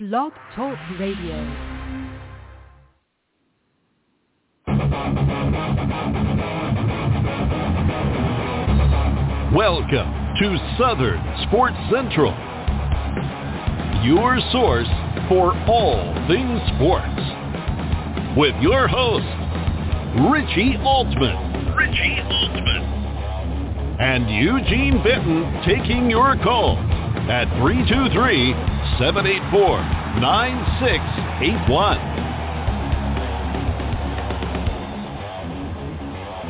Blog Talk Radio. Welcome to Southern Sports Central, your source for all things sports. With your host, Richie Altman. Richie Altman. And Eugene Benton taking your call at 323-784-9681.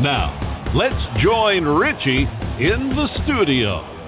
Now, let's join Richie in the studio.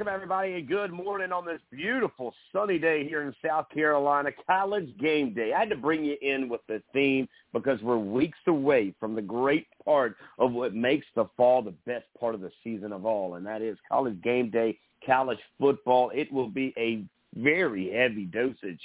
Welcome, everybody, and good morning on this beautiful sunny day here in South Carolina, college game day. I had to bring you in with the theme because we're weeks away from the great part of what makes the fall the best part of the season of all, and that is college game day, college football. It will be a very heavy dosage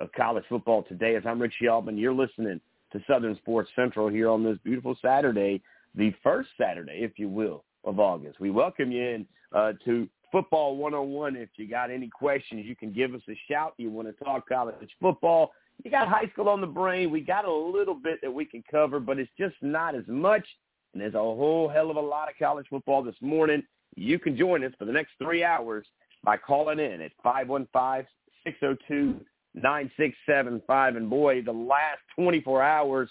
of college football today. As I'm Richie Altman, you're listening to Southern Sports Central here on this beautiful Saturday, the first Saturday, if you will, of August. We welcome you in uh, to Football 101. If you got any questions, you can give us a shout. You want to talk college football. You got high school on the brain. We got a little bit that we can cover, but it's just not as much. And there's a whole hell of a lot of college football this morning. You can join us for the next three hours by calling in at 515-602-9675. And boy, the last 24 hours,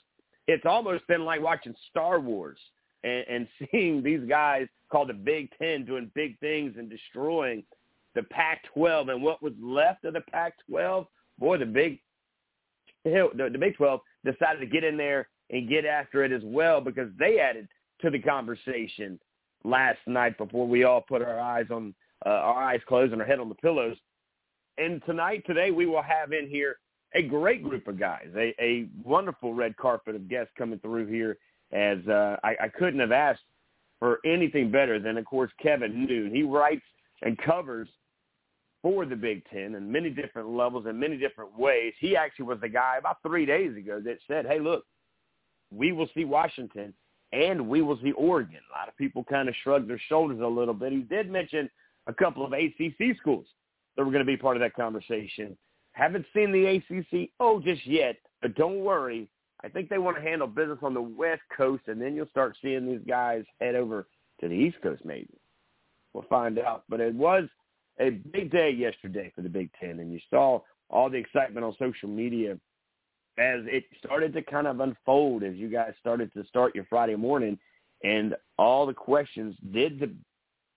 it's almost been like watching Star Wars and, and seeing these guys called the Big Ten doing big things and destroying the Pac-12 and what was left of the Pac-12. Boy, the Big the, the Big 12 decided to get in there and get after it as well because they added to the conversation last night before we all put our eyes on uh, our eyes closed and our head on the pillows. And tonight, today, we will have in here a great group of guys, a, a wonderful red carpet of guests coming through here. As uh, I, I couldn't have asked for anything better than, of course, Kevin Noon. He writes and covers for the Big Ten in many different levels and many different ways. He actually was the guy about three days ago that said, hey, look, we will see Washington and we will see Oregon. A lot of people kind of shrugged their shoulders a little bit. He did mention a couple of ACC schools that were going to be part of that conversation. Haven't seen the ACC, oh, just yet, but don't worry. I think they want to handle business on the West Coast, and then you'll start seeing these guys head over to the East Coast maybe. We'll find out. But it was a big day yesterday for the Big Ten, and you saw all the excitement on social media as it started to kind of unfold as you guys started to start your Friday morning, and all the questions: Did the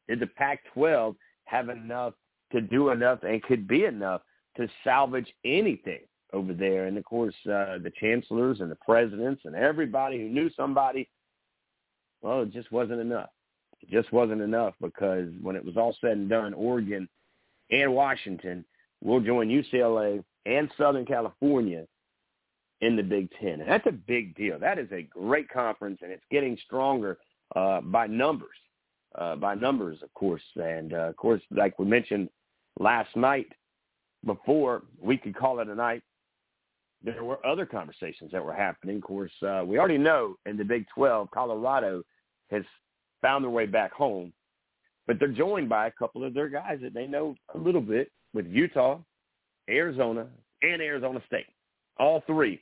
did the Pac-12 have enough to do enough, and could be enough to salvage anything over there? And of course, uh, the chancellors and the presidents and everybody who knew somebody, well, it just wasn't enough. It just wasn't enough because when it was all said and done, Oregon and Washington will join UCLA and Southern California in the Big Ten. And that's a big deal. That is a great conference, and it's getting stronger uh, by numbers, uh, by numbers, of course. And, uh, of course, like we mentioned last night, before we could call it a night, there were other conversations that were happening. Of course, uh, we already know in the Big 12, Colorado has found their way back home. but they're joined by a couple of their guys that they know a little bit with Utah, Arizona, and Arizona State. All three.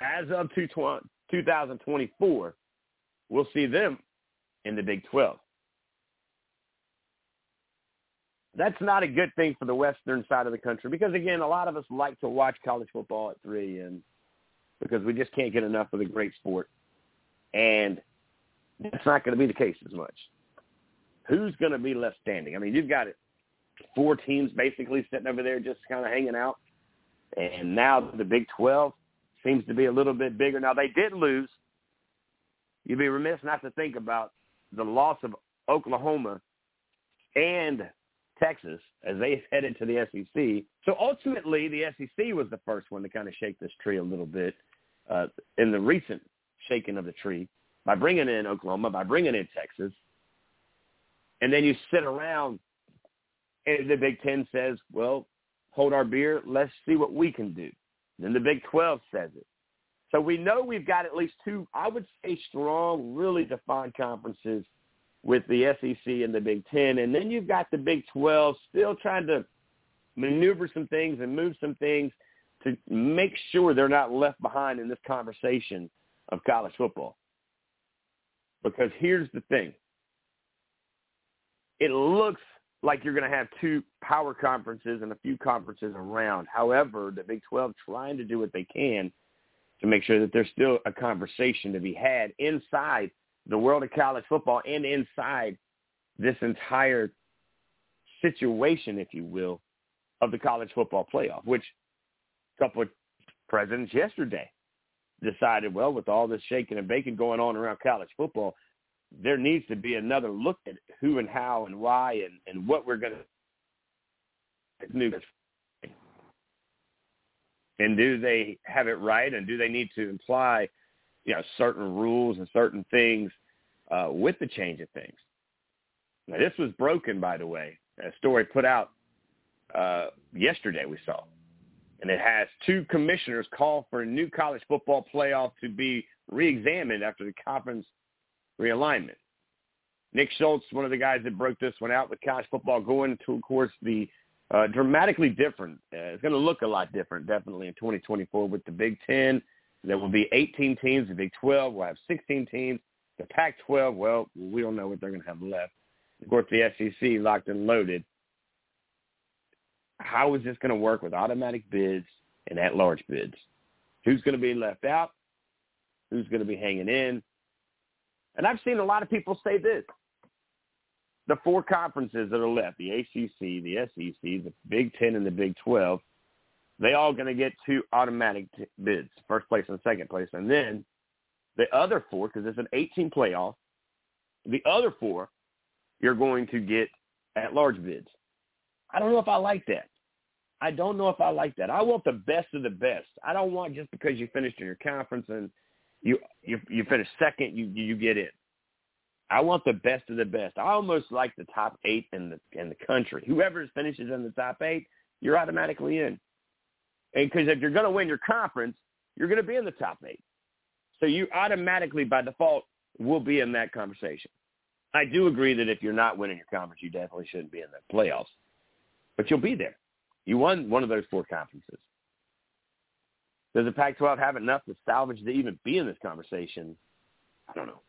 As of 2024, we'll see them in the Big 12. That's not a good thing for the western side of the country because, again, a lot of us like to watch college football at 3 and because we just can't get enough of the great sport. And that's not going to be the case as much. Who's going to be left standing? I mean, you've got four teams basically sitting over there just kind of hanging out. And now the Big 12 seems to be a little bit bigger. Now, they did lose. You'd be remiss not to think about the loss of Oklahoma and Texas as they headed to the SEC. So ultimately, the SEC was the first one to kind of shake this tree a little bit uh, in the recent shaking of the tree by bringing in Oklahoma, by bringing in Texas. And then you sit around and the Big Ten says, well, hold our beer. Let's see what we can do. Then the Big 12 says it. So we know we've got at least two, I would say, strong, really defined conferences with the SEC and the Big Ten. And then you've got the Big 12 still trying to maneuver some things and move some things to make sure they're not left behind in this conversation of college football. Because here's the thing. It looks like you're going to have two power conferences and a few conferences around. However, the Big 12 trying to do what they can to make sure that there's still a conversation to be had inside the world of college football and inside this entire situation, if you will, of the college football playoff, which a couple of presidents yesterday decided, well, with all this shaking and baking going on around college football, there needs to be another look at who and how and why and, and what we're going to do. And do they have it right? And do they need to imply you know, certain rules and certain things uh, with the change of things. Now, this was broken, by the way. A story put out uh, yesterday we saw. And it has two commissioners call for a new college football playoff to be reexamined after the conference realignment. Nick Schultz, one of the guys that broke this one out with college football going to, of course, the uh, dramatically different. Uh, it's going to look a lot different, definitely, in 2024 with the Big Ten there will be 18 teams. The Big 12 will have 16 teams. The Pac-12, well, we don't know what they're going to have left. Of course, the SEC locked and loaded. How is this going to work with automatic bids and at-large bids? Who's going to be left out? Who's going to be hanging in? And I've seen a lot of people say this. The four conferences that are left, the ACC, the SEC, the Big Ten, and the Big 12, they all going to get two automatic t- bids, first place and second place. And then the other four, because it's an 18 playoff, the other four, you're going to get at-large bids. I don't know if I like that. I don't know if I like that. I want the best of the best. I don't want just because you finished in your conference and you you you finish second, you you get in. I want the best of the best. I almost like the top eight in the in the country. Whoever finishes in the top eight, you're automatically in. And because if you're going to win your conference, you're going to be in the top eight. So you automatically, by default, will be in that conversation. I do agree that if you're not winning your conference, you definitely shouldn't be in the playoffs. But you'll be there. You won one of those four conferences. Does the Pac-12 have enough to salvage to even be in this conversation? I don't know.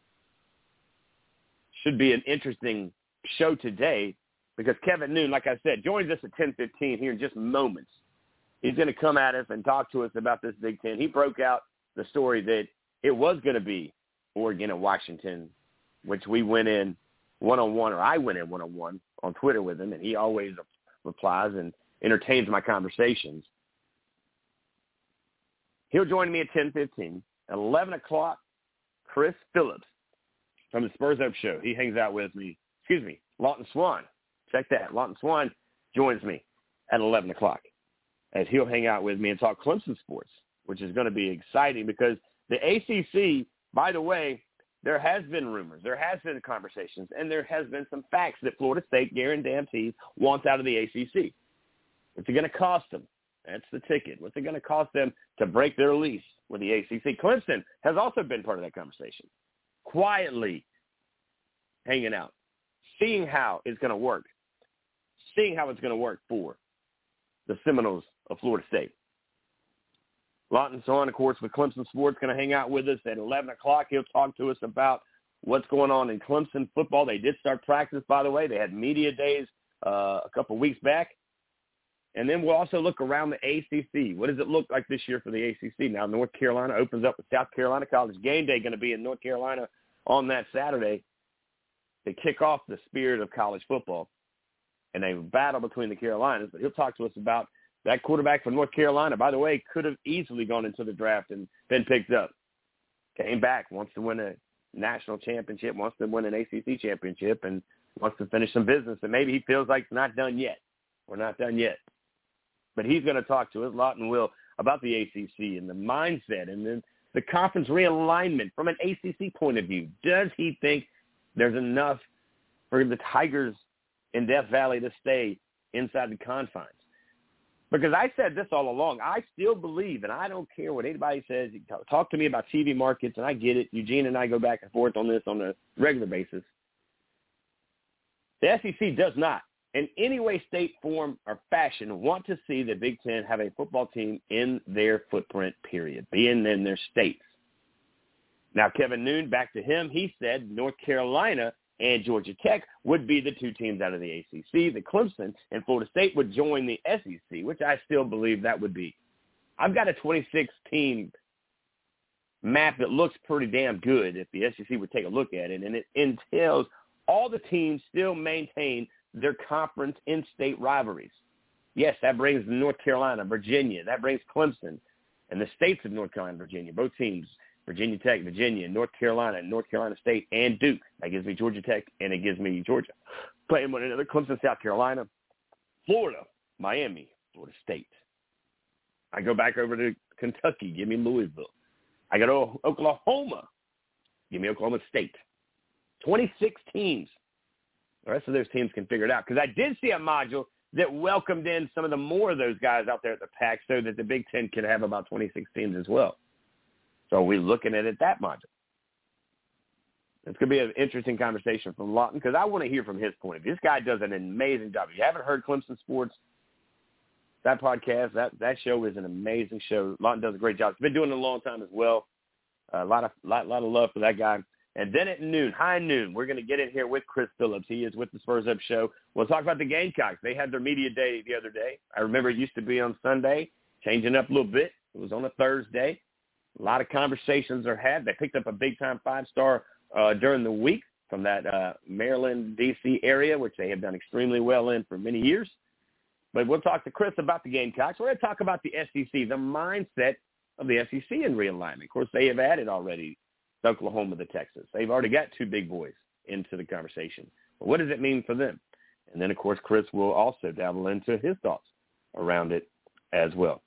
Should be an interesting show today because Kevin Noon, like I said, joins us at 10:15 here in just moments he's going to come at us and talk to us about this Big Ten. He broke out the story that it was going to be Oregon and Washington, which we went in one-on-one, or I went in one-on-one on Twitter with him, and he always replies and entertains my conversations. He'll join me at 10:15. At 11 o'clock, Chris Phillips from the Spurs Up Show. He hangs out with me. Excuse me, Lawton Swan. Check that. Lawton Swan joins me at 11 o'clock as he'll hang out with me and talk Clemson sports, which is going to be exciting because the ACC, by the way, there has been rumors, there has been conversations, and there has been some facts that Florida State guarantees wants out of the ACC. What's it going to cost them? That's the ticket. What's it going to cost them to break their lease with the ACC? Clemson has also been part of that conversation, quietly hanging out, seeing how it's going to work, seeing how it's going to work for the Seminoles of Florida State. Lawton's on, of course, with Clemson Sports, going to hang out with us at 11 o'clock. He'll talk to us about what's going on in Clemson football. They did start practice, by the way. They had media days uh, a couple weeks back. And then we'll also look around the ACC. What does it look like this year for the ACC? Now, North Carolina opens up with South Carolina College. Game day going to be in North Carolina on that Saturday to kick off the spirit of college football. And a battle between the Carolinas. But he'll talk to us about that quarterback from North Carolina. By the way, could have easily gone into the draft and been picked up. Came back, wants to win a national championship, wants to win an ACC championship, and wants to finish some business. And maybe he feels like it's not done yet. We're not done yet. But he's going to talk to us, Lawton will, about the ACC and the mindset and then the conference realignment from an ACC point of view. Does he think there's enough for the Tigers in Death Valley to stay inside the confines? Because I said this all along. I still believe, and I don't care what anybody says. Talk to me about TV markets, and I get it. Eugene and I go back and forth on this on a regular basis. The SEC does not in any way, state, form, or fashion want to see the Big Ten have a football team in their footprint, period, being in their states. Now, Kevin Noon, back to him, he said North Carolina and Georgia Tech would be the two teams out of the ACC. The Clemson and Florida State would join the SEC, which I still believe that would be. I've got a 26-team map that looks pretty damn good if the SEC would take a look at it, and it entails all the teams still maintain their conference in-state rivalries. Yes, that brings North Carolina, Virginia. That brings Clemson and the states of North Carolina, Virginia. Both teams, Virginia Tech, Virginia, North Carolina, North Carolina State, and Duke. That gives me Georgia Tech, and it gives me Georgia. Playing one another, Clemson, South Carolina, Florida, Miami, Florida State. I go back over to Kentucky. Give me Louisville. I go to Oklahoma. Give me Oklahoma State. 26 teams the rest of those teams can figure it out. Because I did see a module that welcomed in some of the more of those guys out there at the Pac so that the Big Ten could have about 26 teams as well. So we're looking at it that module. It's going to be an interesting conversation from Lawton because I want to hear from his point of view. This guy does an amazing job. If you haven't heard Clemson Sports, that podcast, that, that show is an amazing show. Lawton does a great job. He's been doing it a long time as well. A lot of lot, lot of love for that guy. And then at noon, high noon, we're going to get in here with Chris Phillips. He is with the Spurs Up Show. We'll talk about the Gamecocks. They had their media day the other day. I remember it used to be on Sunday, changing up a little bit. It was on a Thursday. A lot of conversations are had. They picked up a big-time five-star uh, during the week from that uh, Maryland, D.C. area, which they have done extremely well in for many years. But we'll talk to Chris about the Gamecocks. We're going to talk about the SEC, the mindset of the SEC in realignment. Of course, they have added already Oklahoma to Texas. They've already got two big boys into the conversation. But what does it mean for them? And then, of course, Chris will also dabble into his thoughts around it as well.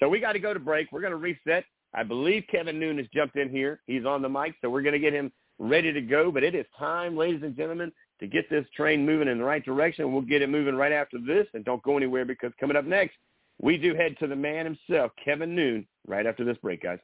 So we got to go to break. We're going to reset. I believe Kevin Noon has jumped in here. He's on the mic, so we're going to get him ready to go. But it is time, ladies and gentlemen, to get this train moving in the right direction. We'll get it moving right after this, and don't go anywhere because coming up next, we do head to the man himself, Kevin Noon, right after this break, guys.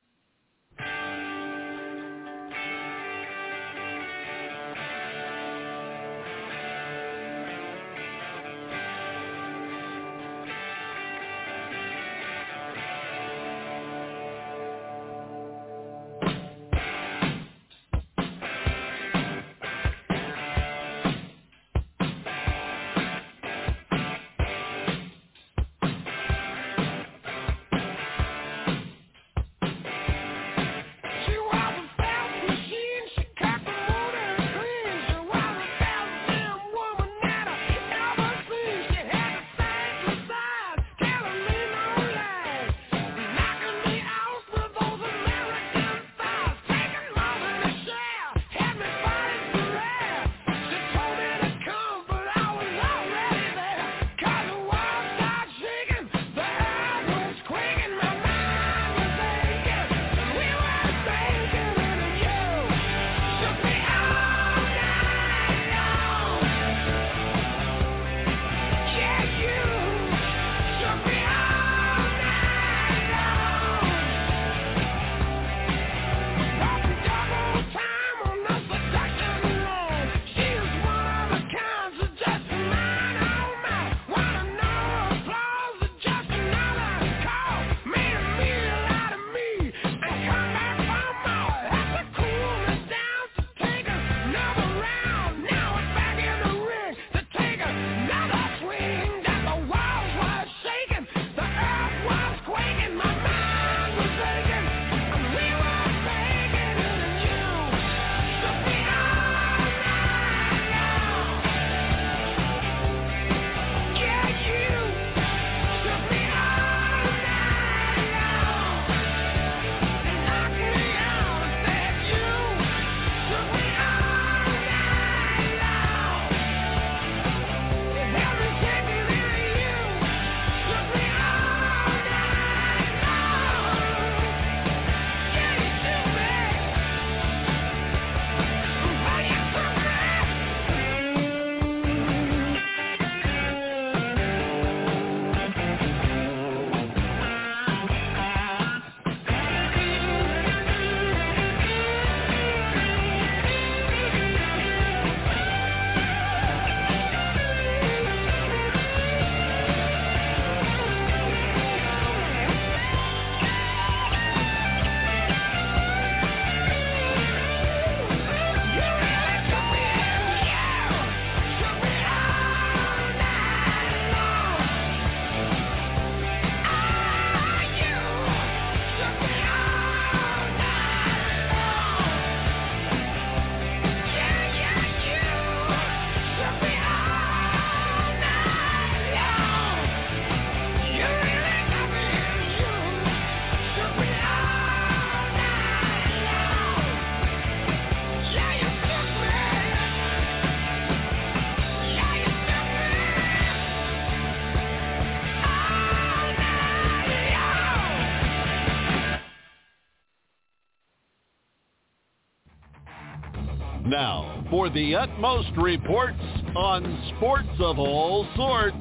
Now, for the utmost reports on sports of all sorts,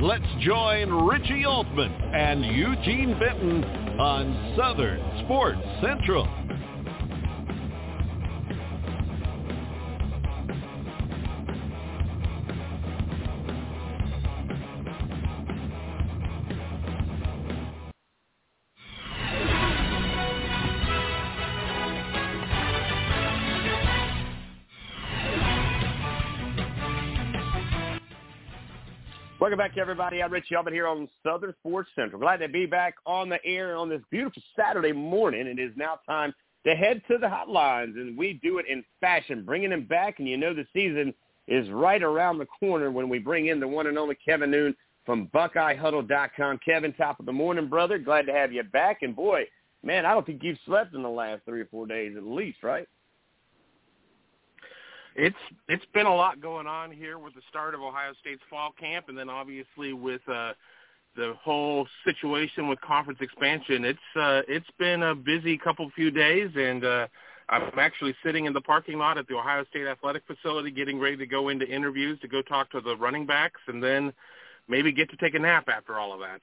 let's join Richie Altman and Eugene Benton on Southern Sports Central. Welcome back, everybody. I'm Richie Altman here on Southern Sports Central. Glad to be back on the air on this beautiful Saturday morning. It is now time to head to the hotlines, and we do it in fashion, bringing them back. And you know the season is right around the corner when we bring in the one and only Kevin Noon from BuckeyeHuddle.com. Kevin, top of the morning, brother. Glad to have you back. And boy, man, I don't think you've slept in the last three or four days at least, right? It's it's been a lot going on here with the start of Ohio State's fall camp, and then obviously with uh, the whole situation with conference expansion. It's uh, it's been a busy couple few days, and uh, I'm actually sitting in the parking lot at the Ohio State Athletic Facility, getting ready to go into interviews to go talk to the running backs, and then maybe get to take a nap after all of that.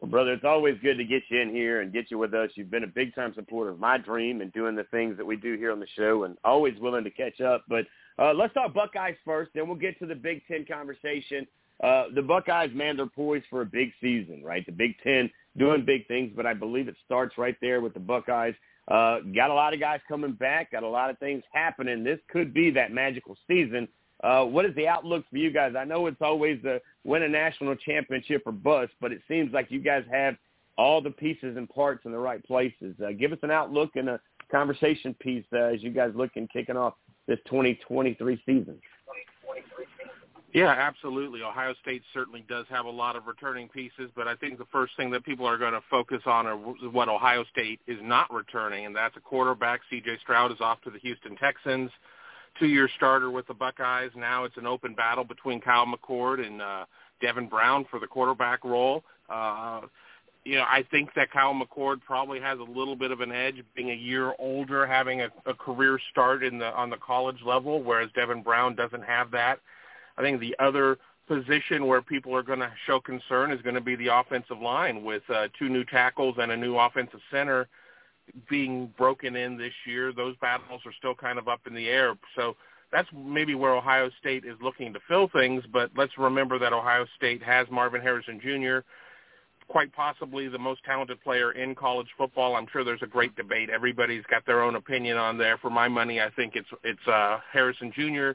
Well, brother, it's always good to get you in here and get you with us. You've been a big time supporter of my dream and doing the things that we do here on the show and always willing to catch up. But uh, let's talk Buckeyes first, then we'll get to the Big Ten conversation. Uh, the Buckeyes, man, they're poised for a big season, right? The Big Ten doing big things, but I believe it starts right there with the Buckeyes. Uh, got a lot of guys coming back, got a lot of things happening. This could be that magical season uh, what is the outlook for you guys? I know it's always the win a national championship or bust, but it seems like you guys have all the pieces and parts in the right places. Uh, give us an outlook and a conversation piece uh, as you guys look and kicking off this 2023 season. Yeah, absolutely. Ohio State certainly does have a lot of returning pieces, but I think the first thing that people are going to focus on are what Ohio State is not returning, and that's a quarterback. C.J. Stroud is off to the Houston Texans two-year starter with the Buckeyes. Now it's an open battle between Kyle McCord and uh, Devin Brown for the quarterback role. Uh, you know, I think that Kyle McCord probably has a little bit of an edge, being a year older, having a, a career start in the on the college level, whereas Devin Brown doesn't have that. I think the other position where people are going to show concern is going to be the offensive line with uh, two new tackles and a new offensive center. Uh, being broken in this year. Those battles are still kind of up in the air. So that's maybe where Ohio State is looking to fill things. But let's remember that Ohio State has Marvin Harrison Jr., quite possibly the most talented player in college football. I'm sure there's a great debate. Everybody's got their own opinion on there. For my money, I think it's it's uh, Harrison Jr.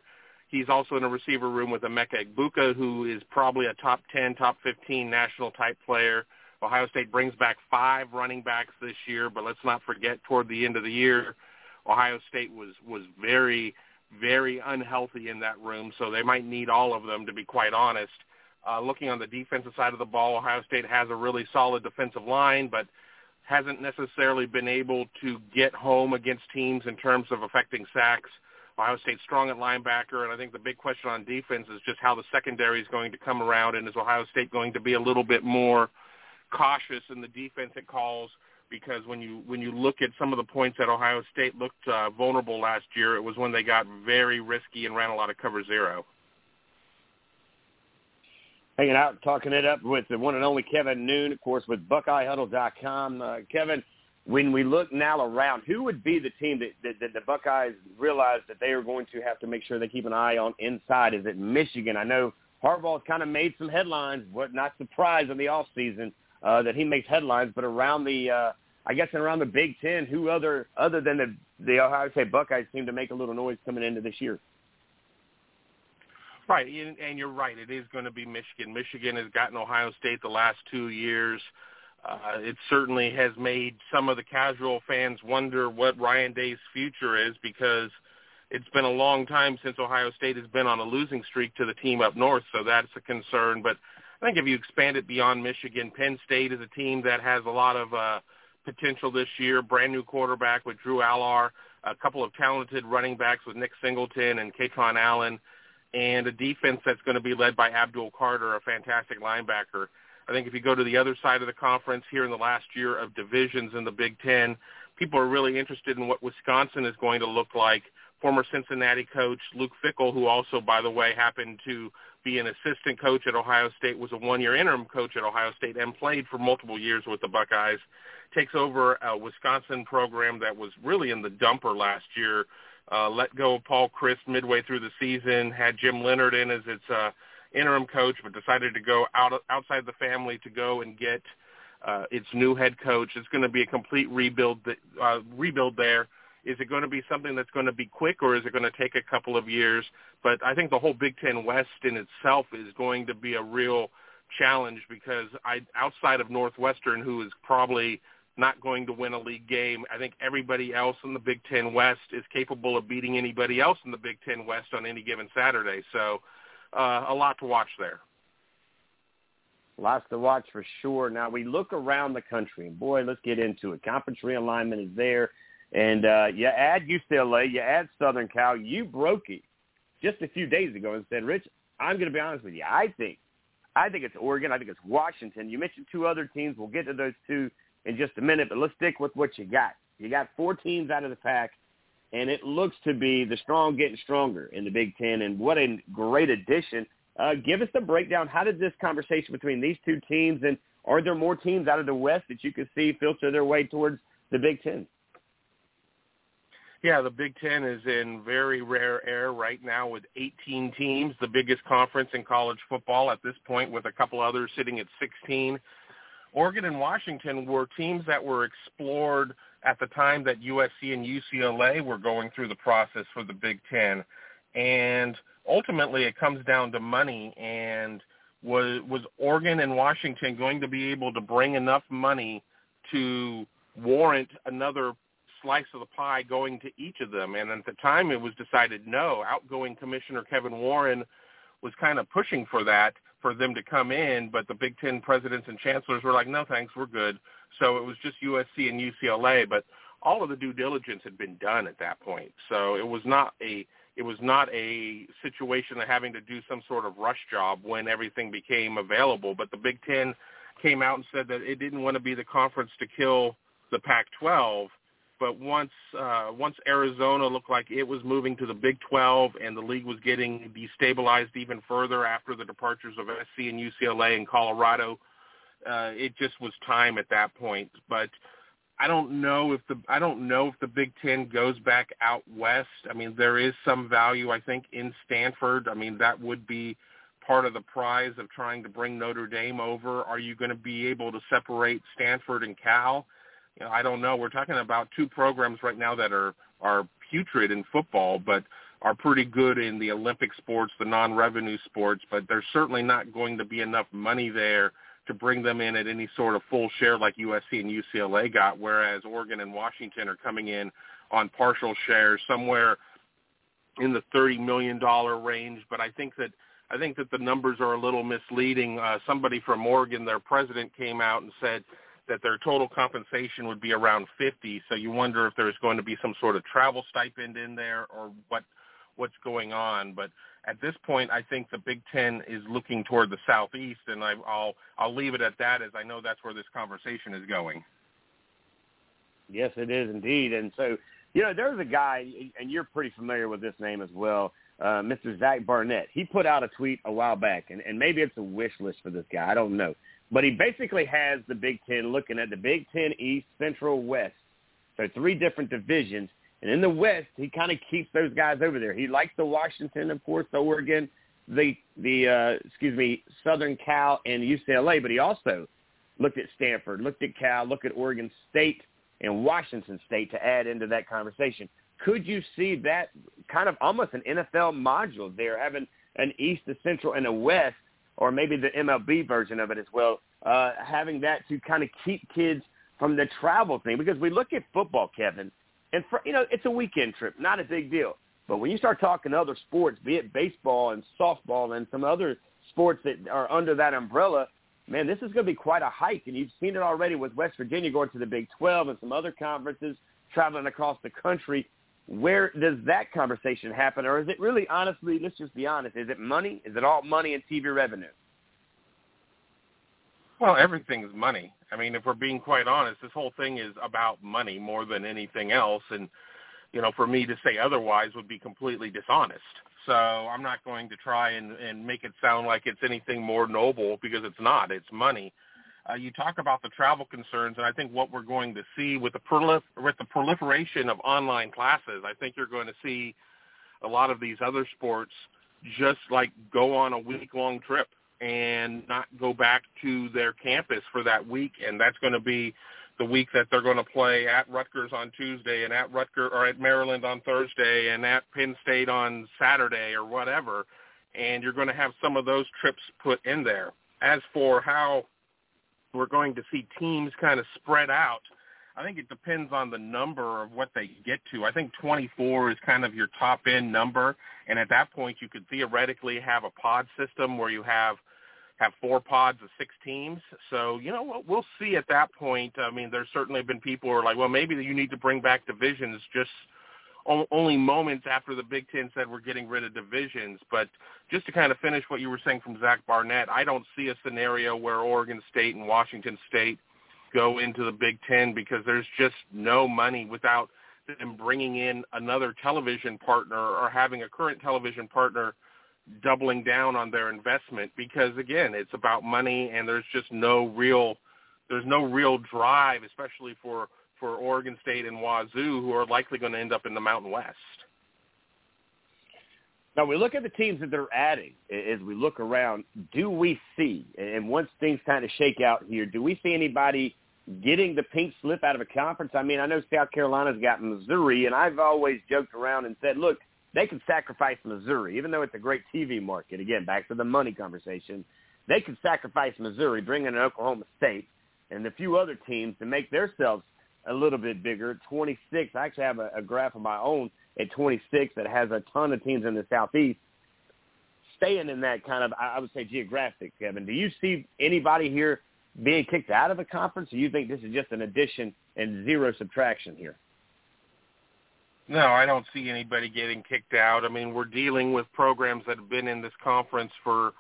He's also in a receiver room with Emeka Egbuka, who is probably a top 10, top 15 national type player. Ohio State brings back five running backs this year, but let's not forget toward the end of the year, Ohio State was was very very unhealthy in that room, so they might need all of them to be quite honest. Uh, looking on the defensive side of the ball, Ohio State has a really solid defensive line, but hasn't necessarily been able to get home against teams in terms of affecting sacks. Ohio State's strong at linebacker, and I think the big question on defense is just how the secondary is going to come around, and is Ohio State going to be a little bit more – cautious in the defense it calls because when you when you look at some of the points that Ohio State looked uh, vulnerable last year, it was when they got very risky and ran a lot of cover zero. Hanging out, talking it up with the one and only Kevin Noon, of course, with BuckeyeHuddle.com. Uh, Kevin, when we look now around, who would be the team that, that, that the Buckeyes realize that they are going to have to make sure they keep an eye on inside? Is it Michigan? I know Harbaugh's kind of made some headlines, but not surprised in the off season uh, that he makes headlines. But around the, uh, I guess around the Big Ten, who other other than the the Ohio State Buckeyes seem to make a little noise coming into this year? Right, and you're right. It is going to be Michigan. Michigan has gotten Ohio State the last two years. Uh, it certainly has made some of the casual fans wonder what Ryan Day's future is because it's been a long time since Ohio State has been on a losing streak to the team up north, so that's a concern. But I think if you expand it beyond Michigan, Penn State is a team that has a lot of uh, potential this year. Brand new quarterback with Drew Allar, a couple of talented running backs with Nick Singleton and Kaytron Allen, and a defense that's going to be led by Abdul Carter, a fantastic linebacker. I think if you go to the other side of the conference here in the last year of divisions in the Big Ten, people are really interested in what Wisconsin is going to look like. Former Cincinnati coach Luke Fickell, who also, by the way, happened to be an assistant coach at Ohio State, was a one-year interim coach at Ohio State, and played for multiple years with the Buckeyes. Takes over a Wisconsin program that was really in the dumper last year. Uh, let go of Paul Chryst midway through the season. Had Jim Leonhard in as its uh, interim coach, but decided to go out outside the family to go and get uh, its new head coach. It's going to be a complete rebuild. Uh, rebuild there. Is it going to be something that's going to be quick, or is it going to take a couple of years? But I think the whole Big Ten West in itself is going to be a real challenge because I, outside of Northwestern, who is probably not going to win a league game. I think everybody else in the Big Ten West is capable of beating anybody else in the Big Ten West on any given Saturday. So uh, a lot to watch there. Lots to watch for sure. Now we look around the country, and boy, let's get into it. Conference realignment is there, and uh, you add UCLA, you add Southern Cal. You broke it just a few days ago and said, Rich, I'm going to be honest with you. I think, I think it's Oregon. I think it's Washington. You mentioned two other teams. We'll get to those two in just a minute, but let's stick with what you got. You got four teams out of the Pac, and it looks to be the strong getting stronger in the Big Ten, and what a great addition. Uh, give us the breakdown. How did this conversation between these two teams, and are there more teams out of the West that you could see filter their way towards the Big Ten? Yeah, the Big Ten is in very rare air right now with 18 teams, the biggest conference in college football at this point, with a couple others sitting at 16. Oregon and Washington were teams that were explored at the time that USC and UCLA were going through the process for the Big Ten. And ultimately it comes down to money and was was Oregon and Washington going to be able to bring enough money to warrant another slice of the pie going to each of them? And at the time it was decided no. Outgoing Commissioner Kevin Warren was kind of pushing for that for them to come in, but the Big Ten presidents and chancellors were like, no thanks, we're good. So it was just USC and UCLA, but all of the due diligence had been done at that point. So it was not a it was not a situation of having to do some sort of rush job when everything became available. But the Big Ten came out and said that it didn't want to be the conference to kill the Pac-12 but once uh, once Arizona looked like it was moving to the Big 12 and the league was getting destabilized even further after the departures of SC and UCLA and Colorado, uh, it just was time at that point. But I don't know if the I don't know if the Big Ten goes back out west. I mean, there is some value I think in Stanford. I mean, that would be part of the prize of trying to bring Notre Dame over. Are you going to be able to separate Stanford and Cal? I don't know. We're talking about two programs right now that are are putrid in football, but are pretty good in the Olympic sports, the non-revenue sports. But there's certainly not going to be enough money there to bring them in at any sort of full share like USC and UCLA got, whereas Oregon and Washington are coming in on partial shares somewhere in the thirty million dollar range. But I think that I think that the numbers are a little misleading. Uh, somebody from Oregon, their president, came out and said that their total compensation would be around 50. So you wonder if there's going to be some sort of travel stipend in there or what what's going on. But at this point, I think the Big Ten is looking toward the southeast, and I, I'll I'll leave it at that, as I know that's where this conversation is going. Yes, it is indeed. And so, you know, there's a guy, and you're pretty familiar with this name as well, uh, Mr. Zach Barnett. He put out a tweet a while back, and, and maybe it's a wish list for this guy. I don't know. But he basically has the Big Ten looking at the Big Ten East, Central, West. So three different divisions. And in the West, he kind of keeps those guys over there. He likes the Washington, of course, Oregon, the the uh, excuse me, Southern Cal and UCLA. But he also looked at Stanford, looked at Cal, looked at Oregon State and Washington State to add into that conversation. Could you see that kind of almost an NFL module there, having an East, a Central, and a West or maybe the MLB version of it as well, uh, having that to kind of keep kids from the travel thing. Because we look at football, Kevin, and for, you know it's a weekend trip, not a big deal. But when you start talking other sports, be it baseball and softball and some other sports that are under that umbrella, man, this is going to be quite a hike. And you've seen it already with West Virginia going to the Big 12 and some other conferences traveling across the country. Where does that conversation happen? Or is it really, honestly, let's just be honest, is it money? Is it all money and TV revenue? Well, everything's money. I mean, if we're being quite honest, this whole thing is about money more than anything else. And, you know, for me to say otherwise would be completely dishonest. So I'm not going to try and, and make it sound like it's anything more noble because it's not. It's money. Uh, you talk about the travel concerns, and I think what we're going to see with the prolif- with the proliferation of online classes, I think you're going to see a lot of these other sports just like go on a week long trip and not go back to their campus for that week, and that's going to be the week that they're going to play at Rutgers on Tuesday and at Rutgers or at Maryland on Thursday and at Penn State on Saturday or whatever, and you're going to have some of those trips put in there. As for how we're going to see teams kind of spread out, I think it depends on the number of what they get to. I think 24 is kind of your top end number, and at that point, you could theoretically have a pod system where you have have four pods of six teams. So you know what we'll see at that point. I mean, there's certainly been people who are like, well, maybe you need to bring back divisions just only moments after the Big Ten said we're getting rid of divisions. But just to kind of finish what you were saying from Zach Barnett, I don't see a scenario where Oregon State and Washington State go into the Big Ten because there's just no money without them bringing in another television partner or having a current television partner doubling down on their investment because again it's about money and there's just no real there's no real drive especially for for Oregon State and Wazoo who are likely going to end up in the Mountain West. Now we look at the teams that they're adding as we look around. Do we see, and once things kind of shake out here, do we see anybody getting the pink slip out of a conference? I mean, I know South Carolina's got Missouri, and I've always joked around and said, look, they can sacrifice Missouri, even though it's a great TV market. Again, back to the money conversation. They could sacrifice Missouri, bring in Oklahoma State and a few other teams to make themselves a little bit bigger. 26. I actually have a, a graph of my own at 26 that has a ton of teams in the Southeast staying in that kind of, I would say, geographic, Kevin. Do you see anybody here being kicked out of a conference, or you think this is just an addition and zero subtraction here? No, I don't see anybody getting kicked out. I mean, we're dealing with programs that have been in this conference for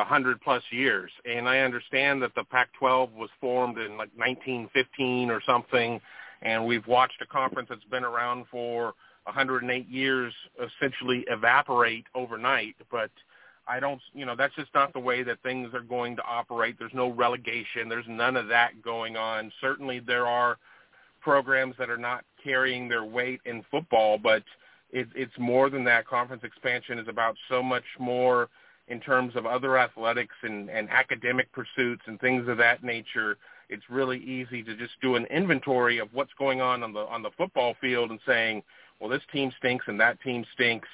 a hundred plus years, and I understand that the Pac-12 was formed in like 1915 or something, and we've watched a conference that's been around for 108 years essentially evaporate overnight. But I don't, you know, that's just not the way that things are going to operate. There's no relegation. There's none of that going on. Certainly, there are programs that are not carrying their weight in football, but it, it's more than that. Conference expansion is about so much more in terms of other athletics and, and academic pursuits and things of that nature. It's really easy to just do an inventory of what's going on on the on the football field and saying, well, this team stinks and that team stinks,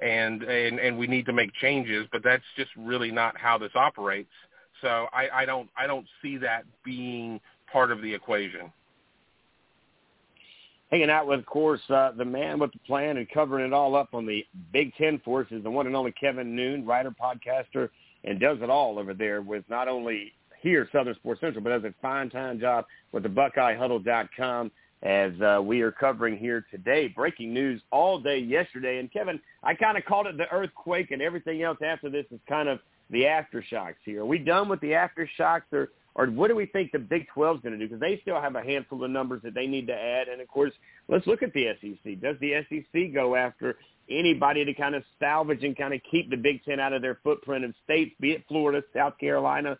and and and we need to make changes. But that's just really not how this operates. So I, I don't I don't see that being part of the equation hanging out with, of course, uh, the man with the plan and covering it all up on the Big Ten for us is the one and only Kevin Noon, writer, podcaster, and does it all over there with not only here Southern Sports Central, but does a fine time job with the BuckeyeHuddle.com as uh, we are covering here today. Breaking news all day yesterday. And Kevin, I kind of called it the earthquake and everything else after this is kind of the aftershocks here. Are we done with the aftershocks or or what do we think the Big 12 is going to do? Because they still have a handful of numbers that they need to add. And, of course, let's look at the SEC. Does the SEC go after anybody to kind of salvage and kind of keep the Big Ten out of their footprint of states, be it Florida, South Carolina,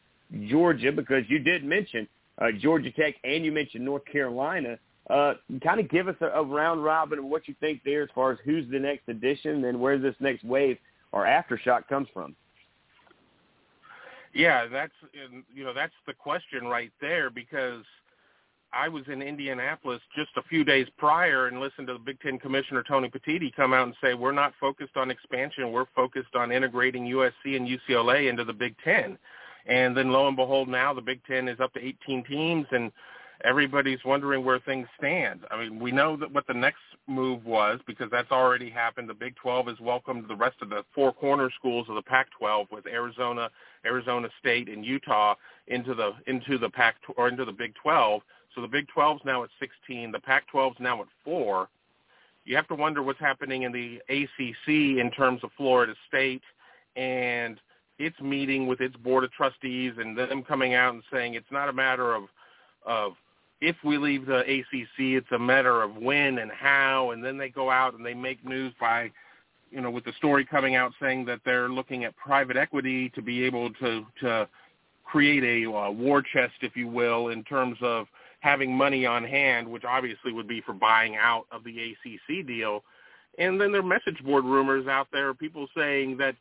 Georgia, because you did mention uh, Georgia Tech and you mentioned North Carolina. Uh, kind of give us a, a round robin of what you think there as far as who's the next addition and where this next wave or aftershock comes from. Yeah, that's you know that's the question right there because I was in Indianapolis just a few days prior and listened to the Big Ten Commissioner Tony Petitti come out and say we're not focused on expansion, we're focused on integrating USC and UCLA into the Big Ten. And then lo and behold, now the Big Ten is up to 18 teams and everybody's wondering where things stand. I mean, we know that what the next move was because that's already happened. The Big 12 has welcomed the rest of the four corner schools of the Pac-12 with Arizona, Arizona State, and Utah into the into the Pac or into the Big 12. So the Big 12 is now at 16. The Pac-12 is now at four. You have to wonder what's happening in the ACC in terms of Florida State and its meeting with its board of trustees and them coming out and saying it's not a matter of of if we leave the ACC, it's a matter of when and how, and then they go out and they make news by, you know, with the story coming out saying that they're looking at private equity to be able to to create a uh, war chest, if you will, in terms of having money on hand, which obviously would be for buying out of the ACC deal. And then there are message board rumors out there, people saying that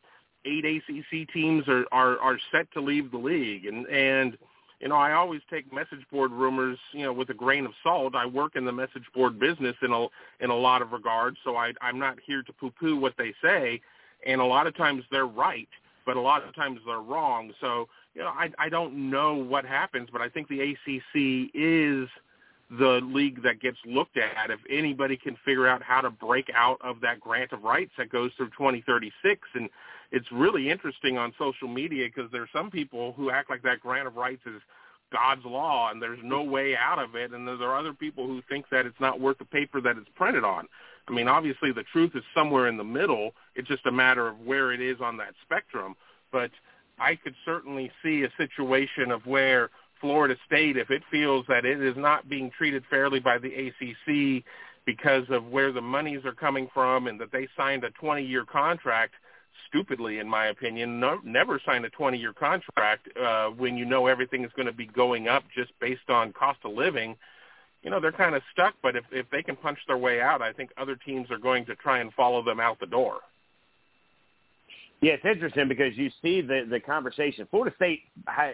eight ACC teams are are, are set to leave the league, and and you know I always take message board rumors you know with a grain of salt. I work in the message board business in a in a lot of regards, so I I'm not here to poo-poo what they say, and a lot of times they're right, but a lot of times they're wrong. So you know I I don't know what happens, but I think the ACC is the league that gets looked at. If anybody can figure out how to break out of that grant of rights that goes through 2036 and it's really interesting on social media because there's some people who act like that grant of rights is God's law and there's no way out of it, and there are other people who think that it's not worth the paper that it's printed on. I mean, obviously the truth is somewhere in the middle. It's just a matter of where it is on that spectrum. But I could certainly see a situation of where Florida State, if it feels that it is not being treated fairly by the ACC because of where the monies are coming from and that they signed a 20-year contract – stupidly, in my opinion, no, never sign a 20-year contract uh, when you know everything is going to be going up just based on cost of living. You know, they're kind of stuck, but if, if they can punch their way out, I think other teams are going to try and follow them out the door. Yeah, it's interesting because you see the the conversation. Florida State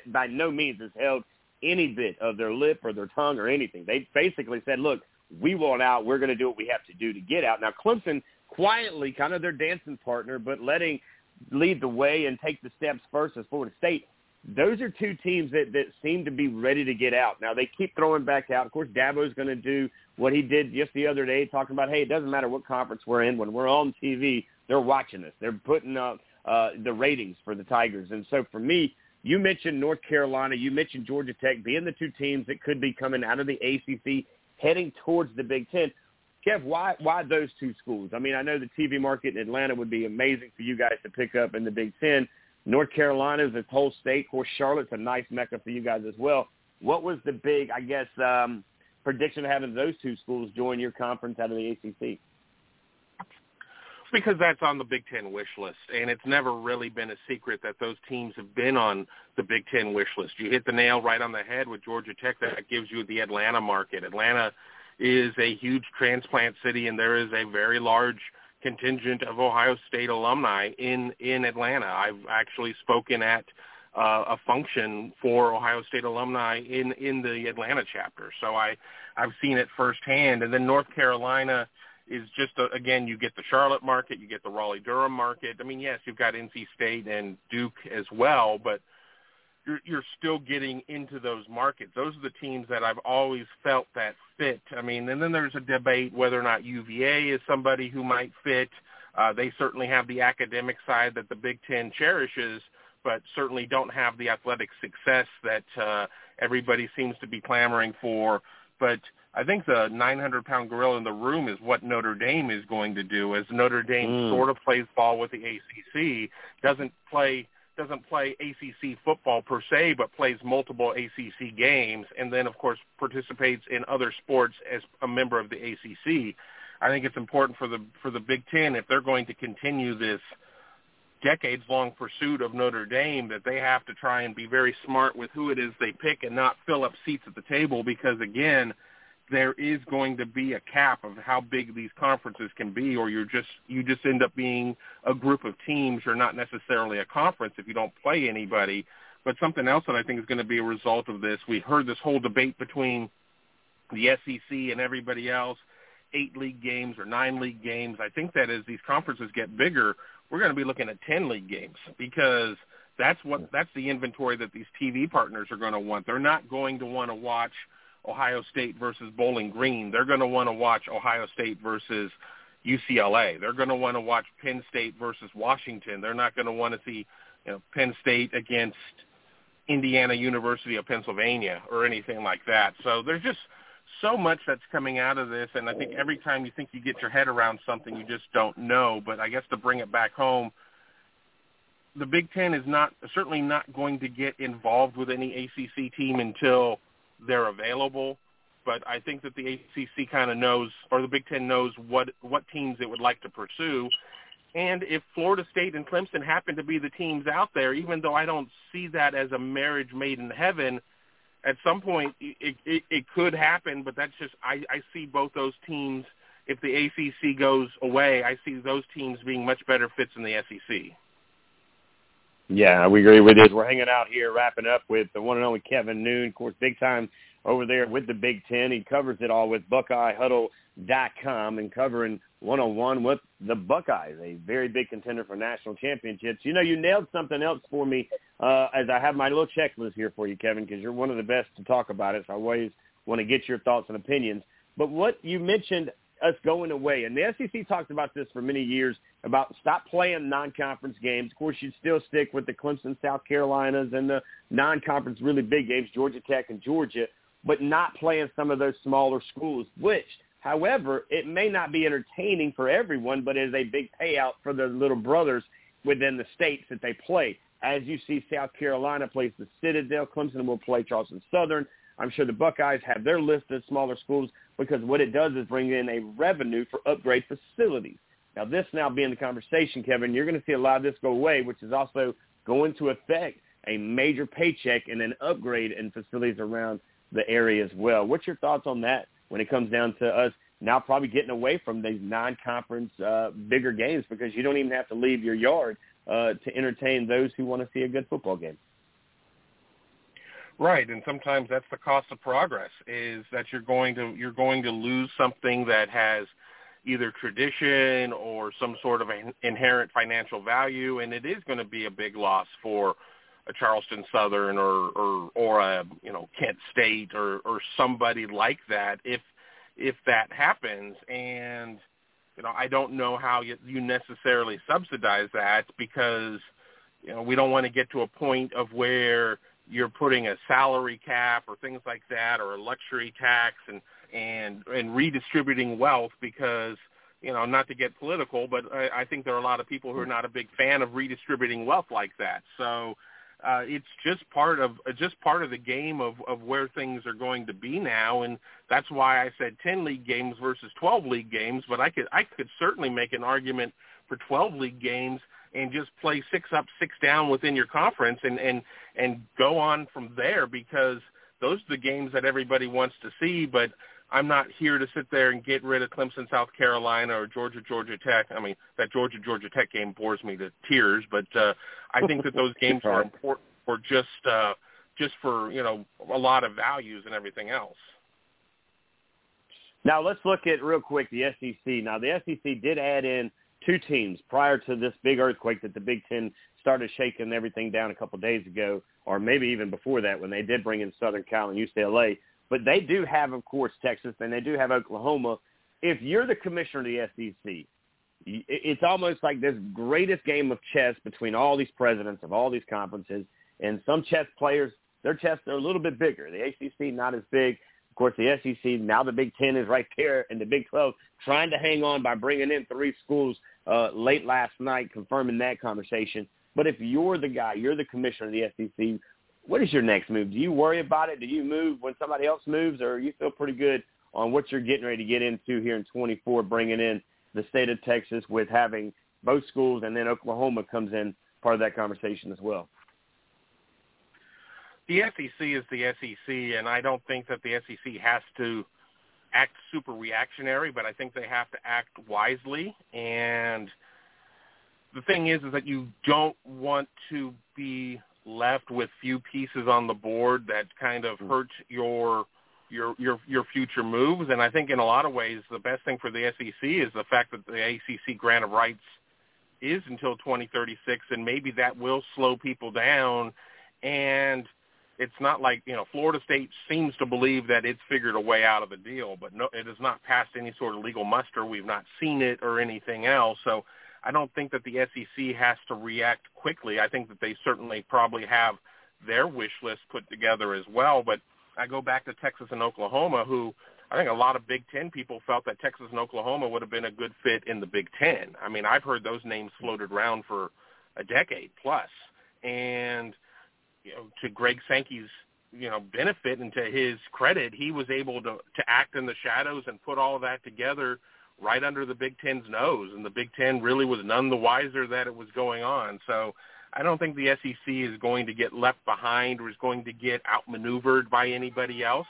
by no means has held any bit of their lip or their tongue or anything. They basically said, "Look, we want out. We're going to do what we have to do to get out." Now, Clemson quietly kind of their dancing partner, but letting lead the way and take the steps first as Florida State. Those are two teams that, that seem to be ready to get out. Now they keep throwing back out. Of course, Dabo's going to do what he did just the other day, talking about, hey, it doesn't matter what conference we're in. When we're on TV, they're watching us. They're putting up uh, the ratings for the Tigers. And so for me, you mentioned North Carolina, you mentioned Georgia Tech being the two teams that could be coming out of the ACC, heading towards the Big Ten. Kev, why why those two schools? I mean, I know the TV market in Atlanta would be amazing for you guys to pick up in the Big Ten. North Carolina is a whole state. Of course, Charlotte's a nice mecca for you guys as well. What was the big, I guess, um, prediction of having those two schools join your conference out of the ACC? Because that's on the Big Ten wish list, and it's never really been a secret that those teams have been on the Big Ten wish list. You hit the nail right on the head with Georgia Tech. That gives you the Atlanta market. Atlanta is a huge transplant city, and there is a very large contingent of Ohio State alumni in in Atlanta. I've actually spoken at uh, a function for Ohio State alumni in in the Atlanta chapter, so I I've seen it firsthand. And then North Carolina is just a, again you get the Charlotte market, you get the Raleigh Durham market. I mean, yes, you've got NC State and Duke as well, but you're, you're still getting into those markets. Those are the teams that I've always felt that fit. I mean, and then there's a debate whether or not UVA is somebody who might fit. Uh, they certainly have the academic side that the Big Ten cherishes, but certainly don't have the athletic success that uh, everybody seems to be clamoring for. But I think the 900-pound gorilla in the room is what Notre Dame is going to do, as Notre Dame mm. sort of plays ball with the ACC, doesn't play doesn't play ACC football per se, but plays multiple ACC games, and then of course participates in other sports as a member of the ACC. I think it's important for the for the Big Ten if they're going to continue this decades-long pursuit of Notre Dame that they have to try and be very smart with who it is they pick and not fill up seats at the table because again there is going to be a cap of how big these conferences can be or you're just you just end up being a group of teams. You're not necessarily a conference if you don't play anybody. But something else that I think is going to be a result of this we heard this whole debate between the SEC and everybody else eight league games or nine league games. I think that as these conferences get bigger we're going to be looking at 10 league games because that's what that's the inventory that these TV partners are going to want. They're not going to want to watch Ohio State versus Bowling Green. They're going to want to watch Ohio State versus UCLA. They're going to want to watch Penn State versus Washington. They're not going to want to see you know, Penn State against Indiana University of Pennsylvania or anything like that. So there's just so much that's coming out of this, and I think every time you think you get your head around something, you just don't know. But I guess to bring it back home – the Big Ten is not certainly not going to get involved with any ACC team until they're available. But I think that the ACC kind of knows, or the Big Ten knows what what teams it would like to pursue. And if Florida State and Clemson happen to be the teams out there, even though I don't see that as a marriage made in heaven, at some point it, it, it could happen. But that's just I, I see both those teams. If the ACC goes away, I see those teams being much better fits in the SEC. Yeah, we agree with this. We're hanging out here, wrapping up with the one and only Kevin Noon, of course, big time over there with the Big Ten. He covers it all with BuckeyeHuddle.com and covering one-on-one with the Buckeyes, a very big contender for national championships. You know, you nailed something else for me uh, as I have my little checklist here for you, Kevin, because you're one of the best to talk about it. So I always want to get your thoughts and opinions. But what you mentioned us going away, and the SEC talked about this for many years about stop playing non-conference games. Of course, you'd still stick with the Clemson, South Carolinas, and the non-conference really big games, Georgia Tech and Georgia, but not playing some of those smaller schools, which – However, it may not be entertaining for everyone, but is a big payout for the little brothers within the states that they play. As you see, South Carolina plays the Citadel. Clemson will play Charleston Southern. I'm sure the Buckeyes have their list of smaller schools because what it does is bring in a revenue for upgrade facilities. Now, this now being the conversation, Kevin, you're going to see a lot of this go away, which is also going to affect a major paycheck and an upgrade in facilities around the area as well. What's your thoughts on that? when it comes down to us now probably getting away from these non-conference uh, bigger games because you don't even have to leave your yard uh, to entertain those who want to see a good football game. Right, and sometimes that's the cost of progress is that you're going to you're going to lose something that has either tradition or some sort of inherent financial value, and it is going to be a big loss for a Charleston Southern or or or a you know Kent State or or somebody like that if if that happens. And you know I don't know how you, you necessarily subsidize that because you know we don't want to get to a point of where you're putting a salary cap or things like that or a luxury tax and and and redistributing wealth because you know not to get political but I, I think there are a lot of people who are not a big fan of redistributing wealth like that so uh, it's just part of just part of the game of of where things are going to be now, and that's why I said ten league games versus twelve league games. But I could I could certainly make an argument for twelve league games and just play six up, six down within your conference, and and and go on from there because those are the games that everybody wants to see. But I'm not here to sit there and get rid of Clemson, South Carolina, or Georgia, Georgia Tech. I mean, that Georgia, Georgia Tech game bores me to tears, but uh, I think that those games are important for just uh, just for you know a lot of values and everything else. Now let's look at real quick the SEC. Now the SEC did add in two teams prior to this big earthquake that the Big Ten started shaking everything down a couple days ago, or maybe even before that when they did bring in Southern Cal and UCLA. But they do have, of course, Texas, and they do have Oklahoma. If you're the commissioner of the SEC, it's almost like this greatest game of chess between all these presidents of all these conferences. And some chess players, their chests are a little bit bigger. The ACC not as big. Of course, the SEC now the Big Ten is right there, and the Big Twelve trying to hang on by bringing in three schools uh, late last night, confirming that conversation. But if you're the guy, you're the commissioner of the SEC, what is your next move? Do you worry about it? Do you move when somebody else moves, or you feel pretty good on what you're getting ready to get into here in 24, bringing in the state of Texas with having both schools, and then Oklahoma comes in part of that conversation as well? The SEC is the SEC, and I don't think that the SEC has to act super reactionary, but I think they have to act wisely. And the thing is, is that you don't want to be left with few pieces on the board that kind of hmm. hurt your your your your future moves. And I think in a lot of ways, the best thing for the SEC is the fact that the ACC grant of rights is until 2036, and maybe that will slow people down. And it's not like you know Florida State seems to believe that it's figured a way out of the deal, but no, it has not passed any sort of legal muster. We've not seen it or anything else. So I don't think that the SEC has to react quickly. I think that they certainly probably have their wish list put together as well. But I go back to Texas and Oklahoma, who I think a lot of Big Ten people felt that Texas and Oklahoma would have been a good fit in the Big Ten. I mean, I've heard those names floated around for a decade. And you know, to Greg Sankey's you know benefit and to his credit, he was able to to act in the shadows and put all of that together right under the Big Ten's nose, and the Big Ten really was none the wiser that it was going on. So I don't think the SEC is going to get left behind or is going to get outmaneuvered by anybody else.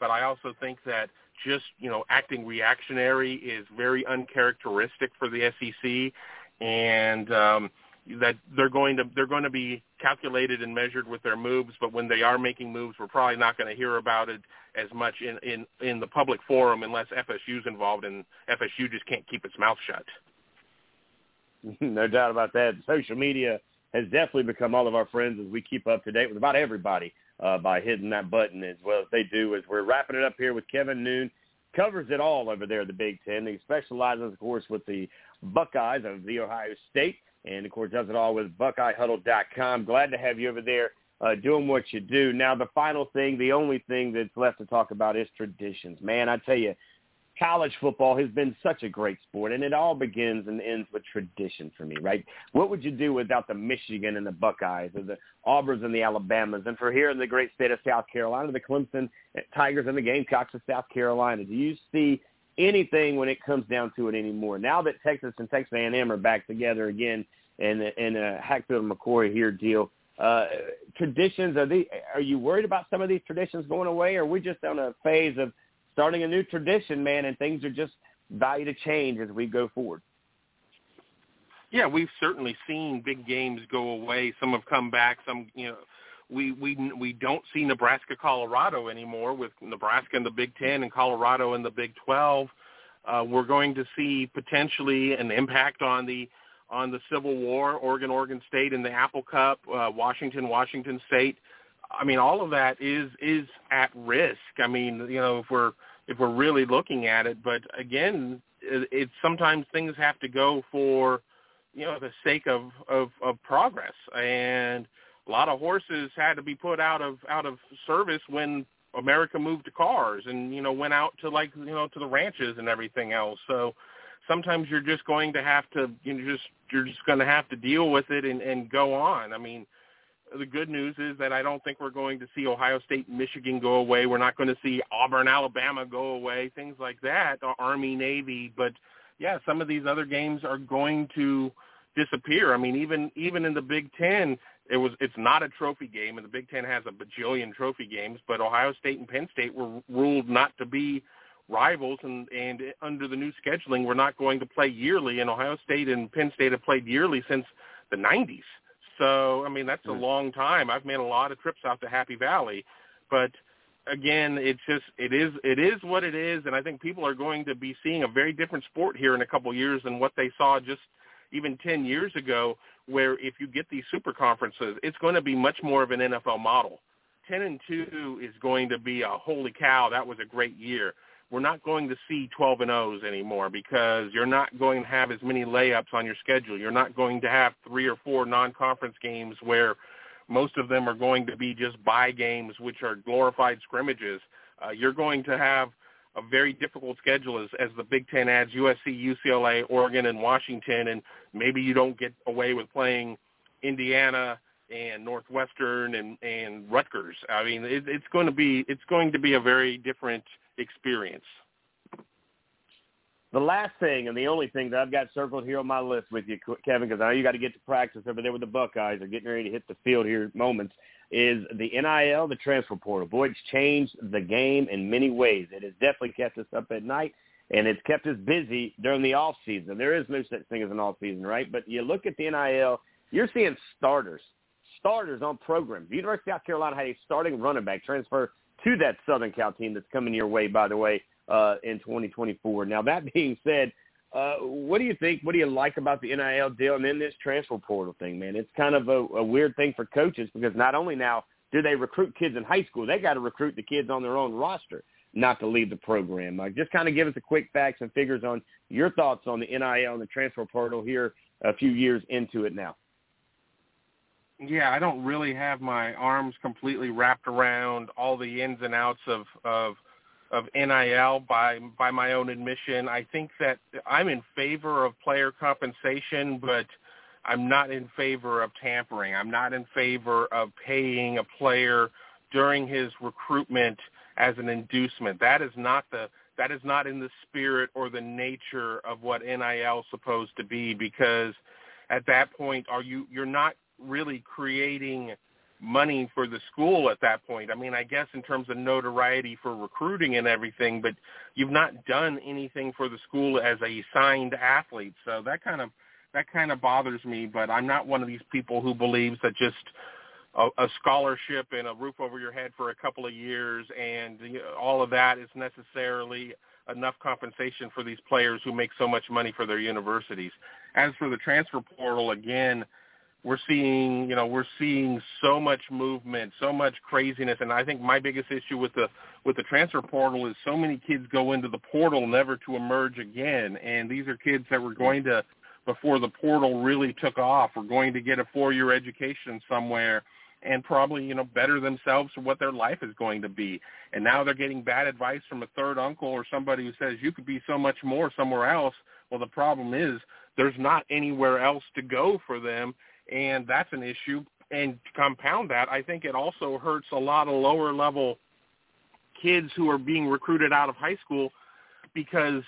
But I also think that just you know acting reactionary is very uncharacteristic for the SEC, and um, that they're going to they're going to be calculated and measured with their moves. But when they are making moves, we're probably not going to hear about it as much in in in the public forum unless FSU's involved, and FSU just can't keep its mouth shut. no doubt about that. Social media has definitely become all of our friends as we keep up to date with about everybody uh, by hitting that button as well as they do. As we're wrapping it up here with Kevin Noon, covers it all over there the Big Ten. He specializes, of course, with the Buckeyes of the Ohio State, and of course does it all with BuckeyeHuddle.com. Glad to have you over there uh, doing what you do. Now, the final thing, the only thing that's left to talk about is traditions. Man, I tell you, college football has been such a great sport, and it all begins and ends with tradition for me, right? What would you do without the Michigan and the Buckeyes, or the Auburns and the Alabamas, and for here in the great state of South Carolina, the Clemson Tigers and the Gamecocks of South Carolina? Do you see anything when it comes down to it anymore? Now that Texas and Texas A&M are back together again, and and a Hatfield and McCoy here deal. Uh, traditions are the are you worried about some of these traditions going away or are we just on a phase of starting a new tradition, man, and things are just value to change as we go forward. Yeah, we've certainly seen big games go away. Some have come back. Some, you know, we we we don't see Nebraska, Colorado anymore. With Nebraska in the Big Ten and Colorado in the Big Twelve, uh, we're going to see potentially an impact on the on the Civil War, Oregon, Oregon State, in the Apple Cup, uh, Washington, Washington State. I mean, all of that is is at risk. I mean, you know, if we're if we're really looking at it, but again, it, it's sometimes things have to go for you know the sake of of, of progress, and a lot of horses had to be put out of out of service when America moved to cars and you know went out to like you know to the ranches and everything else. So sometimes you're just going to have to you know just you're just going to have to deal with it and and go on. I mean, the good news is that I don't think we're going to see Ohio State, and Michigan go away. We're not going to see Auburn, Alabama go away, things like that, Army, Navy. But yeah, some of these other games are going to disappear. I mean, even even in the Big Ten, it was it's not a trophy game, and the Big Ten has a bajillion trophy games. But Ohio State and Penn State were ruled not to be rivals, and and under the new scheduling, we're not going to play yearly. And Ohio State and Penn State have played yearly since the 90s. So, I mean, that's a hmm. long time. I've made a lot of trips out to Happy Valley, but again, it's just it is it is what it is, and I think people are going to be seeing a very different sport here in a couple of years than what they saw just even 10 years ago where if you get these super conferences, it's going to be much more of an NFL model. 10 and 2 is going to be a holy cow, that was a great year we're not going to see 12 and O's anymore because you're not going to have as many layups on your schedule. You're not going to have three or four non-conference games where most of them are going to be just bye games, which are glorified scrimmages. Uh, you're going to have a very difficult schedule as, as the Big Ten adds USC, UCLA, Oregon, and Washington, and maybe you don't get away with playing Indiana and Northwestern and and Rutgers. I mean, it, it's going to be it's going to be a very different experience. The last thing and the only thing that I've got circled here on my list with you, Kevin, because I know you got to get to practice over there with the Buckeyes. They're getting ready to hit the field here moments. Is the NIL, the transfer portal? Boy, it's changed the game in many ways. It has definitely kept us up at night, and it's kept us busy during the off season. There is no such thing as an off season, right? But you look at the NIL, you're seeing starters, starters on programs. The University of South Carolina had a starting running back transfer to that Southern Cal team that's coming your way, by the way, uh, in 2024. Now, that being said, uh, what do you think? What do you like about the NIL deal and then this transfer portal thing, man? It's kind of a, a weird thing for coaches because not only now do they recruit kids in high school, they got to recruit the kids on their own roster not to leave the program. Uh, just kind of give us a quick facts and figures on your thoughts on the NIL and the transfer portal here a few years into it now yeah, I don't really have my arms completely wrapped around all the ins and outs of of of NIL by by my own admission. I think that I'm in favor of player compensation, but I'm not in favor of tampering. I'm not in favor of paying a player during his recruitment as an inducement. That is not the that is not in the spirit or the nature of what NIL is supposed to be because at that point are you you're not really creating money for the school at that point. I mean, I guess in terms of notoriety for recruiting and everything, but you've not done anything for the school as a signed athlete. So that kind of that kind of bothers me, but I'm not one of these people who believes that just a, a scholarship and a roof over your head for a couple of years and all of that is necessarily enough compensation for these players who make so much money for their universities. As for the transfer portal, again, we're seeing, you know, we're seeing so much movement, so much craziness, and I think my biggest issue with the with the transfer portal is so many kids go into the portal never to emerge again, and these are kids that were going to before the portal really took off were going to get a four-year education somewhere and probably you know better themselves for what their life is going to be. And now they're getting bad advice from a third uncle or somebody who says you could be so much more somewhere else. Well the problem is there's not anywhere else to go for them and that's an issue and to compound that i think it also hurts a lot of lower level kids who are being recruited out of high school because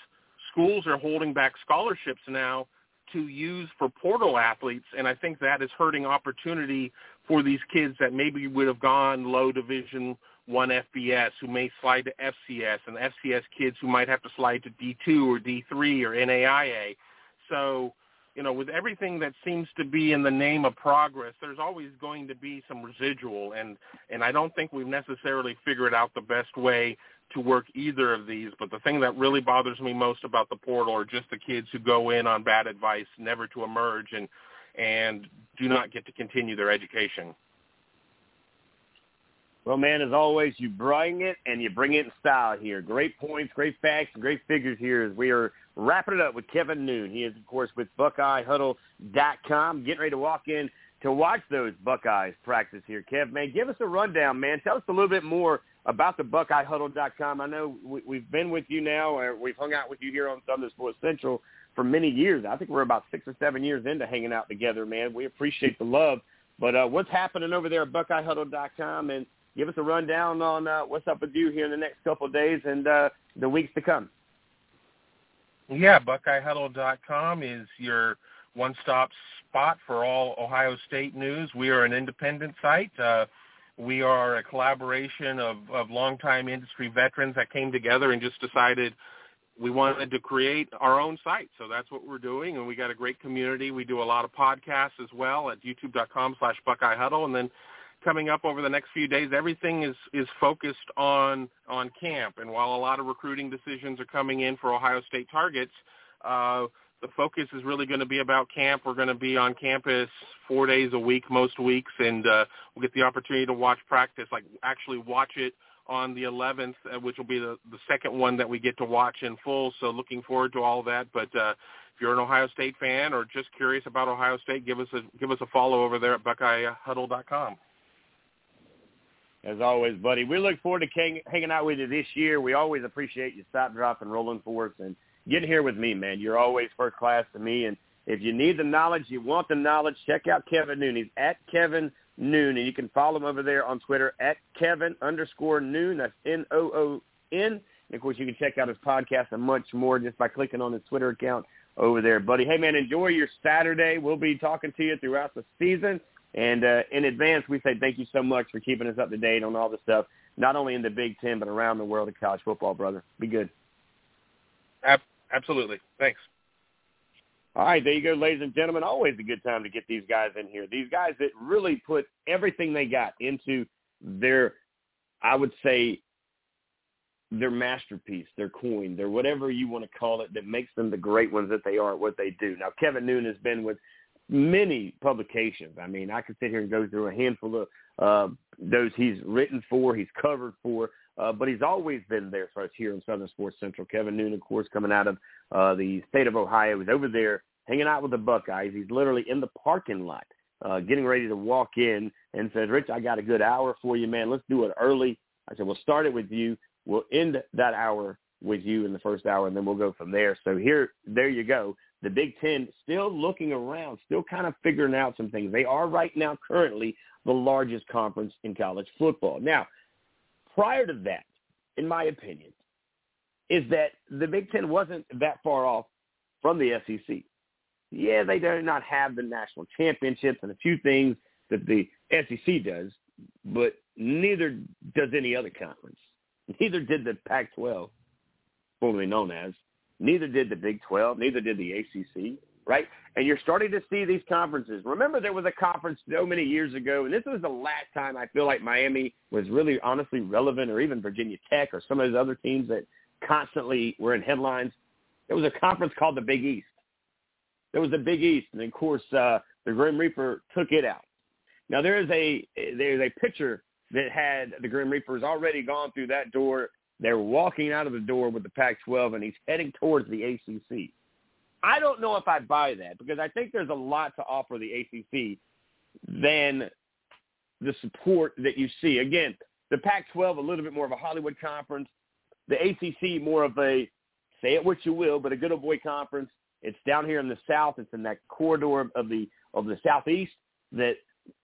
schools are holding back scholarships now to use for portal athletes, and I think that is hurting opportunity for these kids that maybe would have gone low division one FBS who may slide to FCS, and FCS kids who might have to slide to D2 or D3 or NAIA. So, you know, with everything that seems to be in the name of progress, there's always going to be some residual, and and I don't think we've necessarily figured out the best way to work either of these. But the thing that really bothers me most about the portal are just the kids who go in on bad advice, never to emerge, and and do not get to continue their education. Well, man, as always, you bring it and you bring it in style here. Great points, great facts, great figures here as we are wrapping it up with Kevin Noon. He is, of course, with BuckeyeHuddle.com, getting ready to walk in to watch those Buckeyes practice here. Kev, man, give us a rundown, man. Tell us a little bit more about the BuckeyeHuddle.com. I know we, we've been with you now, or we've hung out with you here on Southern Sports Central for many years. I think we're about six or seven years into hanging out together, man. We appreciate the love. But uh, what's happening over there at BuckeyeHuddle.com, and give us a rundown on uh, what's up with you here in the next couple of days and uh, the weeks to come. Yeah, BuckeyeHuddle.com is your one-stop spot for all Ohio State news. We are an independent site. Uh, we are a collaboration of, of longtime industry veterans that came together and just decided we wanted to create our own site. So that's what we're doing, and we got a great community. We do a lot of podcasts as well at youtube.com slash Buckeye Huddle, and then coming up over the next few days, everything is is focused on on camp. And while a lot of recruiting decisions are coming in for Ohio State targets, uh, the focus is really going to be about camp. We're going to be on campus four days a week, most weeks, and uh, we'll get the opportunity to watch practice, like actually watch it on the 11th, uh, which will be the, the second one that we get to watch in full. So looking forward to all that. But uh, if you're an Ohio State fan or just curious about Ohio State, give us a give us a follow over there at BuckeyeHuddle.com. As always, buddy, we look forward to hang, hanging out with you this year. We always appreciate you stop, dropping, rolling for us. And get here with me, man. You're always first class to me. And if you need the knowledge, you want the knowledge, check out Kevin Noon. He's at Kevin Noon, and you can follow him over there on Twitter at Kevin underscore Noon. That's N-O-O-N. And, of course, you can check out his podcast and much more just by clicking on his Twitter account over there, buddy. Hey, man, enjoy your Saturday. We'll be talking to you throughout the season. And uh, in advance, we say thank you so much for keeping us up to date on all the stuff, not only in the Big Ten, but around the world of college football, brother. Be good. Absolutely. Thanks. All right, there you go, ladies and gentlemen. Always a good time to get these guys in here. These guys that really put everything they got into their, I would say, their masterpiece, their coin, their whatever you want to call it that makes them the great ones that they are at what they do. Now, Kevin Noon has been with many publications. I mean, I could sit here and go through a handful of uh, those he's written for, he's covered for. Uh, but he's always been there for us here in Southern Sports Central. Kevin Noon, of course, coming out of uh, the state of Ohio, he's over there hanging out with the Buckeyes. He's literally in the parking lot, uh, getting ready to walk in, and says, "Rich, I got a good hour for you, man. Let's do it early." I said, "We'll start it with you. We'll end that hour with you in the first hour, and then we'll go from there." So here, there you go. The Big Ten still looking around, still kind of figuring out some things. They are right now currently the largest conference in college football. Now, prior to that, in my opinion, is that the Big Ten wasn't that far off from the SEC. Yeah, they do not have the national championships and a few things that the SEC does, but neither does any other conference. Neither did the Pac-12, formerly known as. Neither did the Big 12. Neither did the ACC, right? And you're starting to see these conferences. Remember there was a conference so many years ago, and this was the last time I feel like Miami was really honestly relevant or even Virginia Tech or some of those other teams that constantly were in headlines. There was a conference called the Big East. There was the Big East, and of course uh, the Grim Reaper took it out. Now there is a there's a picture that had the Grim Reapers already gone through that door. They're walking out of the door with the Pac-12, and he's heading towards the ACC. I don't know if I buy that because I think there's a lot to offer the ACC than the support that you see. Again, the Pac-12 a little bit more of a Hollywood conference, the ACC more of a say it what you will, but a good old boy conference. It's down here in the South. It's in that corridor of the of the Southeast that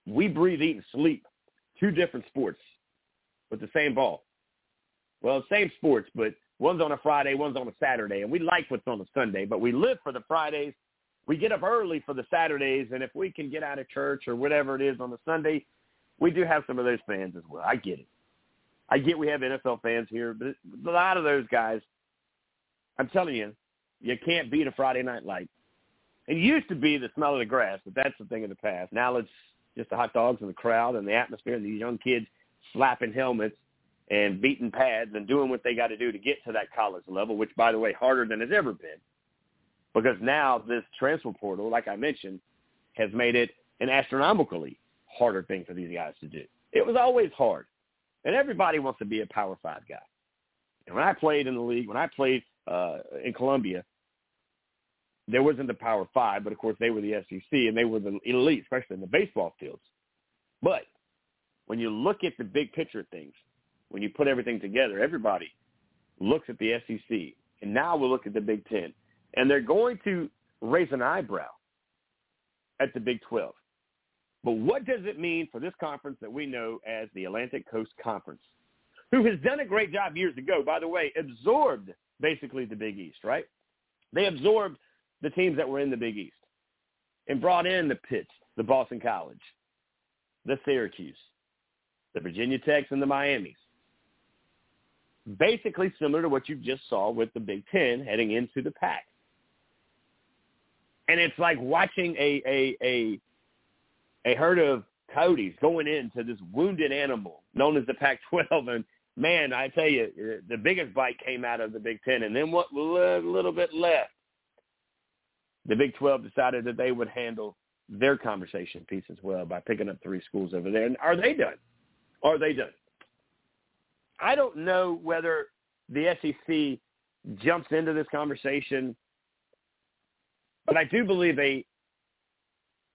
we breathe, eat, and sleep two different sports with the same ball. Well, same sports, but one's on a Friday, one's on a Saturday, and we like what's on a Sunday, but we live for the Fridays. We get up early for the Saturdays, and if we can get out of church or whatever it is on the Sunday, we do have some of those fans as well. I get it. I get we have NFL fans here, but a lot of those guys, I'm telling you, you can't beat a Friday night light. It used to be the smell of the grass, but that's the thing of the past. Now it's just the hot dogs and the crowd and the atmosphere and these young kids slapping helmets and beating pads and doing what they got to do to get to that college level, which, by the way, harder than it's ever been. Because now this transfer portal, like I mentioned, has made it an astronomically harder thing for these guys to do. It was always hard. And everybody wants to be a Power Five guy. And when I played in the league, when I played uh, in Columbia, there wasn't the Power Five, but of course they were the SEC and they were the elite, especially in the baseball fields. But when you look at the big picture of things, when you put everything together, everybody looks at the SEC, and now we'll look at the Big Ten, and they're going to raise an eyebrow at the Big 12. But what does it mean for this conference that we know as the Atlantic Coast Conference, who has done a great job years ago, by the way, absorbed basically the Big East, right? They absorbed the teams that were in the Big East and brought in the Pitts, the Boston College, the Syracuse, the Virginia Techs, and the Miamis. Basically similar to what you just saw with the Big Ten heading into the Pac. And it's like watching a a a a herd of coyotes going into this wounded animal known as the Pac-12, and man, I tell you, uh, the biggest bite came out of the Big Ten, and then what little bit left the Big 12 decided that they would handle their conversation piece as well by picking up three schools over there. And are they done? Are they done? I don't know whether the SEC jumps into this conversation, but I do believe they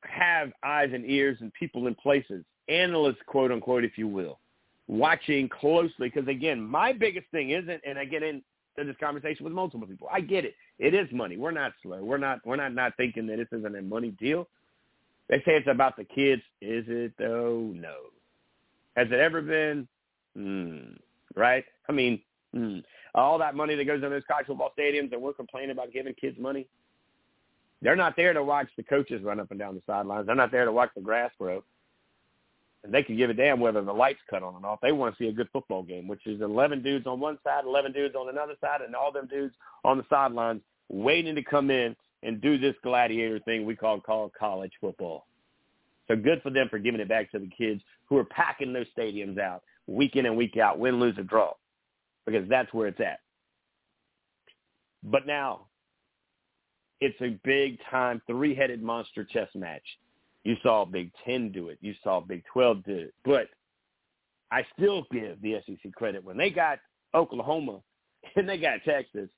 have eyes and ears and people in places, analysts, quote unquote, if you will, watching closely. Because again, my biggest thing isn't, and I get into this conversation with multiple people. I get it. It is money. We're not slow. We're not we're not not thinking that this isn't a money deal. They say it's about the kids. Is it though? No. Has it ever been? Mm, right? I mean, mm, all that money that goes into those college football stadiums, and we're complaining about giving kids money. They're not there to watch the coaches run up and down the sidelines. They're not there to watch the grass grow. And they can give a damn whether the lights cut on and off. They want to see a good football game, which is 11 dudes on one side, 11 dudes on another side, and all them dudes on the sidelines waiting to come in and do this gladiator thing we call call college football. So good for them for giving it back to the kids who are packing those stadiums out week in and week out, win, lose, or draw, because that's where it's at. But now, it's a big time three-headed monster chess match. You saw Big Ten do it. You saw Big Twelve do it. But I still give the SEC credit when they got Oklahoma and they got Texas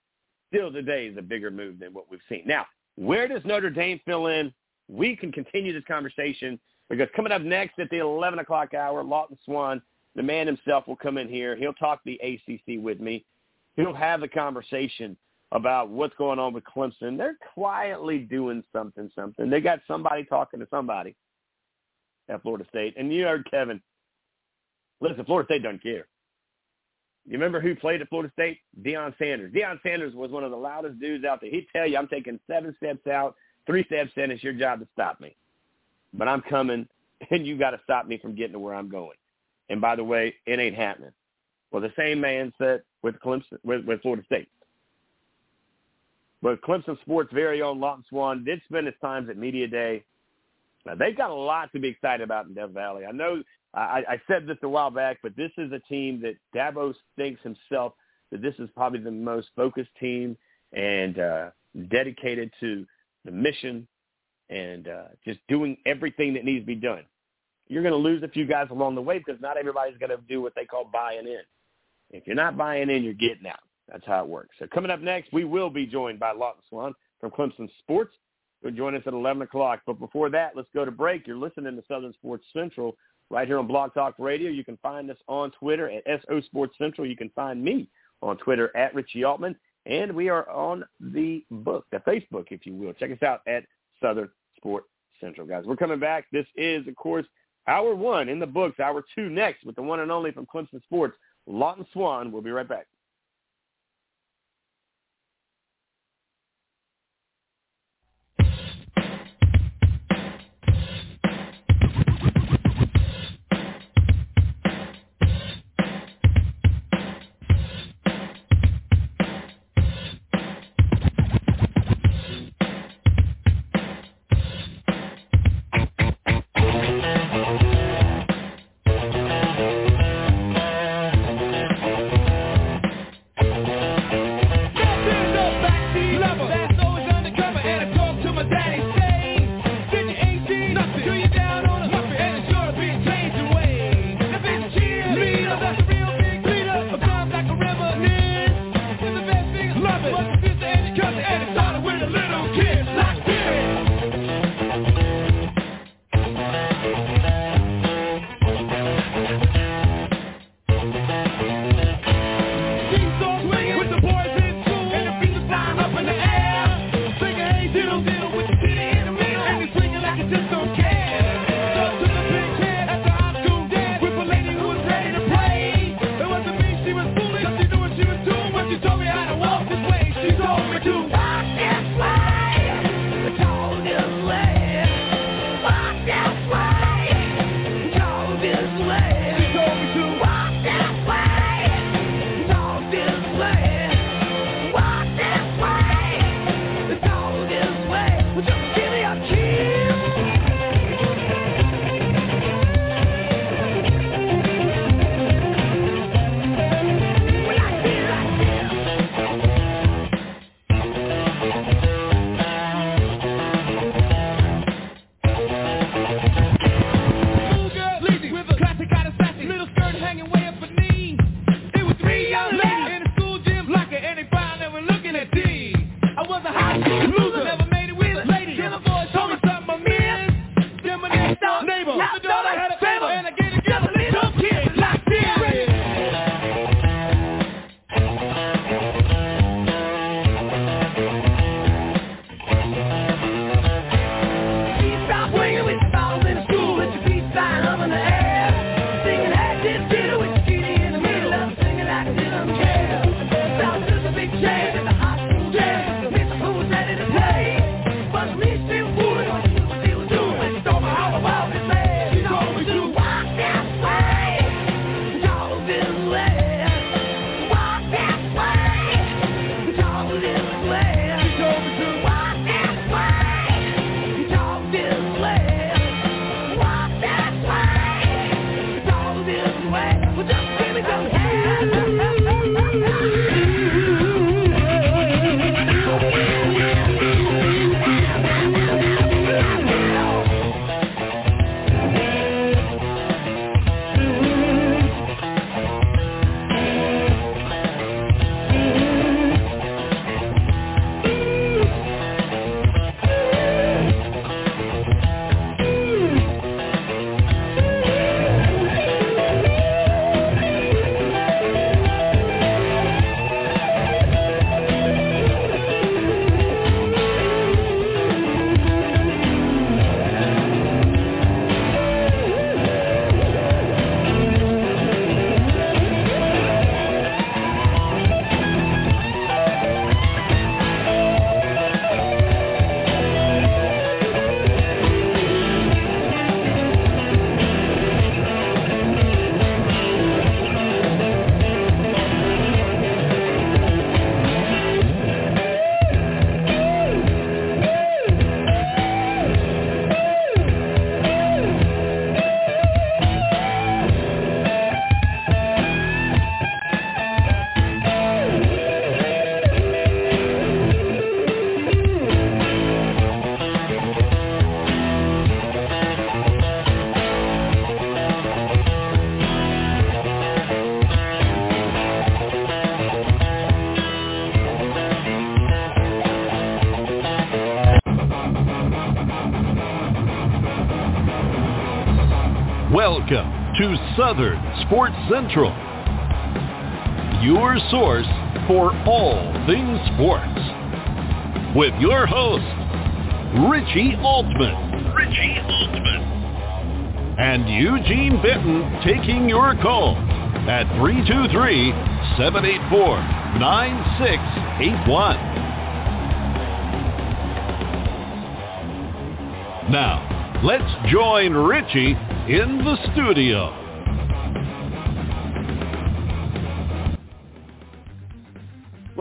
still today is a bigger move than what we've seen. Now, where does Notre Dame fill in? We can continue this conversation because coming up next at the 11 o'clock hour, Lawton Swann, the man himself, will come in here. He'll talk the ACC with me. He'll have the conversation about what's going on with Clemson. They're quietly doing something, something. They got somebody talking to somebody at Florida State. And you heard Kevin. Listen, Florida State doesn't care. You remember who played at Florida State? Deion Sanders. Deion Sanders was one of the loudest dudes out there. He'd tell you, I'm taking seven steps out, three steps in. It's your job to stop me. But I'm coming, and you got to stop me from getting to where I'm going. And by the way, it ain't happening. Well, the same man said with Clemson, with, with Florida State. But Clemson Sports' very own Lawton Swann did spend his times at Media Day. Now, they've got a lot to be excited about in Death Valley. I know I, I said this a while back, but this is a team that Dabo thinks himself that this is probably the most focused team and uh, dedicated to the mission and uh, just doing everything that needs to be done. You're going to lose a few guys along the way because not everybody's going to do what they call buying in. If you're not buying in, you're getting out. That's how it works. So coming up next, we will be joined by Lawton Swan from Clemson Sports. He'll join us at 11 o'clock. But before that, let's go to break. You're listening to Southern Sports Central right here on Blog Talk Radio. You can find us on Twitter at SO Sports Central. You can find me on Twitter at Richie Altman. And we are on the book, the Facebook, if you will. Check us out at Southern Sports Central, guys. We're coming back. This is, of course, hour one in the books, hour two next with the one and only from Clemson Sports, Lawton Swan. We'll be right back. Sports Central, your source for all things sports. With your host, Richie Altman. Richie Altman. And Eugene Benton taking your call at 323-784-9681. Now, let's join Richie in the studio.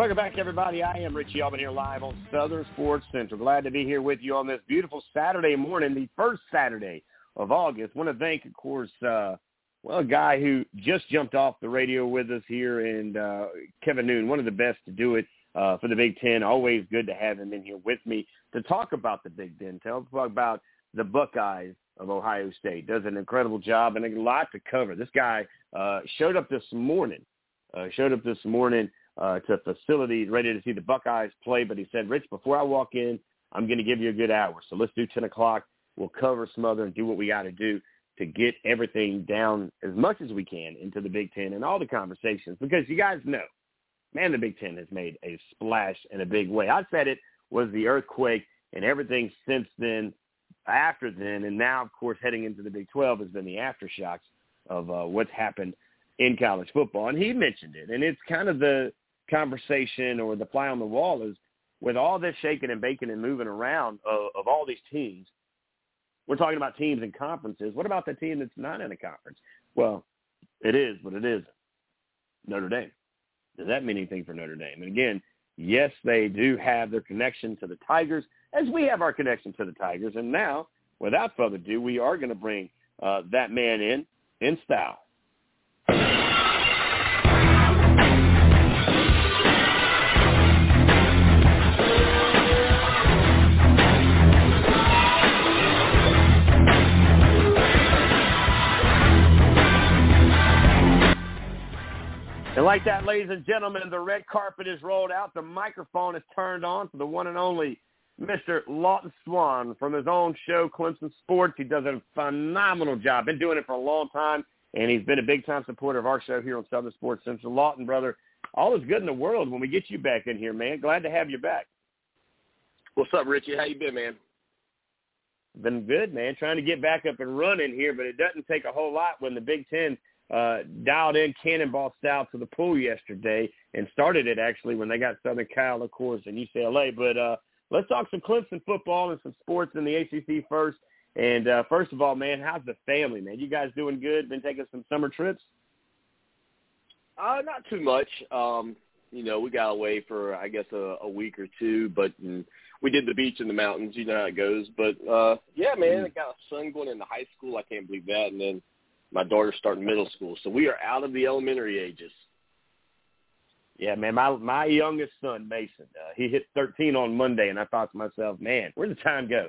Welcome back, everybody. I am Richie Altman here live on Southern Sports Central. Glad to be here with you on this beautiful Saturday morning, the first Saturday of August. want to thank, of course, uh, well, a guy who just jumped off the radio with us here, and uh, Kevin Noon, one of the best to do it uh, for the Big Ten. Always good to have him in here with me to talk about the Big Ten, tell talk about the Buckeyes of Ohio State. Does an incredible job and a lot to cover. This guy uh, showed up this morning. Uh, showed up this morning uh, to facility ready to see the Buckeyes play, but he said, Rich, before I walk in, I'm going to give you a good hour. So let's do 10 o'clock. We'll cover, smother, and do what we got to do to get everything down as much as we can into the Big Ten and all the conversations because you guys know, man, the Big Ten has made a splash in a big way. I said it was the earthquake and everything since then, after then, and now, of course, heading into the Big 12 has been the aftershocks of uh, what's happened in college football. And he mentioned it, and it's kind of the conversation or the fly on the wall is with all this shaking and baking and moving around of, of all these teams, we're talking about teams and conferences. What about the team that's not in a conference? Well, it is, but it isn't. Notre Dame. Does that mean anything for Notre Dame? And again, yes, they do have their connection to the Tigers, as we have our connection to the Tigers. And now, without further ado, we are going to bring uh, that man in in style. And like that, ladies and gentlemen, the red carpet is rolled out. The microphone is turned on for the one and only Mr. Lawton Swan from his own show, Clemson Sports. He does a phenomenal job. Been doing it for a long time, and he's been a big-time supporter of our show here on Southern Sports Central. Lawton, brother, all is good in the world when we get you back in here, man. Glad to have you back. What's up, Richie? How you been, man? Been good, man. Trying to get back up and running here, but it doesn't take a whole lot when the Big Ten – uh, dialed in Cannonball South to the pool yesterday and started it actually when they got Southern Cal, of course, and UCLA. But uh, let's talk some Clemson football and some sports in the ACC first. And uh, first of all, man, how's the family, man? You guys doing good? Been taking some summer trips? Uh, not too much. Um, you know, we got away for I guess a, a week or two, but mm, we did the beach and the mountains. You know how it goes. But uh, yeah, man, I got a son going into high school. I can't believe that. And then my daughter's starting middle school, so we are out of the elementary ages. Yeah, man, my my youngest son Mason, uh, he hit 13 on Monday, and I thought to myself, man, where the time go?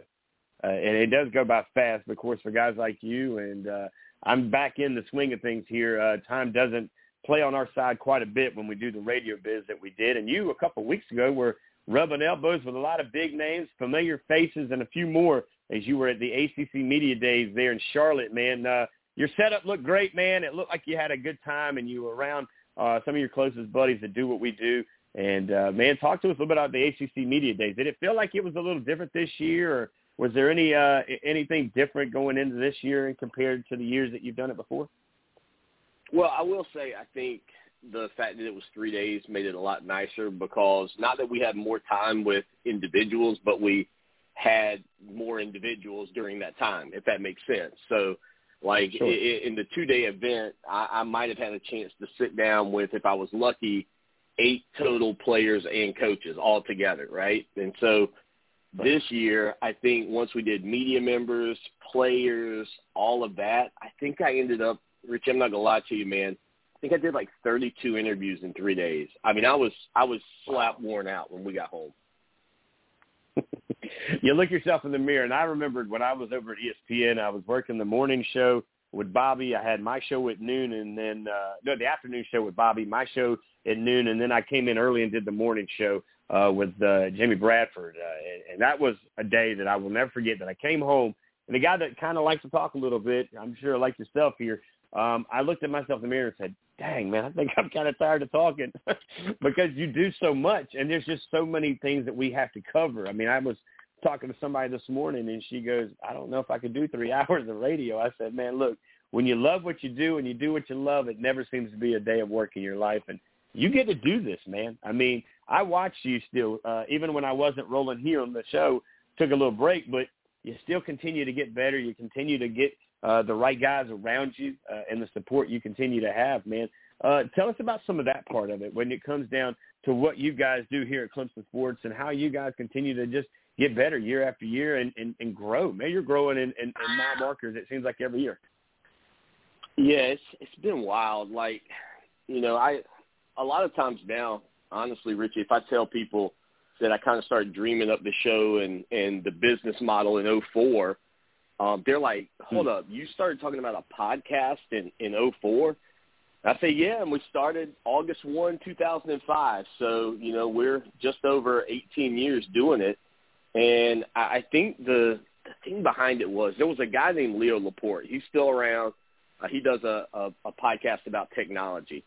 Uh, and it does go by fast, of course, for guys like you. And uh, I'm back in the swing of things here. Uh, time doesn't play on our side quite a bit when we do the radio biz that we did. And you, a couple of weeks ago, were rubbing elbows with a lot of big names, familiar faces, and a few more as you were at the ACC Media Days there in Charlotte, man. Uh, your setup looked great, man. It looked like you had a good time and you were around uh, some of your closest buddies that do what we do. And uh, man, talk to us a little bit about the ACC Media Days. Did it feel like it was a little different this year, or was there any uh, anything different going into this year and compared to the years that you've done it before? Well, I will say I think the fact that it was three days made it a lot nicer because not that we had more time with individuals, but we had more individuals during that time, if that makes sense. So like sure. in the two day event, I, I might have had a chance to sit down with, if I was lucky, eight total players and coaches all together, right? And so this year, I think once we did media members, players, all of that, I think I ended up, Rich, I'm not gonna lie to you, man. I think I did like 32 interviews in three days. I mean, I was I was slap worn out when we got home. You look yourself in the mirror, and I remembered when I was over at ESPN, I was working the morning show with Bobby. I had my show at noon, and then uh, no, the afternoon show with Bobby, my show at noon, and then I came in early and did the morning show uh, with uh, Jamie Bradford, uh, and, and that was a day that I will never forget. That I came home And the guy that kind of likes to talk a little bit, I'm sure like yourself here, um, I looked at myself in the mirror and said, dang, man, I think I'm kind of tired of talking because you do so much and there's just so many things that we have to cover. I mean, I was talking to somebody this morning and she goes, I don't know if I could do three hours of radio. I said, man, look, when you love what you do and you do what you love, it never seems to be a day of work in your life. And you get to do this, man. I mean, I watched you still, uh, even when I wasn't rolling here on the show, took a little break, but you still continue to get better. You continue to get uh, the right guys around you uh, and the support you continue to have, man. Uh, tell us about some of that part of it when it comes down to what you guys do here at Clemson Sports and how you guys continue to just get better year after year and, and, and grow. Man, you're growing in, in, in mile markers, it seems like every year. Yeah, it's it's been wild. Like, you know, I a lot of times now, honestly, Richie, if I tell people that I kind of started dreaming up the show and and the business model in '04, um, they're like, "Hold up, you started talking about a podcast in in '04?" I say, "Yeah," and we started August one, 2005. So you know, we're just over 18 years doing it, and I, think the the thing behind it was there was a guy named Leo Laporte. He's still around. Uh, he does a, a, a podcast about technology,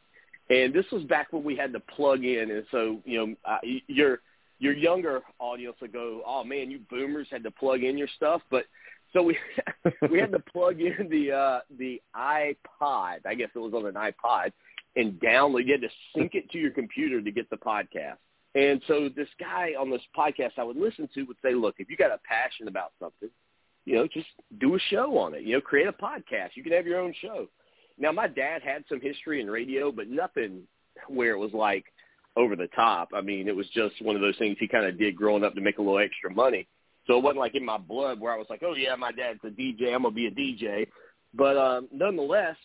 and this was back when we had to plug in. And so, you know, uh, your your younger audience will go, "Oh man, you boomers had to plug in your stuff." But so we we had to plug in the uh, the iPod. I guess it was on an iPod, and download. You had to sync it to your computer to get the podcast. And so this guy on this podcast I would listen to would say, "Look, if you got a passion about something, you know, just do a show on it. You know, create a podcast. You can have your own show. Now, my dad had some history in radio, but nothing where it was like over the top. I mean, it was just one of those things he kind of did growing up to make a little extra money. So it wasn't like in my blood where I was like, oh yeah, my dad's a DJ, I'm gonna be a DJ. But um, nonetheless,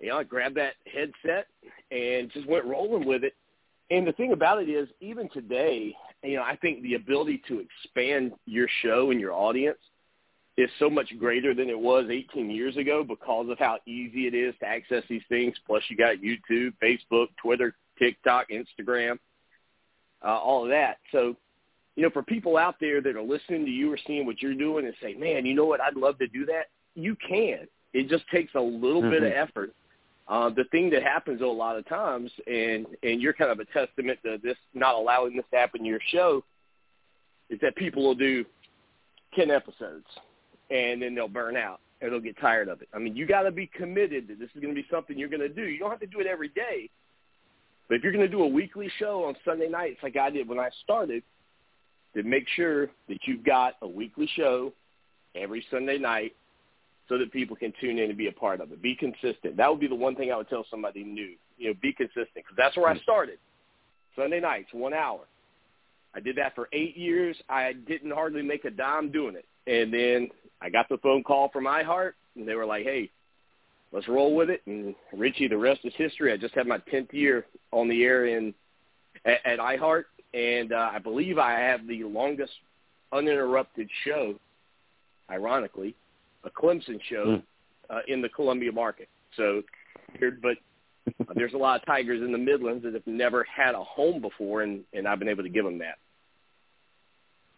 you know, I grabbed that headset and just went rolling with it. And the thing about it is, even today, you know, I think the ability to expand your show and your audience is so much greater than it was 18 years ago because of how easy it is to access these things. Plus, you got YouTube, Facebook, Twitter, TikTok, Instagram, uh, all of that. So, you know, for people out there that are listening to you or seeing what you're doing and say, man, you know what, I'd love to do that, you can. It just takes a little mm-hmm. bit of mm-hmm. effort. Uh, the thing that happens a lot of times, and and you're kind of a testament to this not allowing this to happen in your show, is that people will do ten episodes and then they'll burn out and they'll get tired of it. I mean, you got to be committed that this is going to be something you're going to do. You don't have to do it every day, but if you're going to do a weekly show on Sunday nights like I did when I started, then make sure that you've got a weekly show every Sunday night so that people can tune in and be a part of it. Be consistent. That would be the one thing I would tell somebody new. You know, be consistent because that's where I started. Sunday nights, one hour. I did that for eight years. I didn't hardly make a dime doing it. And then I got the phone call from iHeart, and they were like, "Hey, let's roll with it." And Richie, the rest is history. I just had my tenth year on the air in at, at iHeart, and uh, I believe I have the longest uninterrupted show. Ironically, a Clemson show mm. uh, in the Columbia market. So, but there's a lot of Tigers in the Midlands that have never had a home before, and and I've been able to give them that.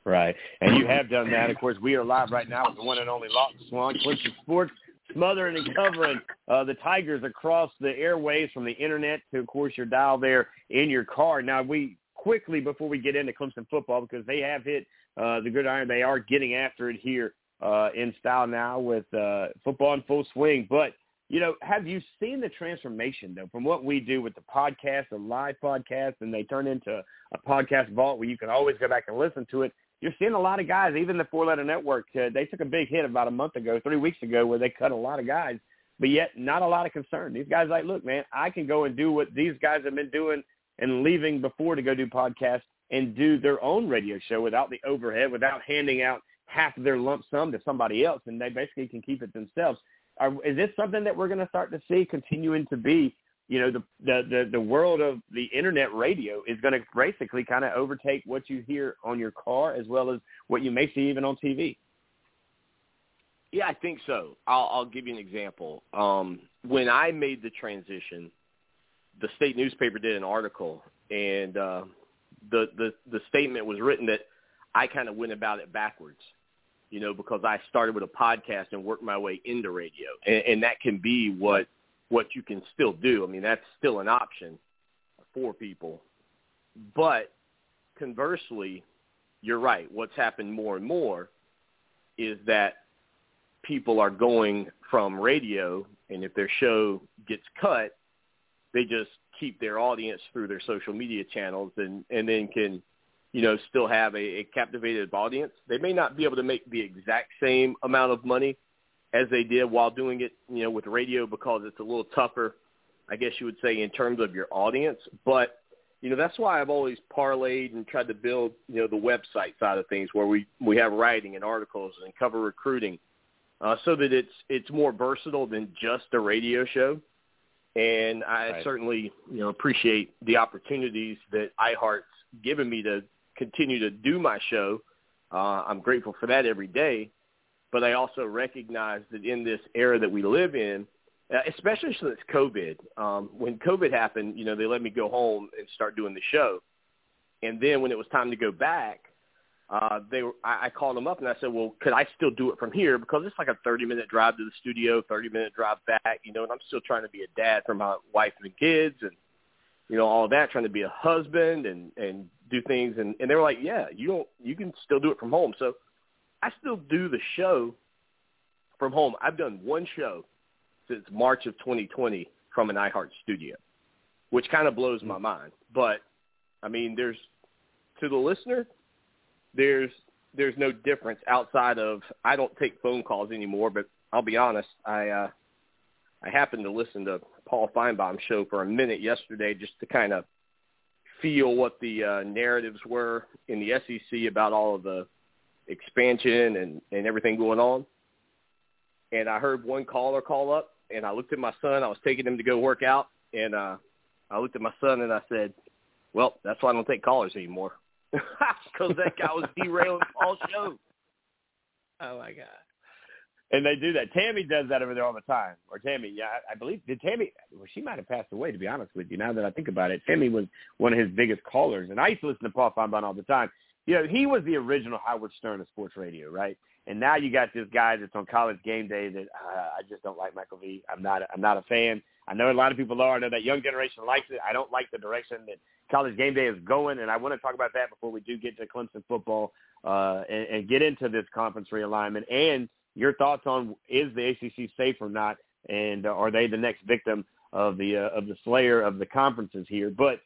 Right. And you have done that. Of course, we are live right now with the one and only Lawton Swann, Clemson Sports, smothering and covering uh, the Tigers across the airways from the internet to, of course, your dial there in your car. Now, we quickly, before we get into Clemson football, because they have hit uh, the gridiron, they are getting after it here uh, in style now with uh, football in full swing. But, you know, have you seen the transformation, though, from what we do with the podcast, the live podcast, and they turn into a podcast vault where you can always go back and listen to it you're seeing a lot of guys, even the four letter network, uh, they took a big hit about a month ago, three weeks ago, where they cut a lot of guys, but yet not a lot of concern. These guys like, look, man, I can go and do what these guys have been doing and leaving before to go do podcasts and do their own radio show without the overhead, without handing out half of their lump sum to somebody else, and they basically can keep it themselves. Are, is this something that we're going to start to see continuing to be you know the the the, the world of the internet radio is going to basically kind of overtake what you hear on your car as well as what you may see even on TV. Yeah, I think so. I'll, I'll give you an example. Um, when I made the transition, the state newspaper did an article, and uh, the the the statement was written that I kind of went about it backwards. You know, because I started with a podcast and worked my way into radio, and, and that can be what what you can still do. I mean, that's still an option for people, but conversely, you're right. What's happened more and more is that people are going from radio, and if their show gets cut, they just keep their audience through their social media channels, and and then can, you know, still have a, a captivated audience. They may not be able to make the exact same amount of money as they did while doing it, you know, with radio because it's a little tougher, I guess you would say, in terms of your audience. But you know, that's why I've always parlayed and tried to build, you know, the website side of things where we we have writing and articles and cover recruiting, uh, so that it's it's more versatile than just a radio show. And I Right. certainly, you know, appreciate the opportunities that iHeart's given me to continue to do my show. Uh, I'm grateful for that every day. But I also recognize that in this era that we live in, uh, especially since COVID. Um, when COVID happened, you know, they let me go home and start doing the show. And then when it was time to go back, uh, they were, I, I called them up and I said, well, could I still do it from here? Because it's like a 30 minute drive to the studio, 30 minute drive back, you know, and I'm still trying to be a dad for my wife and kids and, you know, all that, trying to be a husband and, and do things. And, and they were like, yeah, you don't, you can still do it from home. So I still do the show from home. I've done one show since March of 2020 from an iHeart studio, which kind of blows my mind. But I mean, there's to the listener, there's there's no difference outside of I don't take phone calls anymore. But I'll be honest, I uh, I happened to listen to Paul Finebaum's show for a minute yesterday just to kind of feel what the uh, narratives were in the SEC about all of the expansion and and everything going on. And I heard one caller call up, and I looked at my son. I was taking him to go work out, and uh, I looked at my son and I said, "Well, that's why I don't take callers anymore." Because that guy was derailing Paul's show. Oh my god. And they do that. Tammy does that over there all the time. Or Tammy, yeah, I, believe did Tammy well she might have passed away to be honest with you, now that I think about it. Tammy was one of his biggest callers. And I used to listen to Paul Finebaum all the time. You know, he was the original Howard Stern of sports radio, right? And now you got this guy that's on college game day that uh, I just don't like McAfee. I'm not I'm not a fan. I know a lot of people are. I know that young generation likes it. I don't like the direction that college game day is going, and I want to talk about that before we do get to Clemson football uh, and, and get into this conference realignment and your thoughts on is the ACC safe or not, and uh, are they the next victim of the uh, of the slayer of the conferences here? But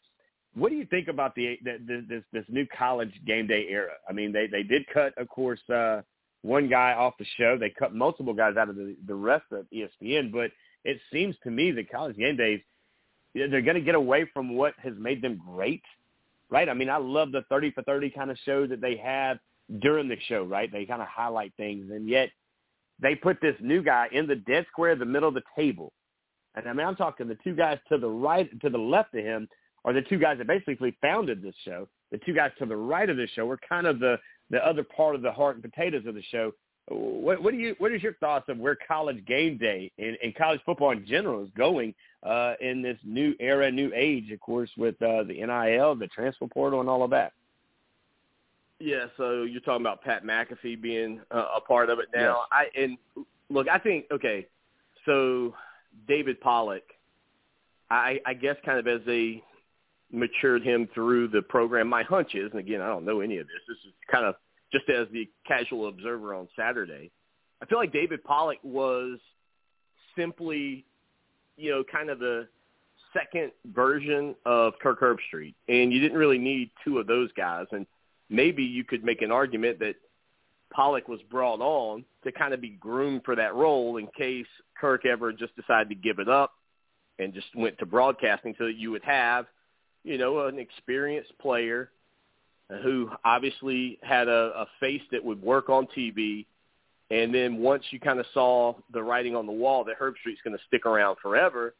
what do you think about the, the, this this new college game day era? I mean, they they did cut, of course, uh, one guy off the show. They cut multiple guys out of the the rest of ESPN, but it seems to me that college game days they're going to get away from what has made them great, right? I mean, I love the 30 for 30 kind of show that they have during the show, right? They kind of highlight things, and yet they put this new guy in the dead square in the middle of the table. And I mean, I'm talking the two guys to the right, to the left of him are the two guys that basically founded this show. The two guys to the right of this show were kind of the, the other part of the heart and potatoes of the show. What, what do you, what is your thoughts of where college game day and, and college football in general is going uh, in this new era, new age, of course, with uh, the NIL, the transfer portal, and all of that? Yeah, so you're talking about Pat McAfee being uh, a part of it now. I and look, I think okay, so David Pollack, I, I guess kind of as they matured him through the program, my hunch is, and again, I don't know any of this. This is kind of just as the casual observer on Saturday. I feel like David Pollack was simply, you know, kind of the second version of Kirk Herbstreit, and you didn't really need two of those guys. And maybe you could make an argument that Pollack was brought on to kind of be groomed for that role in case Kirk ever just decided to give it up and just went to broadcasting so that you would have, you know, an experienced player who obviously had a, a face that would work on TV. And then once you kind of saw the writing on the wall that Herbstreit's going to stick around forever,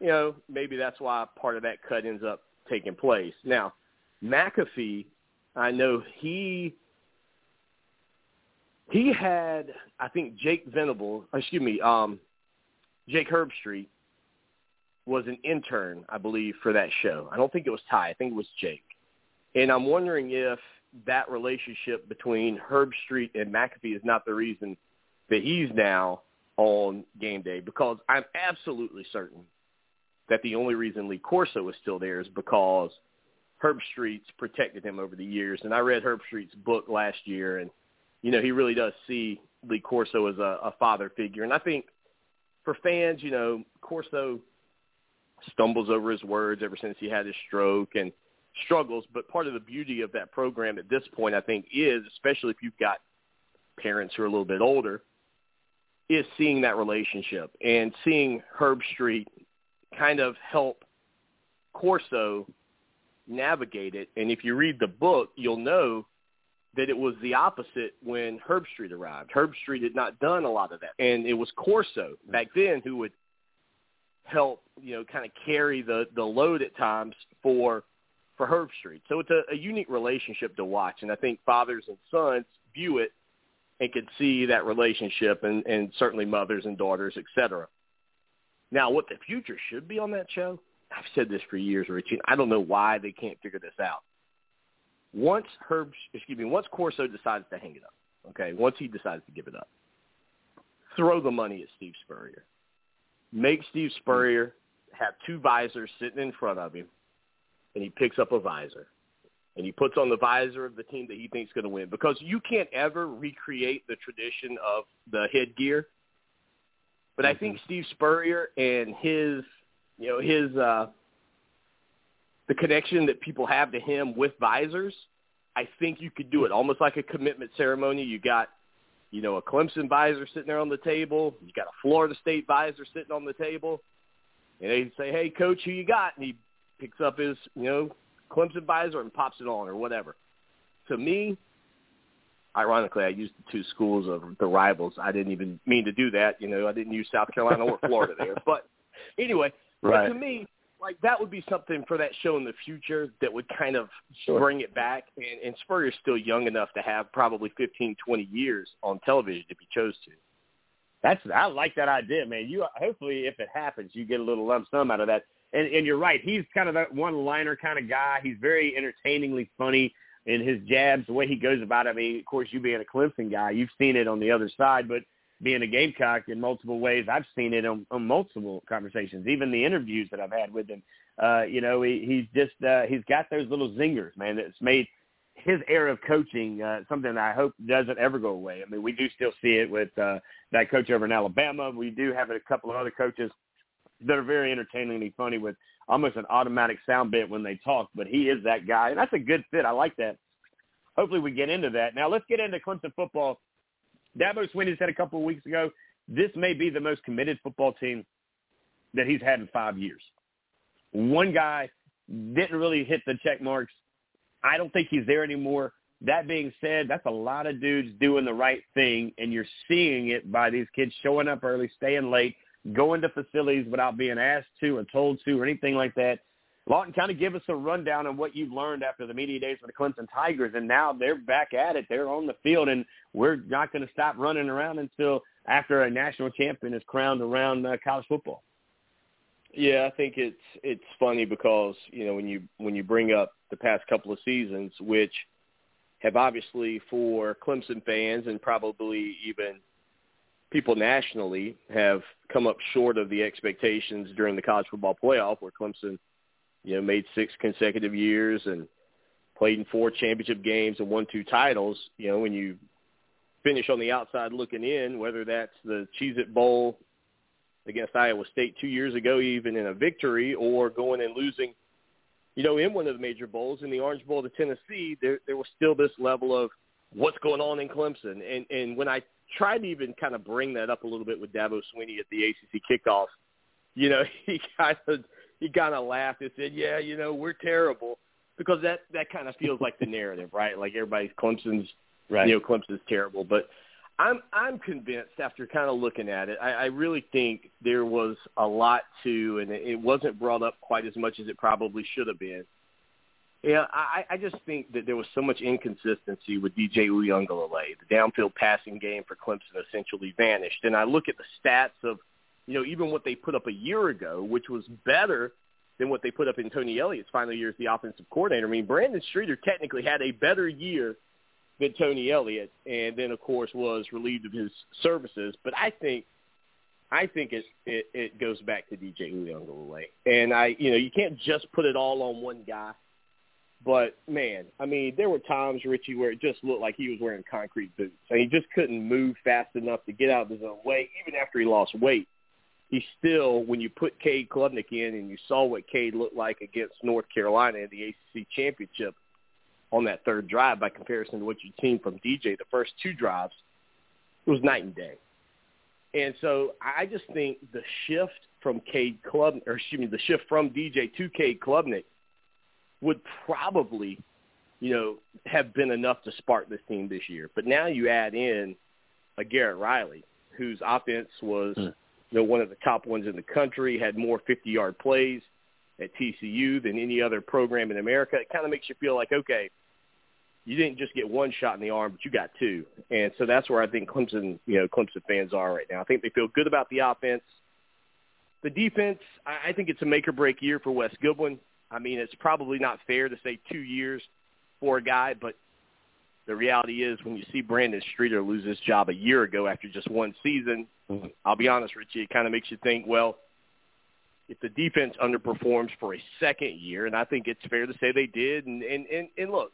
you know, maybe that's why part of that cut ends up taking place. Now, McAfee, I know he he had I think Jake Venable, excuse me, um, Jake Herbstreit was an intern, I believe, for that show. I don't think it was Ty. I think it was Jake. And I'm wondering if that relationship between Herb Street and McAfee is not the reason that he's now on game day because I'm absolutely certain that the only reason Lee Corso is still there is because Herb Street's protected him over the years. And I read Herbstreit's book last year, and you know he really does see Lee Corso as a, a father figure. And I think for fans, you know, Corso stumbles over his words ever since he had his stroke and struggles. But part of the beauty of that program at this point, I think, is especially if you've got parents who are a little bit older, is seeing that relationship and seeing Herb Street kind of help Corso navigate it. And if you read the book, you'll know that it was the opposite when Herbstreit arrived. Herb Street had not done a lot of that. And it was Corso back then who would help, you know, kind of carry the, the load at times for for Herb Street. So it's a, a unique relationship to watch. And I think fathers and sons view it and can see that relationship and, and certainly mothers and daughters, et cetera. Now, what the future should be on that show, I've said this for years, Richie. I don't know why they can't figure this out. Once Herb, excuse me, once Corso decides to hang it up, okay, once he decides to give it up, throw the money at Steve Spurrier. Make Steve Spurrier have two visors sitting in front of him, and he picks up a visor and he puts on the visor of the team that he thinks is going to win because you can't ever recreate the tradition of the headgear. But. I think mm-hmm. Steve Spurrier and his, you know, his uh, the connection that people have to him with visors, I think you could do it almost like a commitment ceremony. You got, you know, a Clemson visor sitting there on the table. You got a Florida State visor sitting on the table, and they say, "Hey, coach, who you got?" And he picks up his, you know, Clemson visor and pops it on or whatever. To me, ironically, I used the two schools of the rivals. I didn't even mean to do that. You know, I didn't use South Carolina or Florida there. But anyway, right. but to me, like that would be something for that show in the future that would kind of sure. bring it back. And, and Spurrier's still young enough to have probably 15, 20 years on television if he chose to. That's I like that idea, man. You hopefully, if it happens, you get a little lump sum out of that and, and you're right. He's kind of that one-liner kind of guy. He's very entertainingly funny in his jabs, the way he goes about it. I mean, of course, you being a Clemson guy, you've seen it on the other side, but being a Gamecock in multiple ways, I've seen it on, on multiple conversations, even the interviews that I've had with him. Uh, you know, he, he's just uh, he's got those little zingers, man. That's made his era of coaching uh, something that I hope doesn't ever go away. I mean, we do still see it with uh, that coach over in Alabama. We do have a couple of other coaches that are very entertainingly funny with almost an automatic sound bit when they talk. But he is that guy, and that's a good fit. I like that. Hopefully, we get into that. Now, let's get into Clemson football. Dabo Swinney said a couple of weeks ago, this may be the most committed football team that he's had in five years. One guy didn't really hit the check marks. I don't think he's there anymore. That being said, that's a lot of dudes doing the right thing, and you're seeing it by these kids showing up early, staying late, going to facilities without being asked to or told to or anything like that. Lawton, kind of give us a rundown on what you've learned after the media days with the Clemson Tigers, and now they're back at it. They're on the field, and we're not going to stop running around until after a national champion is crowned around uh, college football. Yeah, I think it's it's funny because you know when you when you bring up the past couple of seasons, which have obviously for Clemson fans and probably even people nationally have come up short of the expectations during the college football playoff where Clemson, you know, made six consecutive years and played in four championship games and won two titles, you know, when you finish on the outside looking in, whether that's the Cheez-It Bowl against Iowa State two years ago, even in a victory, or going and losing, you know, in one of the major bowls in the Orange Bowl to Tennessee, there there was still this level of what's going on in Clemson. And and when I tried to even kind of bring that up a little bit with Dabo Swinney at the ACC kickoff. You know, he kind of he kind of laughed and said, "Yeah, you know, we're terrible," because that that kind of feels like the narrative, right? Like everybody's Clemson's, right. you know, Clemson's terrible. But I'm I'm convinced after kind of looking at it, I, I really think there was a lot to, and it wasn't brought up quite as much as it probably should have been yeah, I, I just think that there was so much inconsistency with DJ Uiagalelei. The downfield passing game for Clemson essentially vanished. And I look at the stats of, you know, even what they put up a year ago, which was better than what they put up in Tony Elliott's final year as the offensive coordinator. I mean, Brandon Streeter technically had a better year than Tony Elliott, and then of course was relieved of his services. But I think, I think it it, it goes back to DJ Uiagalelei, and I, you know, you can't just put it all on one guy. But man, I mean, there were times Richie where it just looked like he was wearing concrete boots, and he just couldn't move fast enough to get out of his own way. Even after he lost weight, he still, when you put Cade Klubnik in, and you saw what Cade looked like against North Carolina in the ACC championship on that third drive, by comparison to what you'd seen from DJ the first two drives, it was night and day. And so I just think the shift from Cade Klubnik, or excuse me, the shift from DJ to Cade Klubnik would probably, you know, have been enough to spark this team this year. But now you add in a Garrett Riley, whose offense was, Hmm. Know, one of the top ones in the country, had more 50-yard plays at TCU than any other program in America. It kind of makes you feel like, okay, you didn't just get one shot in the arm, but you got two. And so that's where I think Clemson, you know, Clemson fans are right now. I think they feel good about the offense. The defense, I I think it's a make or break year for Wes Goodwin. I mean, it's probably not fair to say two years for a guy, but the reality is when you see Brandon Streeter lose his job a year ago after just one season, Mhm. I'll be honest, Richie, it kind of makes you think, well, if the defense underperforms for a second year, and I think it's fair to say they did, and, and, and, and look,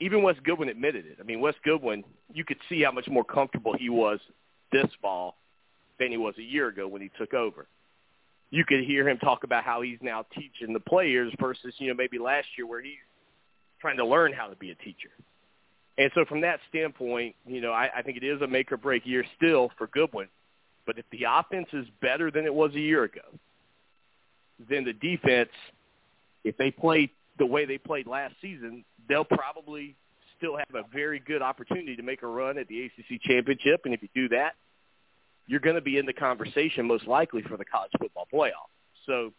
even Wes Goodwin admitted it. I mean, Wes Goodwin, you could see how much more comfortable he was this fall than he was a year ago when he took over. You could hear him talk about how he's now teaching the players versus, you know, maybe last year where he's trying to learn how to be a teacher. And so from that standpoint, you know, I, I think it is a make or break year still for Goodwin. But if the offense is better than it was a year ago, then the defense, if they play the way they played last season, they'll probably still have a very good opportunity to make a run at the ACC championship. And if you do that, you're going to be in the conversation most likely for the college football playoff. So,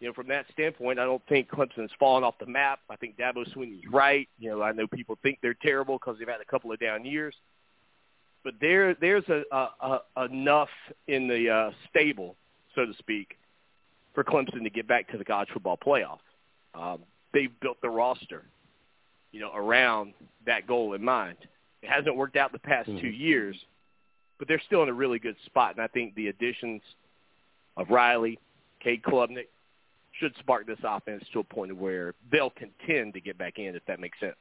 you know, from that standpoint, I don't think Clemson's fallen off the map. I think Dabo Swinney's right. You know, I know people think they're terrible because they've had a couple of down years, but there there's a, a, a enough in the uh, stable, so to speak, for Clemson to get back to the college football playoff. Um, they've built the roster, you know, around that goal in mind. It hasn't worked out the past two years, but they're still in a really good spot. And I think the additions of Riley, Cade Klubnik should spark this offense to a point where they'll contend to get back in, if that makes sense.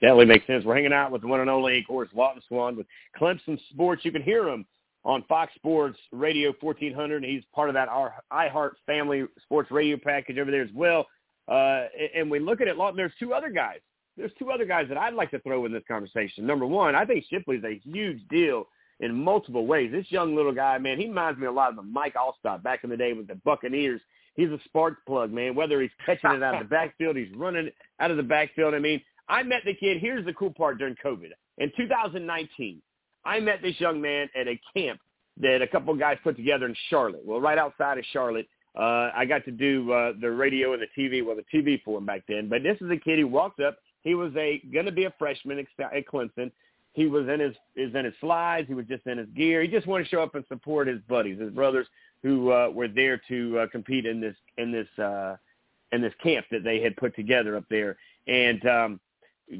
Definitely makes sense. We're hanging out with the one and only, of course, Lawton Swan with Clemson Sports. You can hear him on Fox Sports Radio 1400. He's part of that our iHeart Family Sports Radio package over there as well. Uh, and we look at it, Lawton, there's two other guys. There's two other guys that I'd like to throw in this conversation. Number one, I think Shipley's a huge deal in multiple ways. This young little guy, man, he reminds me a lot of the Mike Alstott back in the day with the Buccaneers. He's a spark plug, man. Whether he's catching it out of the backfield, he's running out of the backfield. I mean, I met the kid. Here's the cool part during COVID. In 2019, I met this young man at a camp that a couple of guys put together in Charlotte. Well, right outside of Charlotte, uh, I got to do uh, the radio and the TV, well, the TV for him back then. But this is a kid who walked up. He was a going to be a freshman at Clemson. He was in his is in his slides. He was just in his gear. He just wanted to show up and support his buddies, his brothers who uh, were there to uh, compete in this in this uh, in this camp that they had put together up there. And um,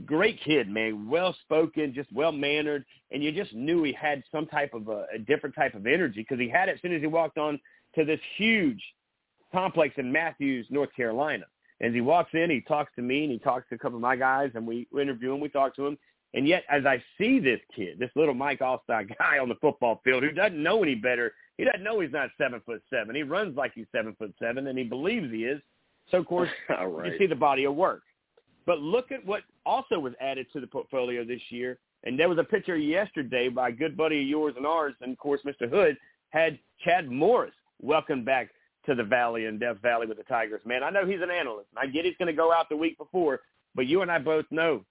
great kid, man, well spoken, just well mannered, and you just knew he had some type of a, a different type of energy because he had it as soon as he walked on to this huge complex in Matthews, North Carolina. As he walks in, he talks to me and he talks to a couple of my guys, and we interview him. We talk to him, and yet as I see this kid, this little Mike Alstott guy on the football field who doesn't know any better, he doesn't know he's not seven foot seven. He runs like he's seven foot seven, and he believes he is. So of course, right. you see the body of work. But look at what also was added to the portfolio this year. And there was a picture yesterday by a good buddy of yours and ours, and of course, Mr. Hood had Chad Morris welcome back to the Valley and Death Valley with the Tigers. Man, I know he's an analyst. and I get he's going to go out the week before, but you and I both know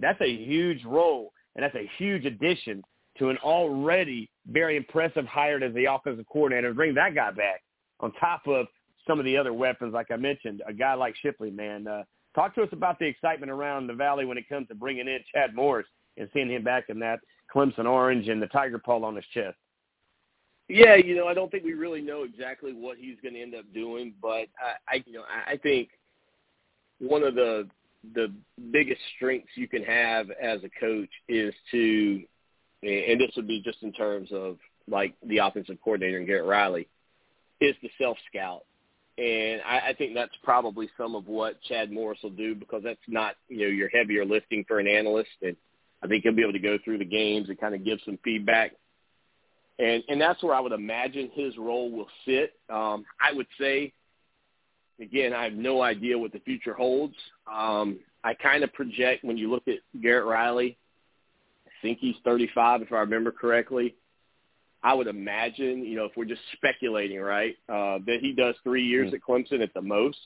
that's a huge role, and that's a huge addition to an already very impressive hire as the offensive coordinator. Bring that guy back on top of some of the other weapons, like I mentioned, a guy like Shipley, man. Uh, talk to us about the excitement around the Valley when it comes to bringing in Chad Morris and seeing him back in that Clemson orange and the tiger paw on his chest. Yeah, you know, I don't think we really know exactly what he's going to end up doing, but I, I you know, I, I think one of the the biggest strengths you can have as a coach is to, and this would be just in terms of like the offensive coordinator and Garrett Riley, is the self scout. And I, I think that's probably some of what Chad Morris will do because that's not, you know, your heavier lifting for an analyst. And I think he'll be able to go through the games and kind of give some feedback. And and that's where I would imagine his role will sit. Um, I would say, again, I have no idea what the future holds. Um, I kind of project when you look at Garrett Riley, I think he's 35 if I remember correctly. I would imagine, you know, if we're just speculating, right, uh, that he does three years mm-hmm. at Clemson at the most.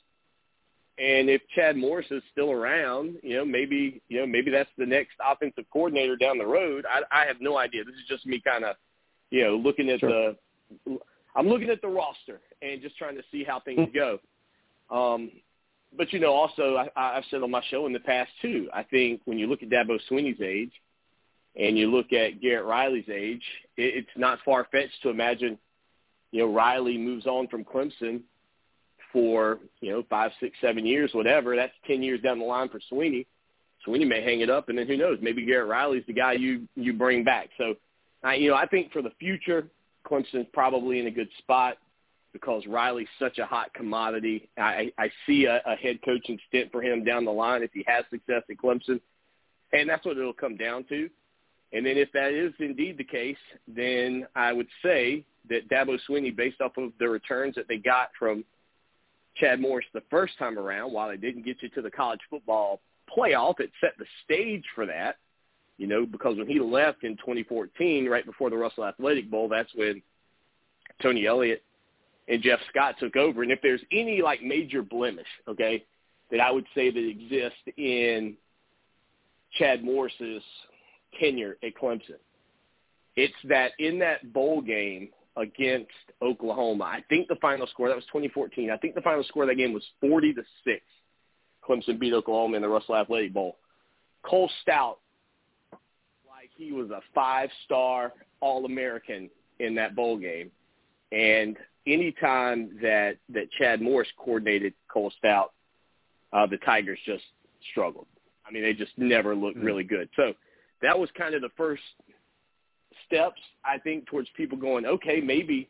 And if Chad Morris is still around, you know, maybe, you know, maybe that's the next offensive coordinator down the road. I, I have no idea. This is just me kind of, you know, looking at sure. the, I'm looking at the roster and just trying to see how things hmm. go. Um, but you know, also I, I've said on my show in the past too. I think when you look at Dabo Swinney's age, and you look at Garrett Riley's age, it, it's not far fetched to imagine, you know, Riley moves on from Clemson for you know five, six, seven years, whatever. That's ten years down the line for Swinney. Swinney may hang it up, and then who knows? Maybe Garrett Riley's the guy you you bring back. So, uh, you know, I think for the future, Clemson's probably in a good spot because Riley's such a hot commodity. I, I see a, a head coaching stint for him down the line if he has success at Clemson, and that's what it'll come down to. And then if that is indeed the case, then I would say that Dabo Swinney, based off of the returns that they got from Chad Morris the first time around, while they didn't get you to the college football playoff, it set the stage for that. You know, because when he left in 2014, right before the Russell Athletic Bowl, that's when Tony Elliott and Jeff Scott took over. And if there's any like major blemish, okay, that I would say that exists in Chad Morris's tenure at Clemson. It's that in that bowl game against Oklahoma, I think the final score that was 2014. I think the final score of that game was 40 to six. Clemson beat Oklahoma in the Russell Athletic Bowl. Cole Stoudt, like he was a five-star All-American in that bowl game, and anytime that that Chad Morris coordinated Cole Stoudt, uh, the Tigers just struggled. I mean, they just never looked mm-hmm. really good. So that was kind of the first steps, I think, towards people going, okay, maybe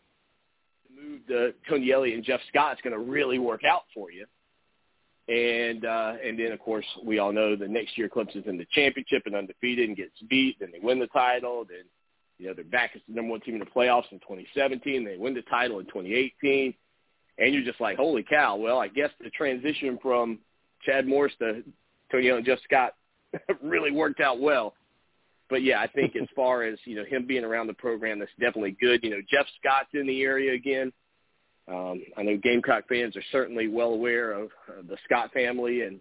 the move to Tony Elliott and Jeff Scott is going to really work out for you. And uh, and then of course we all know the next year Clemson's in the championship and undefeated and gets beat, then they win the title, then you know they're back as the number one team in the playoffs in 2017, they win the title in 2018, and you're just like, holy cow! Well, I guess the transition from Chad Morris to Tony and Jeff Scott really worked out well but yeah, I think as far as you know him being around the program, that's definitely good. You know, Jeff Scott's in the area again. Um, I know Gamecock fans are certainly well aware of uh, the Scott family, and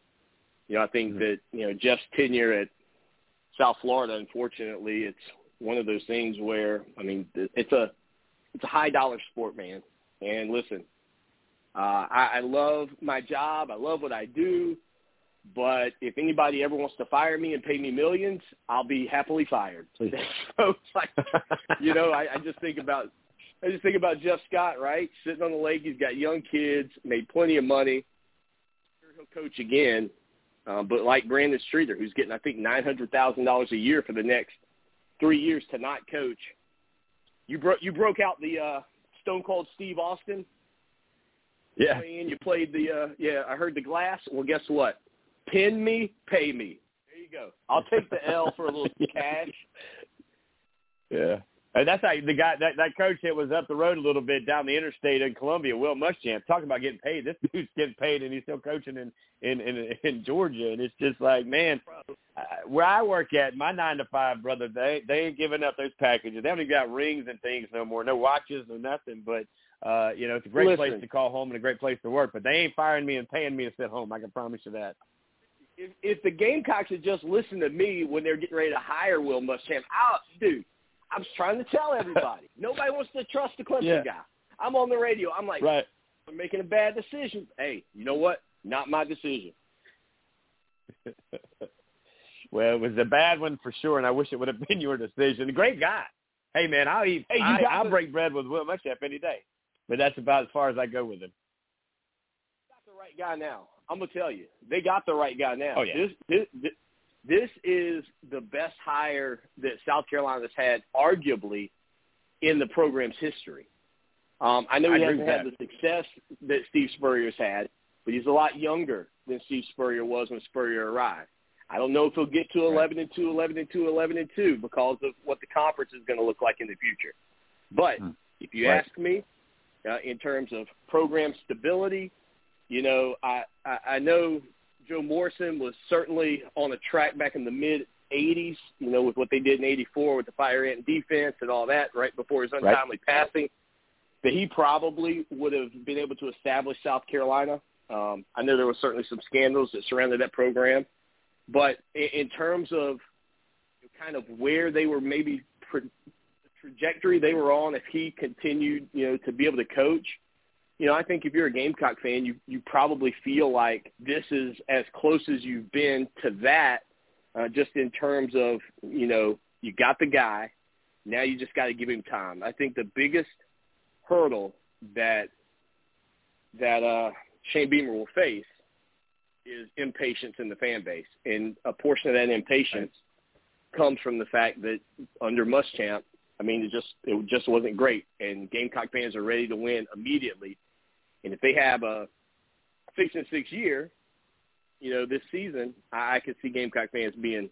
you know I think mm-hmm. that you know Jeff's tenure at South Florida, unfortunately, it's one of those things where I mean it's a it's a high dollar sport, man. And listen, uh, I, I love my job. I love what I do. But if anybody ever wants to fire me and pay me millions, I'll be happily fired. so it's like, you know, I, I just think about, I just think about Jeff Scott, right? Sitting on the lake, he's got young kids, made plenty of money. He'll coach again, um, but like Brandon Streeter, who's getting I think nine hundred thousand dollars a year for the next three years to not coach. You broke you broke out the uh, Stone Cold Steve Austin. Yeah, and you played the uh, yeah. I heard the glass. Well, guess what? Pin me, pay me. There you go. I'll take the L for a little cash. Yeah. And that's how the guy that that coach that was up the road a little bit down the interstate in Columbia, Will Muschamp, talking about getting paid. This dude's getting paid, and he's still coaching in in in, in Georgia, and it's just like, man, where I work at, my nine to five brother, they they ain't giving up those packages. They haven't got rings and things no more, no watches, no nothing. But uh, you know, it's a great Listen. place to call home and a great place to work. But they ain't firing me and paying me to sit home. I can promise you that if, if the Gamecocks had just listened to me when they're getting ready to hire Will Muschamp, I'll, dude, I was trying to tell everybody. Nobody wants to trust the Clemson yeah. guy. I'm on the radio. I'm like, right. I'm making a bad decision. Hey, you know what? Not my decision. well, it was a bad one for sure, and I wish it would have been your decision. Great guy. Hey man, I'll eat. Hey, you I, I'll the- break bread with Will Muschamp any day, but that's about as far as I go with him. got the right guy now. I'm gonna tell you, they got the right guy now. Oh, yeah. This this this, this is the best hire that South Carolina has had, arguably, in the program's history. Um, I know he agree hasn't had that. the success that Steve Spurrier's had, but he's a lot younger than Steve Spurrier was when Spurrier arrived. I don't know if he'll get to 11 and 2, 11 and 2, 11 and 2 because of what the conference is going to look like in the future. But Hmm. if you Right. ask me, uh, in terms of program stability, you know, I, I, I know Joe Morrison was certainly on a track back in the mid 80s, you know, with what they did in 84 with the fire ant defense and all that right before his untimely passing, that he probably would have been able to establish South Carolina. Um, I know there were certainly some scandals that surrounded that program, but in, in terms of kind of where they were maybe the trajectory they were on if he continued, you know, to be able to coach, you know, I think if you're a Gamecock fan, you you probably feel like this is as close as you've been to that, uh, just in terms of you know you got the guy, now you just got to give him time. I think the biggest hurdle that that uh, Shane Beamer will face is impatience in the fan base, and a portion of that impatience comes from the fact that under Muschamp, I mean, it just it just wasn't great, and Gamecock fans are ready to win immediately. And if they have a six and six year, you know, this season, I, I could see Gamecock fans being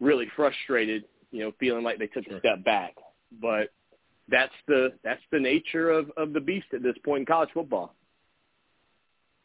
really frustrated, you know, feeling like they took a step back. But that's the that's the nature of of the beast at this point in college football.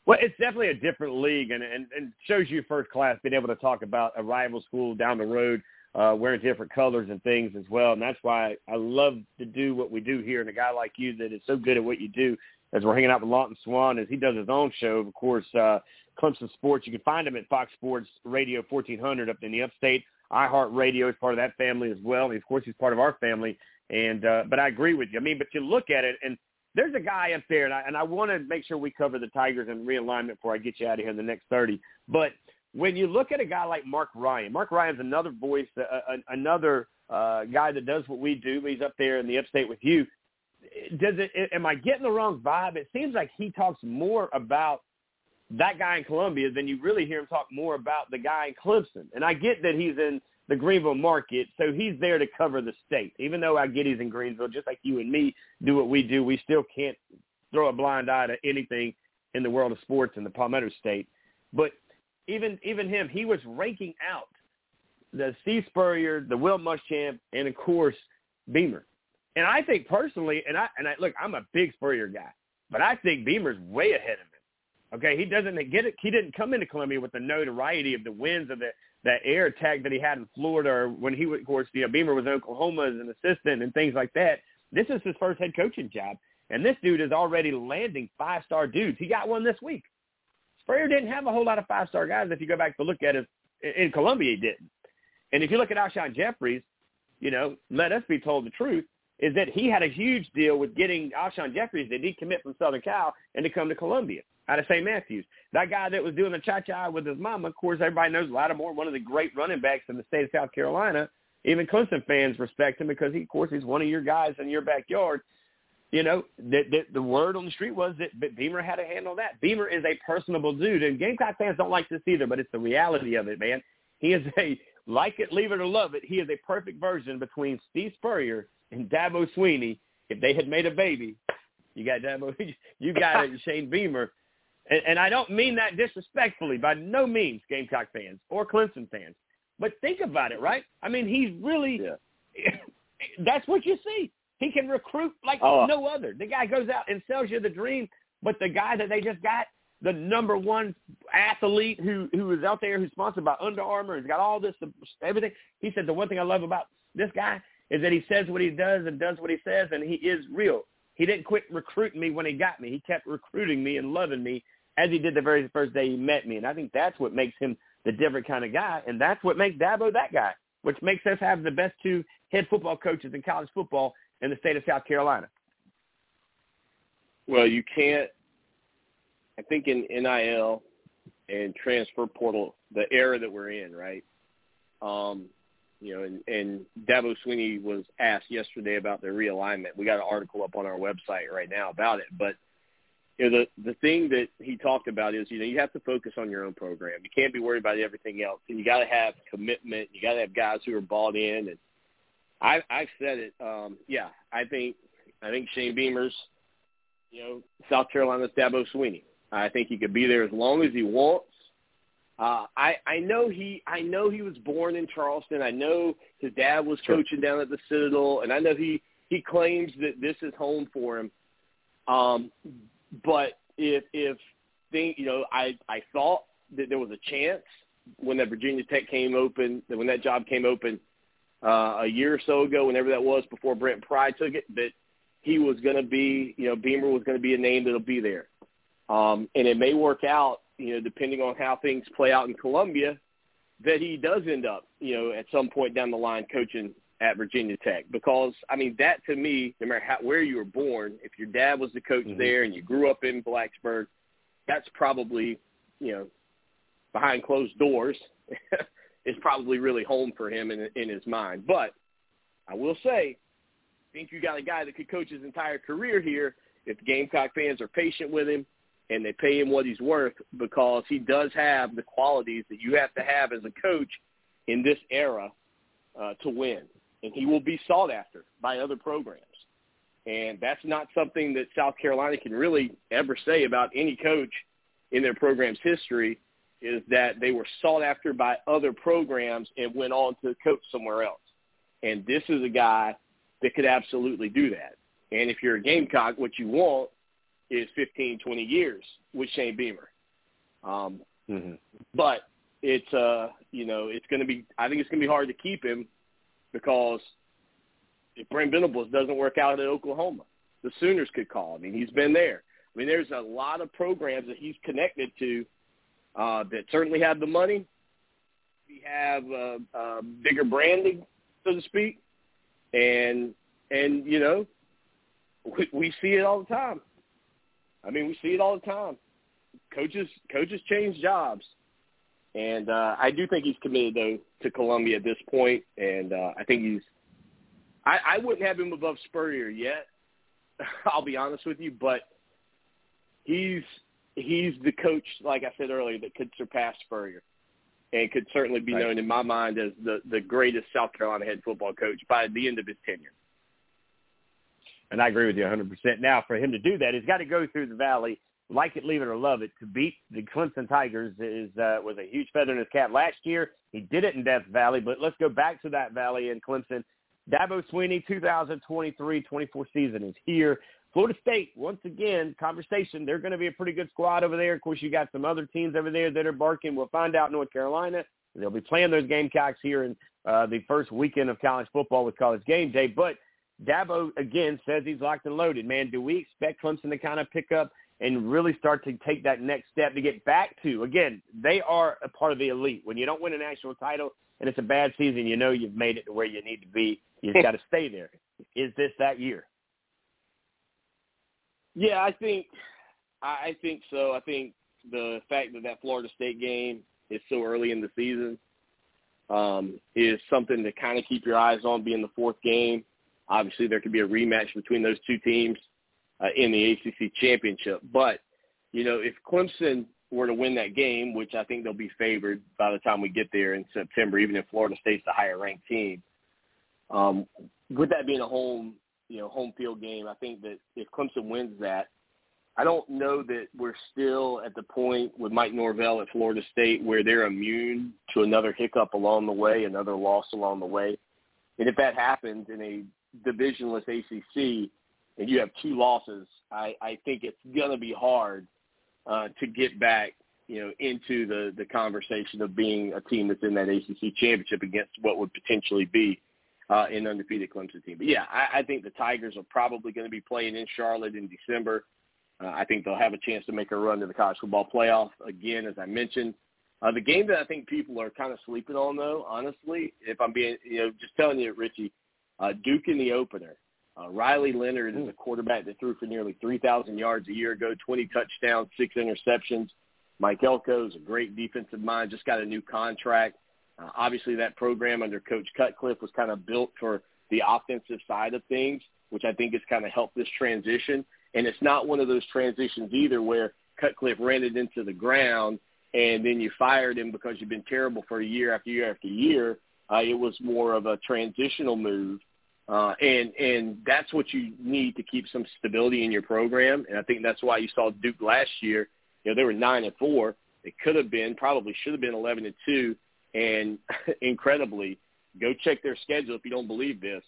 Well, it's definitely a different league, and and, and shows you first class being able to talk about a rival school down the road, uh, wearing different colors and things as well. And that's why I love to do what we do here. And a guy like you that is so good at what you do, as we're hanging out with Lawton Swan, as he does his own show, of course, uh, Clemson Sports. You can find him at Fox Sports Radio 1400 up in the Upstate. iHeart Radio is part of that family as well. And of course, he's part of our family. And uh, but I agree with you. I mean, but you look at it, and there's a guy up there, and I, and I want to make sure we cover the Tigers and realignment before I get you out of here in the next 30. But when you look at a guy like Mark Ryan, Mark Ryan's another voice, uh, another uh, guy that does what we do. He's up there in the upstate with you. Does it? Am I getting the wrong vibe? It seems like he talks more about that guy in Columbia than you really hear him talk more about the guy in Clemson. And I get that he's in the Greenville market, so he's there to cover the state. Even though I get he's in Greenville, just like you and me do what we do, we still can't throw a blind eye to anything in the world of sports in the Palmetto State. But even even him, he was ranking out the Steve Spurrier, the Will Muschamp, and of course Beamer. And I think personally, and I and I look, I'm a big Spurrier guy, but I think Beamer's way ahead of him. Okay, he doesn't get it. He didn't come into Columbia with the notoriety of the wins of the that air attack that he had in Florida, or when he of course, you know, Beamer was in Oklahoma as an assistant and things like that. This is his first head coaching job, and this dude is already landing five star dudes. He got one this week. Spurrier didn't have a whole lot of five star guys. If you go back to look at it in Columbia, he didn't. And if you look at Alshon Jeffries, you know, let us be told the truth is that he had a huge deal with getting Alshon Jeffries to decommit from Southern Cal and to come to Columbia out of St. Matthews. That guy that was doing the cha-cha with his mama, of course, everybody knows Lattimore, one of the great running backs in the state of South Carolina. Even Clemson fans respect him because, he, of course, he's one of your guys in your backyard. You know, the, the, the word on the street was that Beamer had a handle that. Beamer is a personable dude, and Gamecock fans don't like this either, but it's the reality of it, man. He is a, like it, leave it or love it, he is a perfect version between Steve Spurrier and Dabo Swinney. If they had made a baby, you got Dabo, you got it, Shane Beamer. And, and I don't mean that disrespectfully, by no means, Gamecock fans or Clemson fans. But think about it, right? I mean, he's really, that's what you see. He can recruit like Oh. no other. The guy goes out and sells you the dream, but the guy that they just got, the number one athlete who who is out there who's sponsored by Under Armour, he's got all this everything. He said the one thing I love about this guy is that he says what he does and does what he says, and he is real. He didn't quit recruiting me when he got me. He kept recruiting me and loving me as he did the very first day he met me. And I think that's what makes him the different kind of guy, and that's what makes Dabo that guy, which makes us have the best two head football coaches in college football in the state of South Carolina. Well, you can't. I think in NIL and transfer portal, the era that we're in, right? Um, You know, and, and Dabo Swinney was asked yesterday about their realignment. We got an article up on our website right now about it. But you know, the the thing that he talked about is, you know, you have to focus on your own program. You can't be worried about everything else, and you got to have commitment. You got to have guys who are bought in. And I I've said it. Um, yeah, I think I think Shane Beamer's, you know, South Carolina's Dabo Swinney. I think he could be there as long as he wants. Uh, I I know he I know he was born in Charleston. I know his dad was Sure. coaching down at the Citadel, and I know he he claims that this is home for him. Um, but if if thing you know I I thought that there was a chance when that Virginia Tech came open that when that job came open uh, a year or so ago, whenever that was before Brent Pry took it, that he was going to be you know Beamer was going to be a name that'll be there. Um, and it may work out, you know, depending on how things play out in Columbia, that he does end up, you know, at some point down the line coaching at Virginia Tech. Because I mean, that to me, no matter how, where you were born, if your dad was the coach Mhm. there and you grew up in Blacksburg, that's probably, you know, behind closed doors, is probably really home for him in in his mind. But I will say, I think you got a guy that could coach his entire career here if the Gamecock fans are patient with him and they pay him what he's worth because he does have the qualities that you have to have as a coach in this era uh, to win. And he will be sought after by other programs. And that's not something that South Carolina can really ever say about any coach in their program's history is that they were sought after by other programs and went on to coach somewhere else. And this is a guy that could absolutely do that. And if you're a Gamecock, what you want is 15, 20 years with Shane Beamer. Um, Mm-hmm. but it's uh, you know, it's going to be. I think it's going to be hard to keep him because if Brent Venables doesn't work out at Oklahoma, the Sooners could call. I mean, he's been there. I mean, there's a lot of programs that he's connected to uh, that certainly have the money. We have uh, uh, bigger branding, so to speak, and and you know, we, we see it all the time. I mean, we see it all the time. Coaches coaches change jobs, and uh, I do think he's committed though to Columbia at this point, and uh, I think he's. I, I wouldn't have him above Spurrier yet. I'll be honest with you, but he's he's the coach, like I said earlier, that could surpass Spurrier, and could certainly be Right. known in my mind as the the greatest South Carolina head football coach by the end of his tenure. And I agree with you 100%. Now, for him to do that, he's got to go through the valley, like it, leave it, or love it. To beat the Clemson Tigers is uh, was a huge feather in his cap last year. He did it in Death Valley, but let's go back to that valley in Clemson. Dabo Swinney, 2023-24 season is here. Florida State, once again, conversation. They're going to be a pretty good squad over there. Of course, you got some other teams over there that are barking. We'll find out North Carolina. They'll be playing those Gamecocks here in uh, the first weekend of college football with College Game Day. But Dabo again says he's locked and loaded. Man, do we expect Clemson to kind of pick up and really start to take that next step to get back to again? They are a part of the elite. When you don't win a national title and it's a bad season, you know you've made it to where you need to be. You've got to stay there. Is this that year? Yeah, I think I I think so. I think the fact that that Florida State game is so early in the season um, is something to kind of keep your eyes on. Being the fourth game, obviously there could be a rematch between those two teams uh, in the ACC championship. But you know, if Clemson were to win that game, which I think they'll be favored by the time we get there in September, even if Florida State's the higher ranked team. Um, with that being a home, you know, home field game, I think that if Clemson wins that, I don't know that we're still at the point with Mike Norvell at Florida State where they're immune to another hiccup along the way, another loss along the way. And if that happens in a divisionless ACC and you have two losses, I, I think it's going to be hard uh, to get back, you know, into the, the conversation of being a team that's in that ACC championship against what would potentially be uh, an undefeated Clemson team. But yeah, I, I think the Tigers are probably going to be playing in Charlotte in December. Uh, I think they'll have a chance to make a run to the college football playoff again, as I mentioned. Uh, the game that I think people are kind of sleeping on, though, honestly, if I'm being, you know, just telling you, Richie, uh, Duke in the opener. Uh, Riley Leonard is a quarterback that threw for nearly 3,000 yards a year ago, 20 touchdowns, six interceptions. Mike Elko is a great defensive mind, just got a new contract. Uh, obviously, that program under Coach Cutcliffe was kind of built for the offensive side of things, which I think has kind of helped this transition. And it's not one of those transitions either where Cutcliffe ran it into the ground and then you fired him because you've been terrible for a year after year after year. Uh, it was more of a transitional move. Uh, and and that's what you need to keep some stability in your program. And I think that's why you saw Duke last year. You know they were nine and four. It could have been, probably should have been eleven and two. And incredibly, go check their schedule if you don't believe this.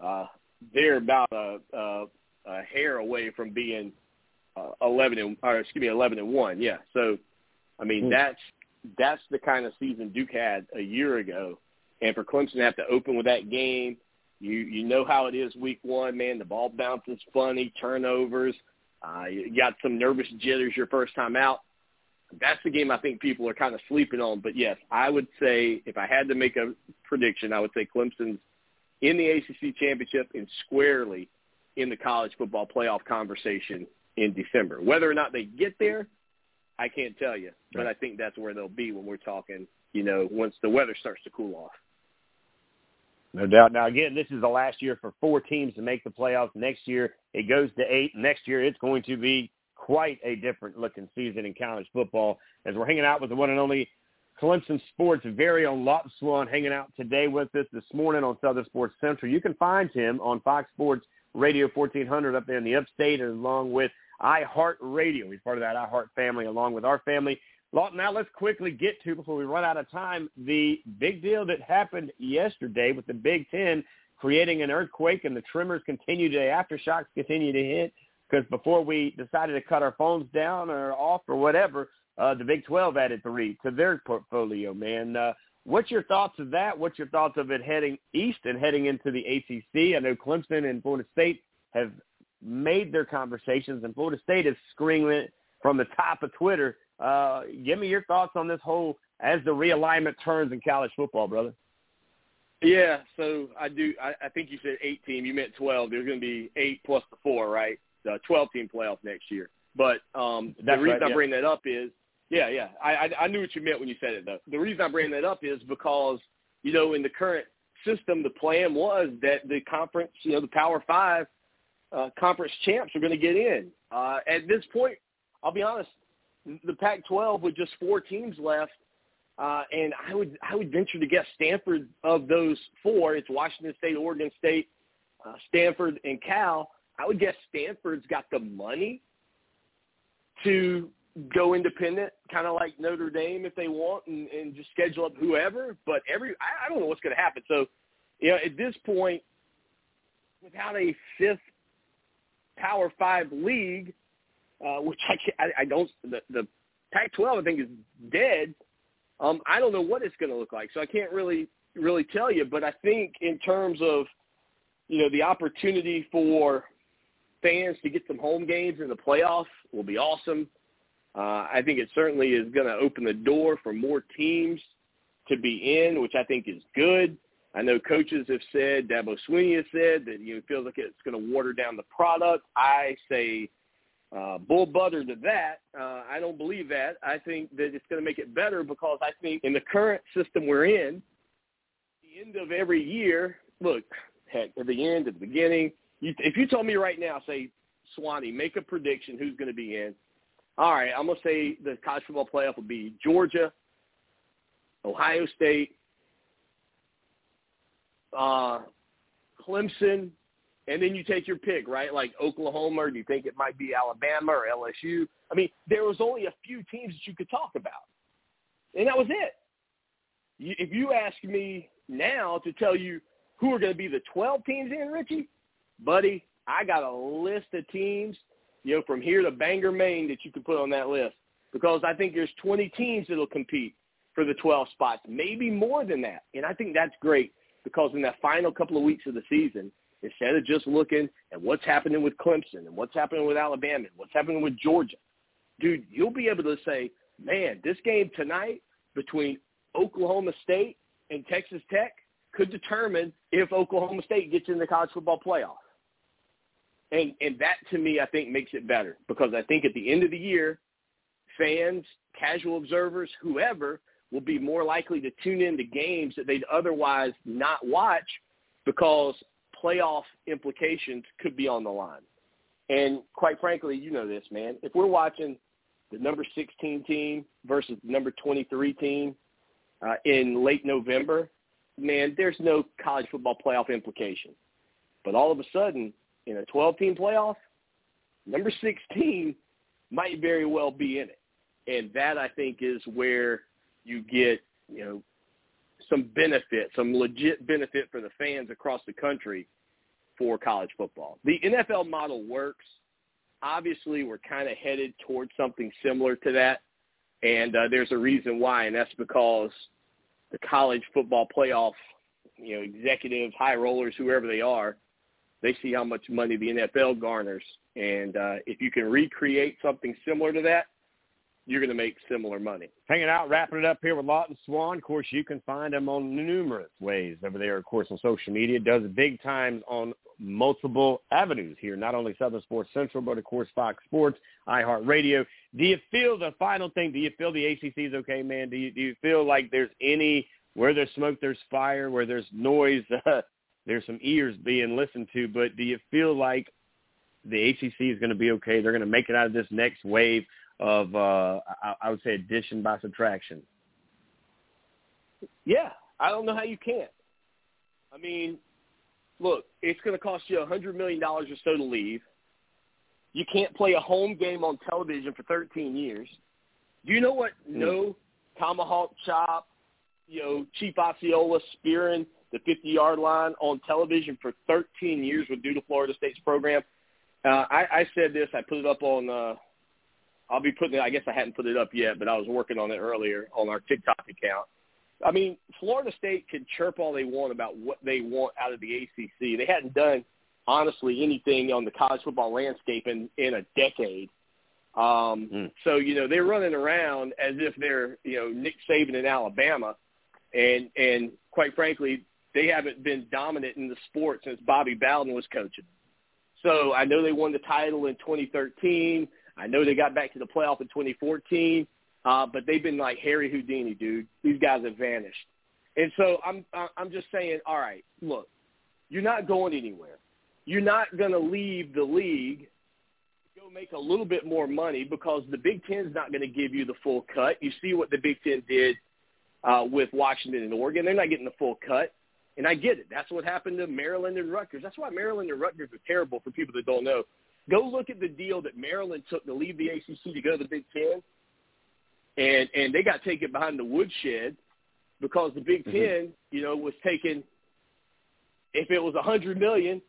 Uh, they're about a, a, a hair away from being uh, eleven and or excuse me eleven and one. Yeah. So, I mean mm. that's that's the kind of season Duke had a year ago, and for Clemson to have to open with that game you you know how it is week one, man. The ball bounces funny, turnovers. Uh, you got some nervous jitters your first time out. That's the game I think people are kind of sleeping on. But yes, I would say if I had to make a prediction, I would say Clemson's in the ACC championship and squarely in the college football playoff conversation in December. Whether or not they get there, I can't tell you, but I think that's where they'll be when we're talking. You know, once the weather starts to cool off. No doubt. Now, again, this is the last year for four teams to make the playoffs. Next year, it goes to eight. Next year, it's going to be quite a different looking season in college football as we're hanging out with the one and only Clemson Sports very own Lawton Swann hanging out today with us this morning on Southern Sports Central. You can find him on Fox Sports Radio 1400 up there in the upstate along with iHeartRadio. He's part of that iHeart family along with our family. Lawton, now let's quickly get to, before we run out of time, the big deal that happened yesterday with the Big Ten creating an earthquake and the tremors continue to, aftershocks continue to hit because before we decided to cut our phones down or off or whatever, uh, the Big 12 added three to their portfolio, man. Uh, what's your thoughts of that? What's your thoughts of it heading east and heading into the ACC? I know Clemson and Florida State have made their conversations, and Florida State is screaming from the top of Twitter uh, give me your thoughts on this whole as the realignment turns in college football, brother. Yeah, so I do. I, I think you said eight team. You meant twelve. There's going to be eight plus the four, right? The twelve team playoff next year. But um, the reason right, I bring that up is, yeah, yeah. I, I I knew what you meant when you said it though. The reason I bring that up is because you know in the current system, the plan was that the conference, you know, the Power Five uh, conference champs are going to get in. Uh, at this point, I'll be honest, the Pac-12 with just four teams left, uh, and I would I would venture to guess Stanford of those four. It's Washington State, Oregon State, uh, Stanford, and Cal. I would guess Stanford's got the money to go independent, kind of like Notre Dame if they want, and, and just schedule up whoever. But every I, I don't know what's going to happen. So, you know, at this point, without a fifth Power Five league, uh, which I, I, I don't. The, the Pac-12 I think is dead. Um, I don't know what it's going to look like, so I can't really really tell you. But I think in terms of you know the opportunity for fans to get some home games in the playoffs will be awesome. Uh, I think it certainly is going to open the door for more teams to be in, which I think is good. I know coaches have said, Dabo Swinney has said that you know, it feels like it's going to water down the product. I say uh, bull butter to that. Uh, I don't believe that. I think that it's going to make it better because I think in the current system we're in, the end of every year, look, heck, at the end, at the beginning, you, if you told me right now, say, Swanee, make a prediction who's going to be in. All right, I'm going to say the college football playoff will be Georgia, Ohio State, uh, Clemson, and then you take your pick, right? Like Oklahoma, or do you think it might be Alabama or LSU? I mean, there was only a few teams that you could talk about, and that was it. If you ask me now to tell you who are going to be the 12 teams in, Richie, buddy, I got a list of teams, you know, from here to Bangor, Maine that you could put on that list because I think there's 20 teams that'll compete for the 12 spots, maybe more than that. And I think that's great because in that final couple of weeks of the season, instead of just looking at what's happening with Clemson and what's happening with Alabama and what's happening with Georgia, dude, you'll be able to say, man, this game tonight between Oklahoma State and Texas Tech could determine if Oklahoma State gets in the college football playoff. And and that to me I think makes it better because I think at the end of the year, fans, casual observers, whoever will be more likely to tune into games that they'd otherwise not watch because playoff implications could be on the line. And quite frankly, you know this, man. If we're watching the number 16 team versus the number 23 team uh, in late November, man, there's no college football playoff implication. But all of a sudden, in a 12-team playoff, number 16 might very well be in it. And that, I think, is where you get, you know, some benefit, some legit benefit for the fans across the country for college football. The NFL model works. Obviously, we're kind of headed towards something similar to that. And uh, there's a reason why, and that's because the college football playoff, you know, executives, high rollers, whoever they are, they see how much money the NFL garners. And uh, if you can recreate something similar to that, you're going to make similar money. Hanging out, wrapping it up here with Lawton Swan. Of course, you can find him on numerous ways over there, of course, on social media. Does big times on multiple avenues here, not only Southern Sports Central, but, of course, Fox Sports, iHeartRadio. Do you feel the final thing, do you feel the ACC is okay, man? Do you, do you feel like there's any, where there's smoke, there's fire, where there's noise, uh, there's some ears being listened to, but do you feel like the ACC is going to be okay? They're going to make it out of this next wave of, uh, I, I would say, addition by subtraction. Yeah, I don't know how you can't. I mean, look, it's going to cost you a hundred million dollars or so to leave. You can't play a home game on television for 13 years. Do you know what no tomahawk chop, you know, Chief Osceola spearing the 50-yard line on television for 13 years would do to Florida State's program? Uh, I, I said this. I put it up on uh, I'll be putting it. I guess I hadn't put it up yet, but I was working on it earlier on our TikTok account. I mean, Florida State can chirp all they want about what they want out of the ACC. They hadn't done honestly anything on the college football landscape in in a decade. Um, Mm. So you know they're running around as if they're you know Nick Saban in Alabama, and and quite frankly they haven't been dominant in the sport since Bobby Bowden was coaching. So I know they won the title in 2013. I know they got back to the playoff in 2014, uh, but they've been like Harry Houdini, dude. These guys have vanished. And so I'm I'm just saying, all right, look, you're not going anywhere. You're not going to leave the league go make a little bit more money because the Big Ten's not going to give you the full cut. You see what the Big Ten did uh, with Washington and Oregon. They're not getting the full cut. And I get it. That's what happened to Maryland and Rutgers. That's why Maryland and Rutgers are terrible for people that don't know. Go look at the deal that Maryland took to leave the ACC to go to the Big Ten, and and they got taken behind the woodshed because the Big Mhm. 10 you know, was taking. If it was a hundred million,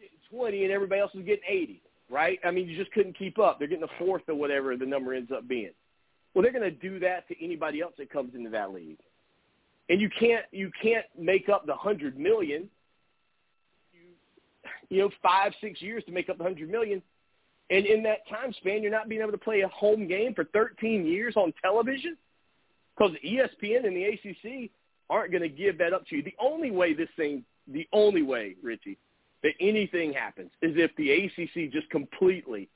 getting twenty, and everybody else was getting eighty, right? I mean, you just couldn't keep up. They're getting a fourth or whatever the number ends up being. Well, they're going to do that to anybody else that comes into that league, and you can't you can't make up the hundred million you know, five, six years to make up the hundred million. And in that time span, you're not being able to play a home game for 13 years on television because ESPN and the ACC aren't going to give that up to you. The only way this thing, the only way, Richie, that anything happens is if the ACC just completely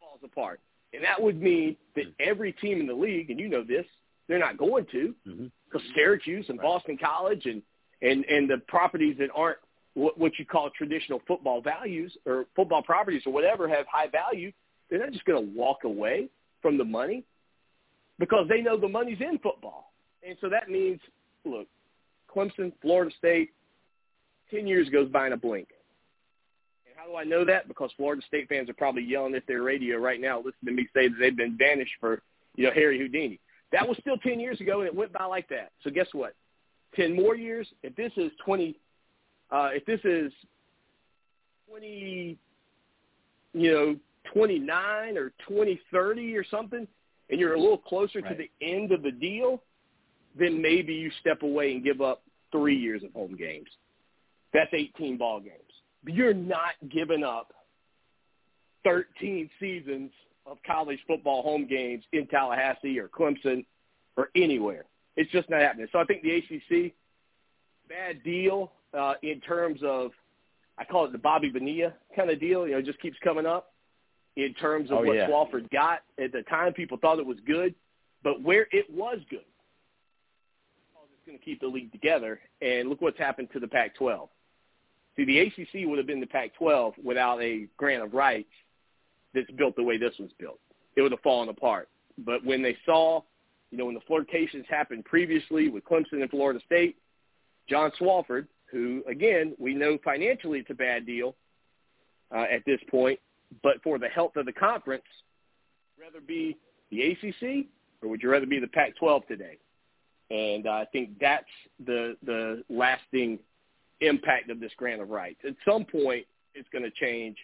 falls apart. And that would mean that mm-hmm. every team in the league, and you know this, they're not going to mm-hmm. because Syracuse and Boston College and, and, and the properties that aren't what, what you call traditional football values or football properties or whatever have high value, they're not just going to walk away from the money because they know the money's in football. And so that means, look, Clemson, Florida State, 10 years goes by in a blink. And how do I know that? Because Florida State fans are probably yelling at their radio right now, listening to me say that they've been banished for, you know, Harry Houdini. That was still 10 years ago, and it went by like that. So guess what? 10 more years, if this is 20 uh, if this is 20, you know, 29 or 2030 or something, and you're a little closer to the end of the deal, then maybe you step away and give up three years of home games. That's 18 ball games. But you're not giving up 13 seasons of college football home games in Tallahassee or Clemson or anywhere. It's just not happening. So I think the ACC, bad deal uh, in terms of, I call it the Bobby Bonilla kind of deal. You know, it just keeps coming up in terms of Oh, what yeah. Swofford got at the time. People thought it was good. but where it was good, it's going to keep the league together. And look what's happened to the Pac-12. See, the ACC would have been the Pac-12 without a grant of rights that's built the way this was built. It would have fallen apart. But when they saw, you know, when the flirtations happened previously with Clemson and Florida State, John Swofford, who, again, we know financially it's a bad deal uh, at this point, but for the health of the conference, rather be the ACC or would you rather be the Pac-12 today? And uh, I think that's the the lasting impact of this grant of rights. At some point, it's going to change.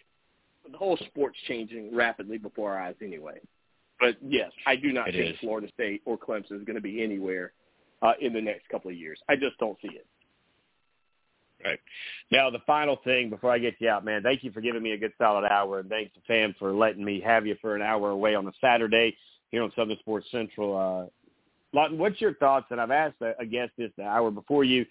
The whole sport's changing rapidly before our eyes anyway. But yes, I do not It think is. Florida State or Clemson is going to be anywhere uh, in the next couple of years. I just don't see it. Right. Now, the final thing before I get you out, man, thank you for giving me a good solid hour, and thanks to fam for letting me have you for an hour away on a Saturday here on Southern Sports Central. Uh, Lawton, what's your thoughts? And I've asked a, a guest this the hour before you.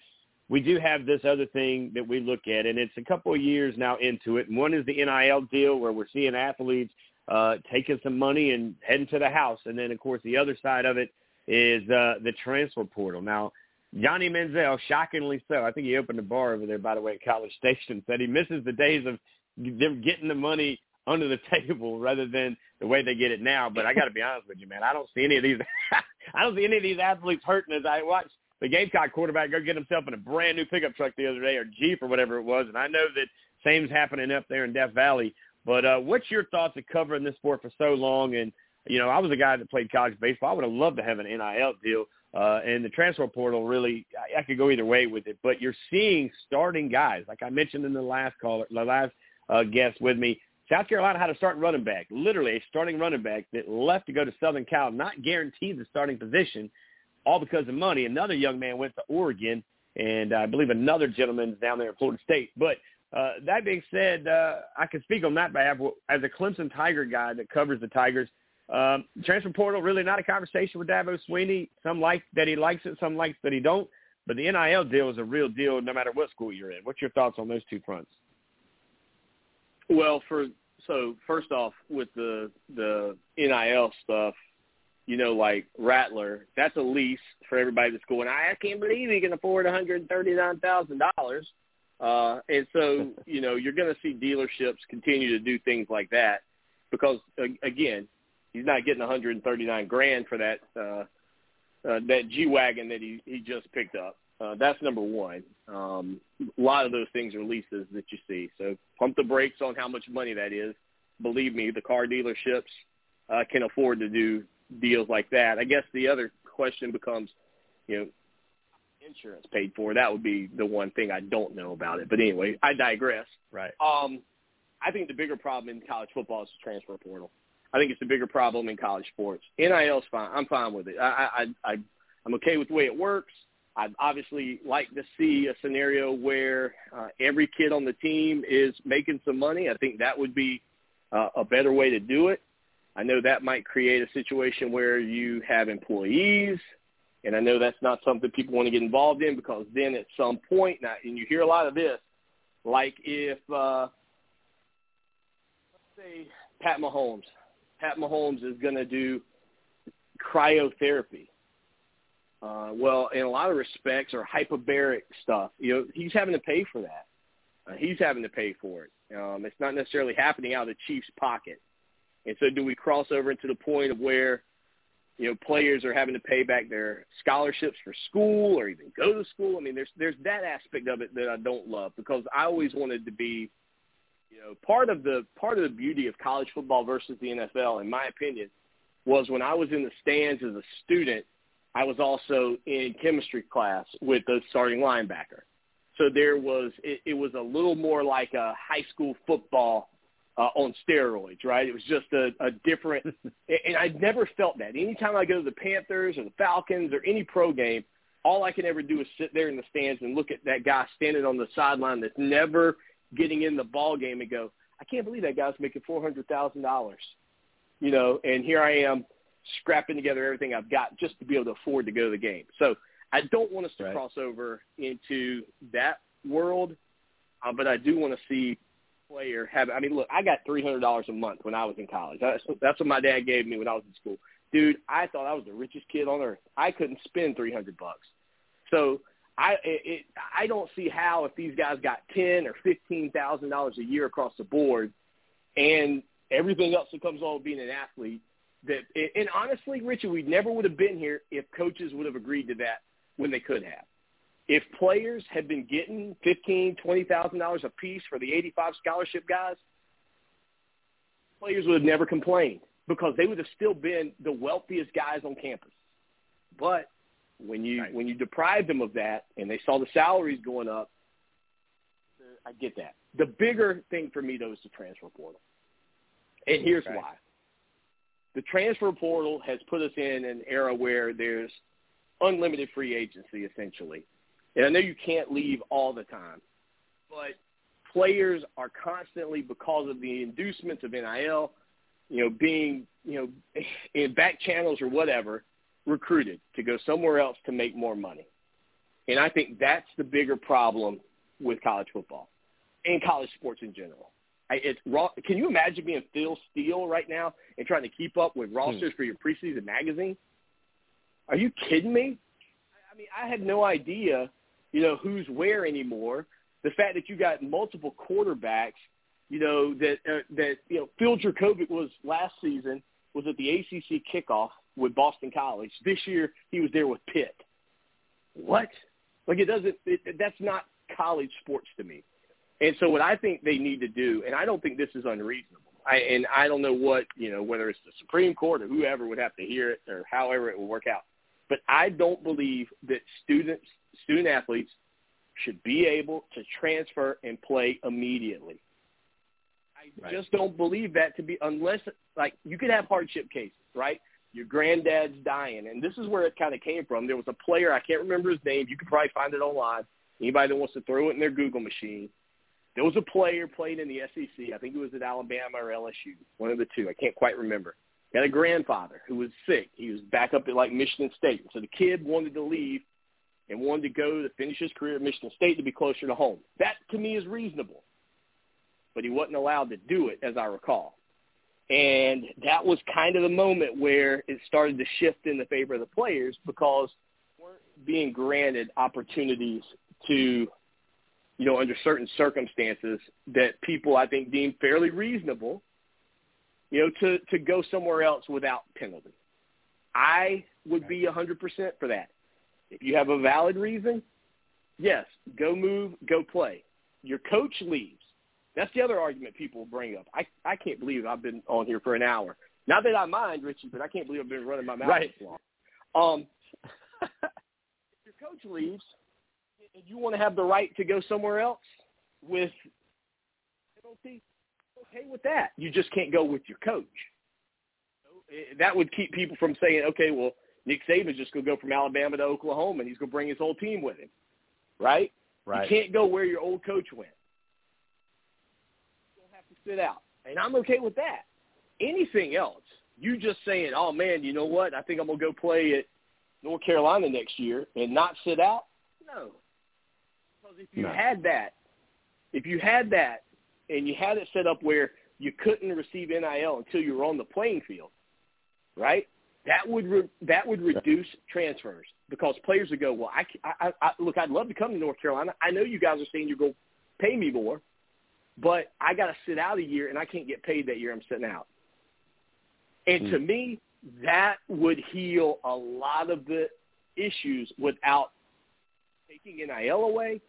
We do have this other thing that we look at, and it's a couple of years now into it. And one is the NIL deal where we're seeing athletes uh, taking some money and heading to the house. And then, of course, the other side of it is uh, the transfer portal. Now, Johnny Manziel, shockingly so. I think he opened a bar over there, by the way, at College Station. Said he misses the days of them getting the money under the table rather than the way they get it now. But I got to be honest with you, man. I don't see any of these. I don't see any of these athletes hurting as I watch the Gamecock quarterback go get himself in a brand new pickup truck the other day or Jeep or whatever it was. And I know that same's happening up there in Death Valley. But uh, what's your thoughts of covering this sport for so long? And you know, I was a guy that played college baseball. I would have loved to have an NIL deal. Uh, and the transfer portal really, I, I could go either way with it. But you're seeing starting guys, like I mentioned in the last caller, the last uh, guest with me. South Carolina had a starting running back, literally a starting running back that left to go to Southern Cal, not guaranteed the starting position, all because of money. Another young man went to Oregon, and I believe another gentleman's down there at Florida State. But uh, that being said, uh, I can speak on that behalf as a Clemson Tiger guy that covers the Tigers. Um, transfer portal really not a conversation with Dabo Swinney. Some like that he likes it, some likes that he don't. But the NIL deal is a real deal, no matter what school you're in. What's your thoughts on those two fronts? Well, for so first off, with the the NIL stuff, you know, like Rattler, that's a lease for everybody that's going. I can't believe he can afford one hundred thirty nine thousand dollars. Uh, and so, you know, you're going to see dealerships continue to do things like that because, again, he's not getting 139 grand for that uh, uh, that G wagon that he he just picked up. Uh, that's number one. Um, a lot of those things are leases that you see. So pump the brakes on how much money that is. Believe me, the car dealerships uh, can afford to do deals like that. I guess the other question becomes, you know, insurance paid for. That would be the one thing I don't know about it. But anyway, I digress. Right. Um, I think the bigger problem in college football is the transfer portal. I think it's the bigger problem in college sports. NIL's fine. I'm fine with it. I, I, I, I'm okay with the way it works. I'd obviously like to see a scenario where uh, every kid on the team is making some money. I think that would be uh, a better way to do it. I know that might create a situation where you have employees, and I know that's not something people want to get involved in because then at some point, now, and you hear a lot of this, like if, uh, let's say, Pat Mahomes, Pat Mahomes is going to do cryotherapy. Uh, well, in a lot of respects, or hyperbaric stuff, you know, he's having to pay for that. Uh, he's having to pay for it. Um, it's not necessarily happening out of the Chiefs' pocket. And so, do we cross over into the point of where, you know, players are having to pay back their scholarships for school or even go to school? I mean, there's there's that aspect of it that I don't love because I always wanted to be, you know, part of the part of the beauty of college football versus the NFL, in my opinion, was when I was in the stands as a student, I was also in chemistry class with the starting linebacker. So there was it, it was a little more like a high school football uh, on steroids, right? It was just a, a different, and I never felt that. Anytime I go to the Panthers or the Falcons or any pro game, all I can ever do is sit there in the stands and look at that guy standing on the sideline that's never getting in the ball game and go, I can't believe that guy's making four hundred thousand dollars, you know, and here I am scrapping together everything I've got just to be able to afford to go to the game. So I don't want us to Right. cross over into that world, uh, but I do want to see player have. I mean, look, I got three hundred dollars a month when I was in college. That's that's what my dad gave me when I was in school. dude, I thought I was the richest kid on earth. I couldn't spend three hundred bucks. So I it, I don't see how if these guys got ten or fifteen thousand dollars a year across the board, and everything else that comes along with being an athlete, that and honestly, Richard, we never would have been here if coaches would have agreed to that when they could have. If players had been getting fifteen, twenty thousand dollars a piece for the eighty-five scholarship guys, players would have never complained because they would have still been the wealthiest guys on campus. But when you Right. when you deprive them of that and they saw the salaries going up, I get that. The bigger thing for me though is the transfer portal, and here's why. The transfer portal has put us in an era where there's unlimited free agency essentially, and I know you can't leave all the time, but players are constantly because of the inducements of NIL, you know, being you know in back channels or whatever recruited to go somewhere else to make more money. And I think that's the bigger problem with college football and college sports in general. I, it's raw. Can you imagine being Phil Steele right now and trying to keep up with rosters for your preseason magazine? Are you kidding me? I mean, I had no idea, you know, who's where anymore. The fact that you got multiple quarterbacks, you know, that uh, that you know, Phil Jurkovec was last season was at the ACC kickoff with Boston College. This year he was there with Pitt. What? Like it doesn't. It, that's not college sports to me. And so what I think they need to do, and I don't think this is unreasonable. I, and I don't know what you know whether it's the Supreme Court or whoever would have to hear it or however it will work out. But I don't believe that students, student athletes, should be able to transfer and play immediately. I Right. just don't believe that to be unless like you could have hardship cases, right? Your granddad's dying, and this is where it kind of came from. There was a player I can't remember his name. You could probably find it online. Anybody that wants to throw it in their Google machine. There was a player playing in the SEC. I think he was at Alabama or LSU, one of the two. I can't quite remember. He had a grandfather who was sick. He was back up at like Michigan State. So the kid wanted to leave and wanted to go to finish his career at Michigan State to be closer to home. That to me is reasonable. But he wasn't allowed to do it, as I recall. And that was kind of the moment where it started to shift in the favor of the players because weren't being granted opportunities to, you know, under certain circumstances that people I think deem fairly reasonable, you know, to, to go somewhere else without penalty. I would be 100% for that. If you have a valid reason, yes, go move, go play. Your coach leaves. That's the other argument people bring up. I I can't believe I've been on here for an hour. Not that I mind, Richie, but I can't believe I've been running my mouth Right. this long. Um, if your coach leaves, and you want to have the right to go somewhere else with penalty, okay with that. You just can't go with your coach. Eh, That would keep people from saying, okay, well, Nick Saban's just going to go from Alabama to Oklahoma, and he's going to bring his whole team with him, right? Right. You can't go where your old coach went. You don't have to sit out. And I'm okay with that. Anything else, you just saying, oh, man, you know what? I think I'm going to go play at North Carolina next year and not sit out? No. Because if you No. had that, if you had that and you had it set up where you couldn't receive NIL until you were on the playing field, right? That would re- that would reduce transfers because players would go, well, I, I, I, look, I'd love to come to North Carolina. I know you guys are saying you're going to pay me more, but I got to sit out a year and I can't get paid that year I'm sitting out. And to hmm. me, that would heal a lot of the issues without taking NIL away,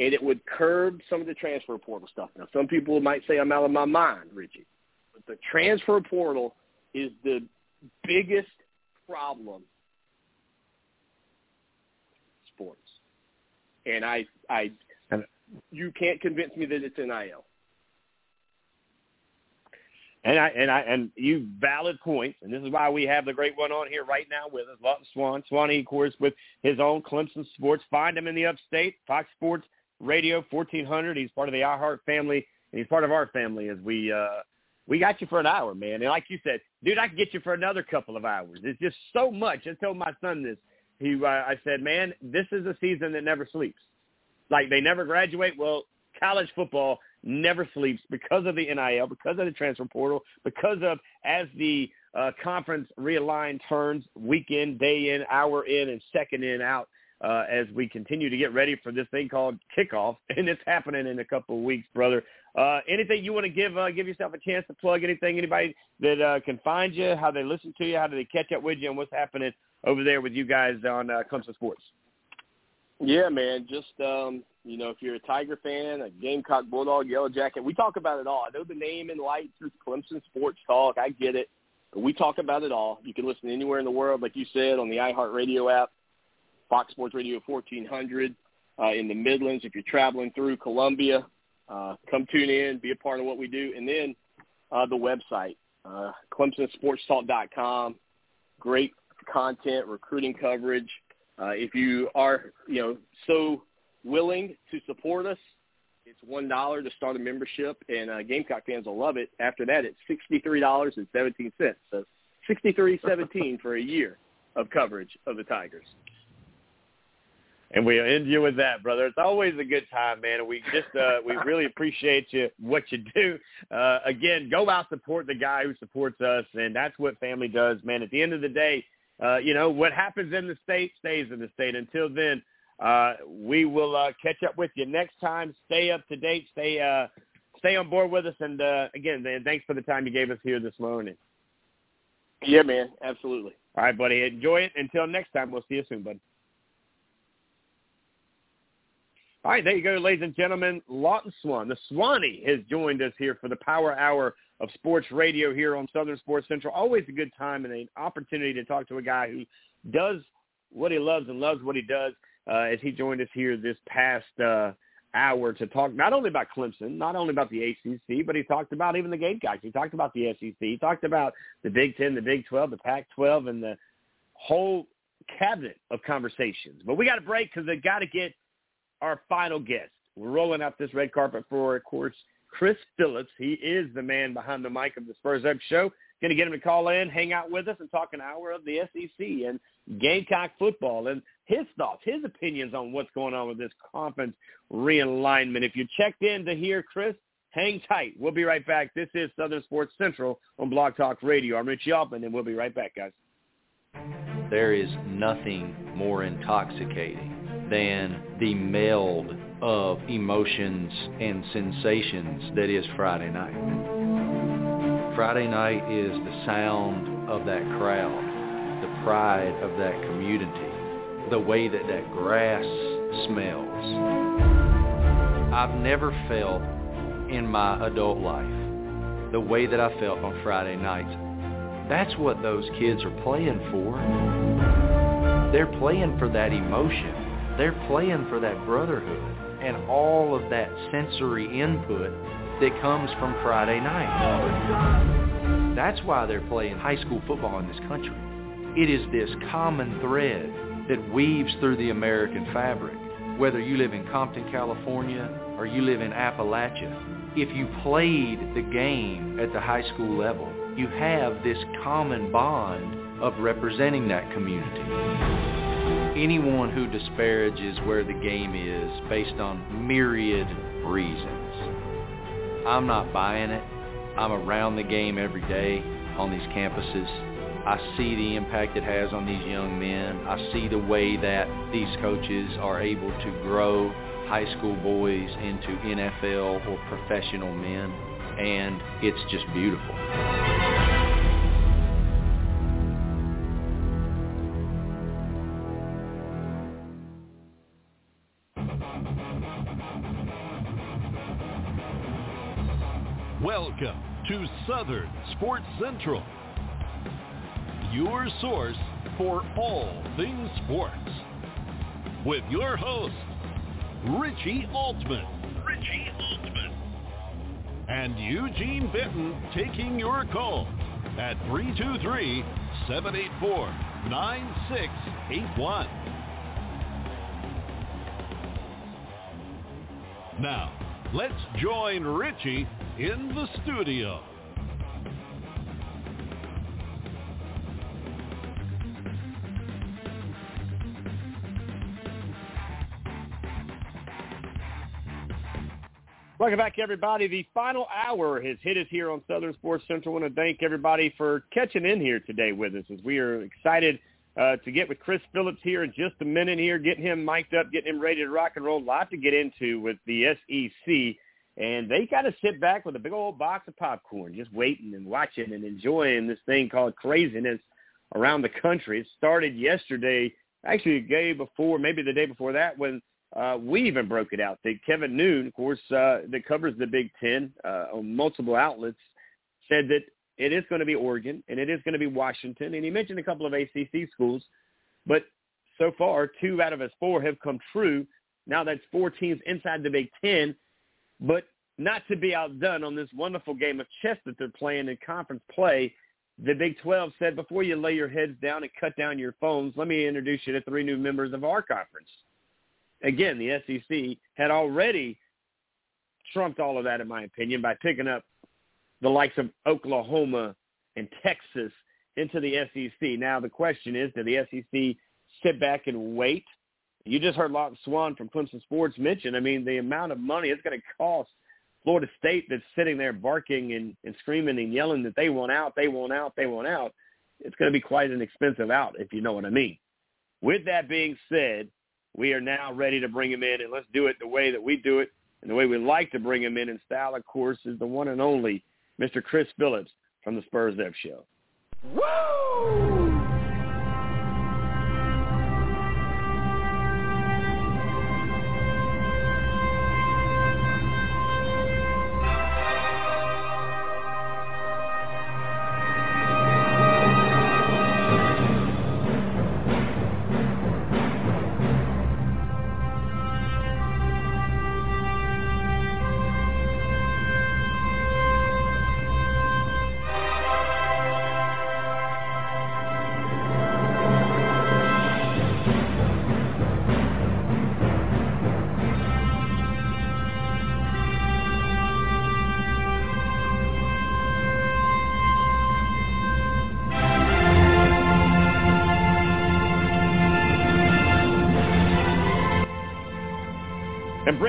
and it would curb some of the transfer portal stuff. Now, some people might say I'm out of my mind, Richie, but the transfer portal is the biggest problem in sports. And I, I, you can't convince me that it's NIL. And I and I and you valid points, and this is why we have the great one on here right now with us, Lawton Swan. Swanee, of course, with his own Clemson Sports. Find him in the Upstate, Fox Sports Radio, fourteen hundred. He's part of the iHeart family, and he's part of our family. As we uh we got you for an hour, man, and like you said, dude, I can get you for another couple of hours. It's just so much. I told my son this. He, uh, I said, man, this is a season that never sleeps. Like they never graduate. Well, college football never sleeps because of the NIL, because of the transfer portal, because of as the uh, conference realigned turns week in, day in, hour in, and second in out uh, as we continue to get ready for this thing called kickoff, and it's happening in a couple of weeks, brother. Uh, anything you want to give uh, give yourself a chance to plug? Anything? Anybody that uh, can find you? How they listen to you? How do they catch up with you? And what's happening over there with you guys on uh, Clemson Sports? Yeah, man. Just um, you know, if you're a Tiger fan, a Gamecock, Bulldog, Yellow Jacket, we talk about it all. I know the name and lights is Clemson Sports Talk. I get it. We talk about it all. You can listen anywhere in the world, like you said, on the iHeartRadio app, Fox Sports Radio 1400 uh, in the Midlands. If you're traveling through Columbia, uh, come tune in, be a part of what we do. And then uh, the website, uh, ClemsonSportsTalk.com. Great content, recruiting coverage. Uh, if you are, you know, so willing to support us, it's one dollar to start a membership, and uh, Gamecock fans will love it. After that, it's sixty-three dollars and seventeen cents. So sixty-three seventeen for a year of coverage of the Tigers. And we end you with that, brother. It's always a good time, man. And we just uh, we really appreciate you what you do. Uh, again, go out support the guy who supports us, and that's what family does, man. At the end of the day, uh, you know what happens in the state stays in the state. Until then, uh, we will uh, catch up with you next time. Stay up to date. Stay uh, stay on board with us. And uh, again, man, thanks for the time you gave us here this morning. Yeah, man, absolutely. All right, buddy. Enjoy it. Until next time, we'll see you soon, bud. All right, there you go, ladies and gentlemen. Lawton Swan, the Swanee, has joined us here for the Power Hour of Sports Radio here on Southern Sports Central. Always a good time and an opportunity to talk to a guy who does what he loves and loves what he does. Uh, as he joined us here this past uh, hour to talk not only about Clemson, not only about the ACC, but he talked about even the Gamecocks. He talked about the SEC. He talked about the Big Ten, the Big Twelve, the Pac-12, and the whole cabinet of conversations. But we got to break because they got to get our final guest. We're rolling out this red carpet for, of course, Chris Phillips. He is the man behind the mic of the Spurs Up Show. Going to get him to call in, hang out with us, and talk an hour of the SEC and Gamecock football and his thoughts, his opinions on what's going on with this conference realignment. If you checked in to hear Chris, hang tight. We'll be right back. This is Southern Sports Central on Blog Talk Radio. I'm Rich Altman, and we'll be right back, guys. There is nothing more intoxicating than the meld of emotions and sensations that is Friday night. Friday night is the sound of that crowd, the pride of that community, the way that that grass smells. I've never felt in my adult life the way that I felt on Friday nights. That's what those kids are playing for. They're playing for that emotion. They're playing for that brotherhood and all of that sensory input that comes from Friday night. That's why they're playing high school football in this country. It is this common thread that weaves through the American fabric. Whether you live in Compton, California, or you live in Appalachia, if you played the game at the high school level, you have this common bond of representing that community anyone who disparages where the game is based on myriad reasons. I'm not buying it. I'm around the game every day on these campuses. I see the impact it has on these young men. I see the way that these coaches are able to grow high school boys into NFL or professional men, and it's just beautiful. Welcome to Southern Sports Central, your source for all things sports. With your host, Richie Altman. Richie Altman. And Eugene Benton taking your call at 323-784-9681. Now, let's join Richie in the studio. Welcome back, everybody. The final hour has hit us here on Southern Sports Central. I want to thank everybody for catching in here today with us as we are excited uh, to get with Chris Phillips here in just a minute here, getting him mic'd up, getting him ready to rock and roll. A lot to get into with the SEC. And they got to sit back with a big old box of popcorn, just waiting and watching and enjoying this thing called craziness around the country. It started yesterday, actually the day before, maybe the day before that, when uh, we even broke it out. That Kevin Noon, of course, uh, that covers the Big Ten uh, on multiple outlets, said that it is going to be Oregon and it is going to be Washington, and he mentioned a couple of ACC schools, but so far two out of his four have come true. Now that's four teams inside the Big Ten, but not to be outdone on this wonderful game of chess that they're playing in conference play. The Big 12 said, before you lay your heads down and cut down your phones, let me introduce you to three new members of our conference again, the SEC had already trumped all of that, in my opinion, by picking up the likes of Oklahoma and Texas into the SEC. Now, the question is, do the SEC sit back and wait? You just heard Lawton Swan from Clemson Sports mention, I mean, the amount of money it's going to cost Florida State that's sitting there barking and, and screaming and yelling that they want out, they want out, they want out. It's going to be quite an expensive out, if you know what I mean. With that being said, we are now ready to bring him in, and let's do it the way that we do it and the way we like to bring him in And style, of course, is the one and only Mr. Chris Phillips from the Spurs Up Show. Woo!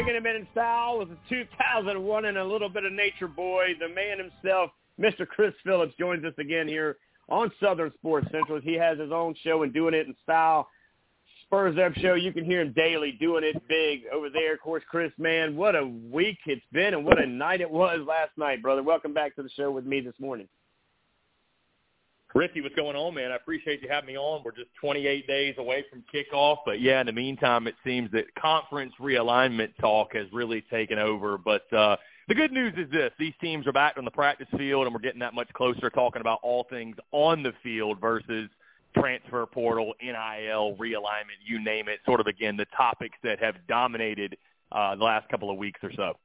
Bringing him in in style with a 2001 and a little bit of nature boy, the man himself, Mr. Chris Phillips, joins us again here on Southern Sports Central. He has his own show and doing it in style. Spurs Up Show. You can hear him daily doing it big over there. Of course, Chris, man, what a week it's been and what a night it was last night, brother. Welcome back to the show with me this morning. Ricky, what's going on, man? I appreciate you having me on. We're just 28 days away from kickoff, but yeah, in the meantime, it seems that conference realignment talk has really taken over. But uh, the good news is this: these teams are back on the practice field, and we're getting that much closer talking about all things on the field versus transfer portal, NIL, realignment, you name it. Sort of again the topics that have dominated uh, the last couple of weeks or so.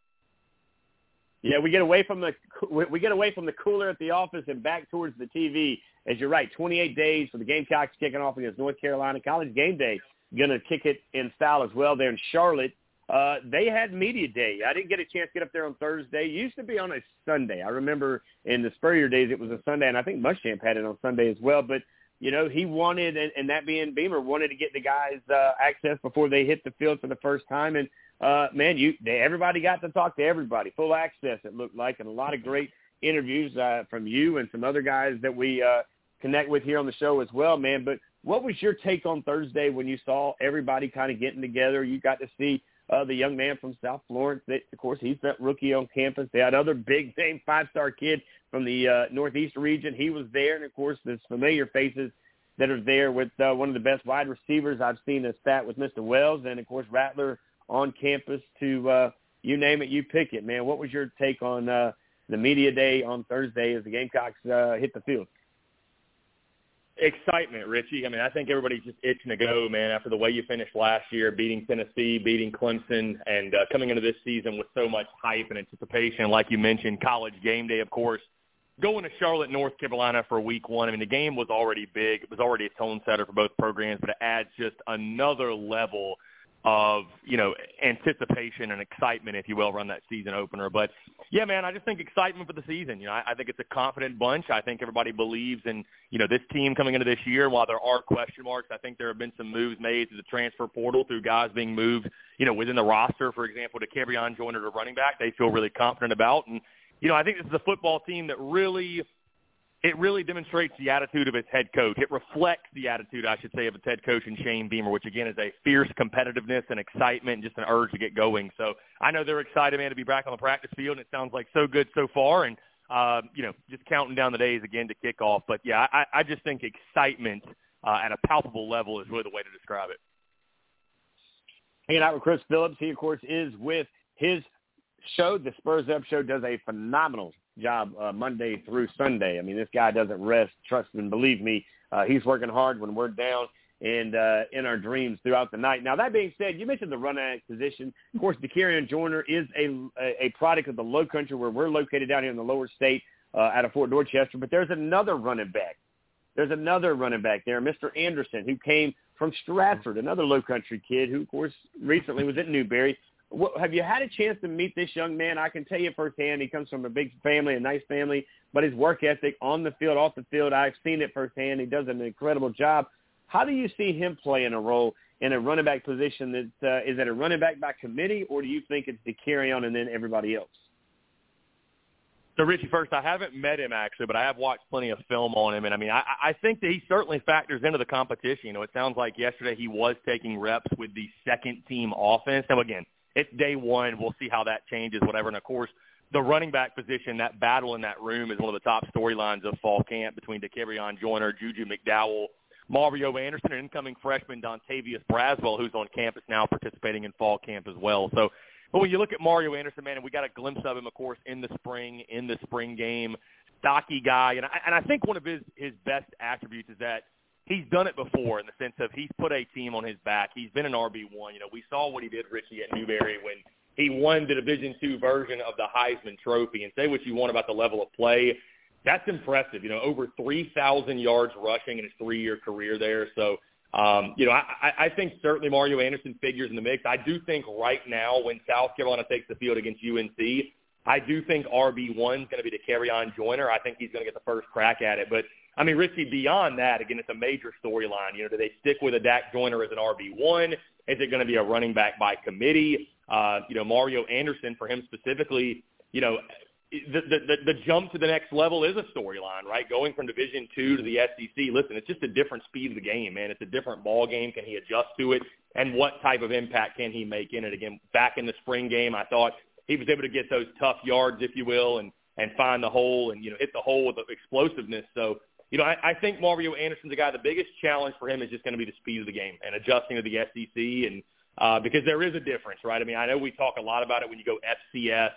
Yeah, we get away from the we get away from the cooler at the office and back towards the TV. As you're right, 28 days for the Gamecocks kicking off against North Carolina. College Game Day going to kick it in style as well there in Charlotte. Uh, they had media day. I didn't get a chance to get up there on Thursday. It used to be on a Sunday. I remember in the Spurrier days it was a Sunday, and I think Muschamp had it on Sunday as well. But you know, he wanted, and, and that being Beamer, wanted to get the guys uh, access before they hit the field for the first time. And uh, man, you they, everybody got to talk to everybody, full access. It looked like, and a lot of great interviews uh, from you and some other guys that we uh, connect with here on the show as well, man. But what was your take on Thursday when you saw everybody kind of getting together? You got to see uh, the young man from South Florence. That, of course, he's that rookie on campus. They had other big name five star kid from the uh, Northeast region. He was there, and of course, there's familiar faces that are there with uh, one of the best wide receivers I've seen a stat with Mr. Wells, and of course Rattler on campus to uh, you name it, you pick it, man. What was your take on uh, the media day on Thursday as the Gamecocks uh, hit the field? Excitement, Richie. I mean, I think everybody's just itching to go, man. After the way you finished last year, beating Tennessee, beating Clemson, and uh, coming into this season with so much hype and anticipation, like you mentioned, college game day, of course going to Charlotte, North Carolina for week one. I mean, the game was already big. It was already a tone setter for both programs, but it adds just another level of you know anticipation and excitement, if you will, run that season opener. But yeah, man, I just think excitement for the season. You know, I, I think it's a confident bunch. I think everybody believes in you know this team coming into this year. While there are question marks, I think there have been some moves made to the transfer portal through guys being moved. You know, within the roster, for example, Dakereon Joyner to running back, they feel really confident about. And you know, I think this is a football team that really it really demonstrates the attitude of its head coach. It reflects the attitude, I should say, of its head coach and Shane Beamer, which again is a fierce competitiveness and excitement, and just an urge to get going. So I know they're excited, man, to be back on the practice field, and it sounds like so good so far. And uh, you know, just counting down the days again to kick off. But yeah, I, I just think excitement uh, at a palpable level is really the way to describe it. Hanging out with Chris Phillips, he of course is with his show. The Spurs Up Show does a phenomenal job uh, Monday through Sunday. I mean, this guy doesn't rest. Trust and believe me, uh, he's working hard when we're down and uh, in our dreams throughout the night. Now, that being said, you mentioned the running position. Of course, Dakereon Joyner is a, a product of the low country where we're located down here in the lower state uh, out of Fort Dorchester. But there's another running back. There's another running back there, Mr. Anderson, who came from Stratford, another low country kid who, of course, recently was at Newberry have you had a chance to meet this young man? I can tell you firsthand, he comes from a big family, a nice family, but his work ethic on the field, off the field, I've seen it firsthand. He does an incredible job. How do you see him playing a role in a running back position? That uh, is it a running back by committee, or do you think it's Dakereon and then everybody else? So Richie, first, I haven't met him actually, but I have watched plenty of film on him, and I mean, I, I think that he certainly factors into the competition. You know, it sounds like yesterday he was taking reps with the second team offense. Now, again, it's day one. We'll see how that changes, whatever. And of course, the running back position, that battle in that room is one of the top storylines of fall camp between Dakereon Joyner, Juju McDowell, Mario Anderson, and incoming freshman Dontavius Braswell, who's on campus now participating in fall camp as well. So, but when you look at Mario Anderson, man, and we got a glimpse of him, of course, in the spring, in the spring game, stocky guy, and I, and I think one of his his best attributes is that – he's done it before in the sense of he's put a team on his back. He's been an RB one. You know, we saw what he did, Richie, at Newberry when he won the Division two version of the Heisman Trophy. And say what you want about the level of play, that's impressive. You know, over three thousand yards rushing in his three year career there. So. Um, you know, I, I think certainly Mario Anderson figures in the mix. I do think right now when South Carolina takes the field against UNC, I do think RB one is going to be Dakereon Joyner. I think he's going to get the first crack at it. But I mean, Richie, beyond that, again, it's a major storyline. You know, do they stick with a Dak Joyner as an RB1? Is it going to be a running back by committee? Uh, you know, Mario Anderson, for him specifically, you know, the, the, the jump to the next level is a storyline, right? Going from Division two to the SEC. Listen, it's just a different speed of the game, man. It's a different ball game. Can he adjust to it? And what type of impact can he make in it? Again, back in the spring game, I thought he was able to get those tough yards, if you will, and and find the hole and you know hit the hole with explosiveness. So you know, I, I think Mario Anderson's a guy. The biggest challenge for him is just going to be the speed of the game and adjusting to the SEC, and uh, because there is a difference, right? I mean, I know we talk a lot about it when you go FCS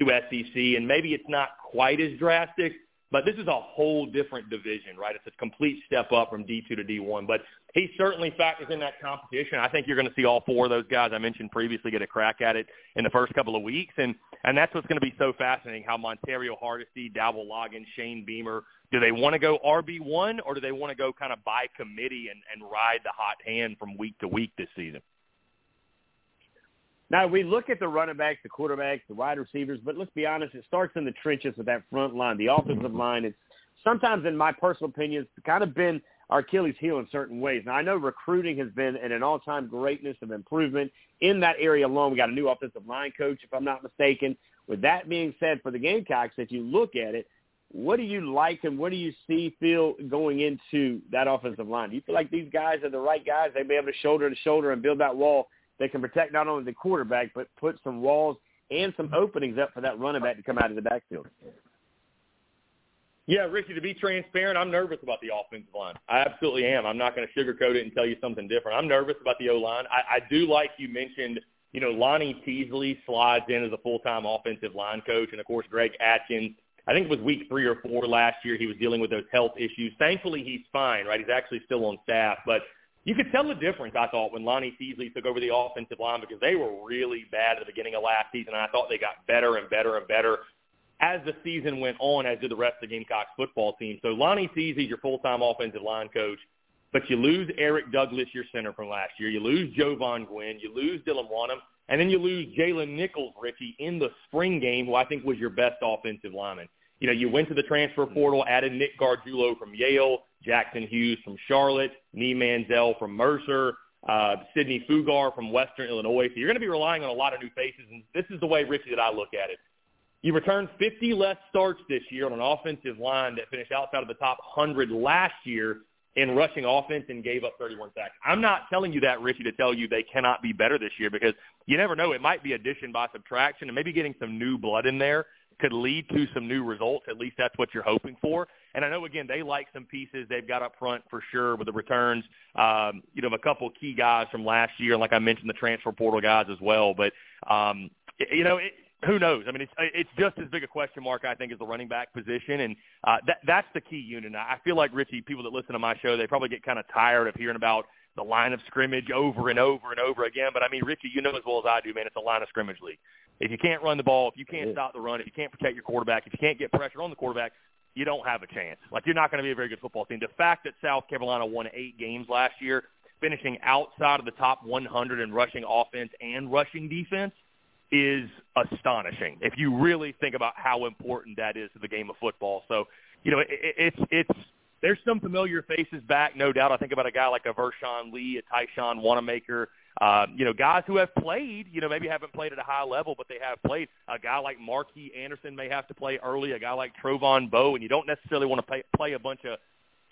to SEC, and maybe it's not quite as drastic, but this is a whole different division, right? It's a complete step up from D2 to D1. But he certainly factors in that competition. I think you're going to see all four of those guys I mentioned previously get a crack at it in the first couple of weeks, and and that's what's going to be so fascinating. How Montario Hardesty, Dowell Loggins, Shane Beamer, do they want to go RB one or do they want to go kind of by committee and, and ride the hot hand from week to week this season? Now we look at the running backs, the quarterbacks, the wide receivers, but let's be honest, it starts in the trenches with that front line, the offensive line. It's sometimes, in my personal opinion, it's kind of been our Achilles heel in certain ways. Now I know recruiting has been at an all-time greatness of improvement in that area alone. We got a new offensive line coach, if I'm not mistaken. With that being said, for the Gamecocks, if you look at it, what do you like and what do you see feel going into that offensive line? Do you feel like these guys are the right guys? They may be able to shoulder to shoulder and build that wall that can protect not only the quarterback but put some walls and some openings up for that running back to come out of the backfield. Yeah, Ricky, to be transparent, I'm nervous about the offensive line. I absolutely am. I'm not going to sugarcoat it and tell you something different. I'm nervous about the O-line. I, I do like you mentioned, you know, Lonnie Teasley slides in as a full-time offensive line coach, and, of course, Greg Atkins – I think it was week three or four last year. He was dealing with those health issues. Thankfully, he's fine, right? He's actually still on staff, but you could tell the difference, I thought, when Lonnie Teasley took over the offensive line because they were really bad at the beginning of last season. And I thought they got better and better and better as the season went on, as did the rest of the Gamecocks football team. So Lonnie Teasley's your full-time offensive line coach. but you lose Eric Douglas, your center from last year. You lose Jovaughn Gwyn. You lose Dylan Wonnum. And then you lose Jalen Nichols, Richie, in the spring game, who I think was your best offensive lineman. You know, you went to the transfer portal, added Nick Gargiulo from Yale, Jackson Hughes from Charlotte, Ni Mansell from Mercer, uh, Sidney Fugar from Western Illinois. So you're going to be relying on a lot of new faces, and this is the way, Richie, that I look at it. You returned 50 less starts this year on an offensive line that finished outside of the top 100 last year in rushing offense and gave up 31 sacks. I'm not telling you that, Richie, to tell you they cannot be better this year because you never know. It might be addition by subtraction and maybe getting some new blood in there could lead to some new results. At least that's what you're hoping for. And I know again they like some pieces they've got up front for sure with the returns. Um, you know, a couple of key guys from last year, like I mentioned, the transfer portal guys as well. But um, you know, it, who knows? I mean, it's it's just as big a question mark I think as the running back position, and uh, that that's the key unit. I feel like Richie, people that listen to my show, they probably get kind of tired of hearing about the line of scrimmage over and over and over again. But I mean, Richie, you know as well as I do, man, it's a line of scrimmage league. If you can't run the ball, if you can't stop the run, if you can't protect your quarterback, if you can't get pressure on the quarterback, you don't have a chance. Like you're not going to be a very good football team. The fact that South Carolina won eight games last year, finishing outside of the top 100 in rushing offense and rushing defense, is astonishing. If you really think about how important that is to the game of football, so you know it, it's it's there's some familiar faces back, no doubt. I think about a guy like a Vershawn Lee, a Tyshawn Wanamaker, uh, you know, guys who have played, you know, maybe haven't played at a high level, but they have played. A guy like Marquis Anderson may have to play early. A guy like Trovon Bow, and you don't necessarily want to play, play a bunch of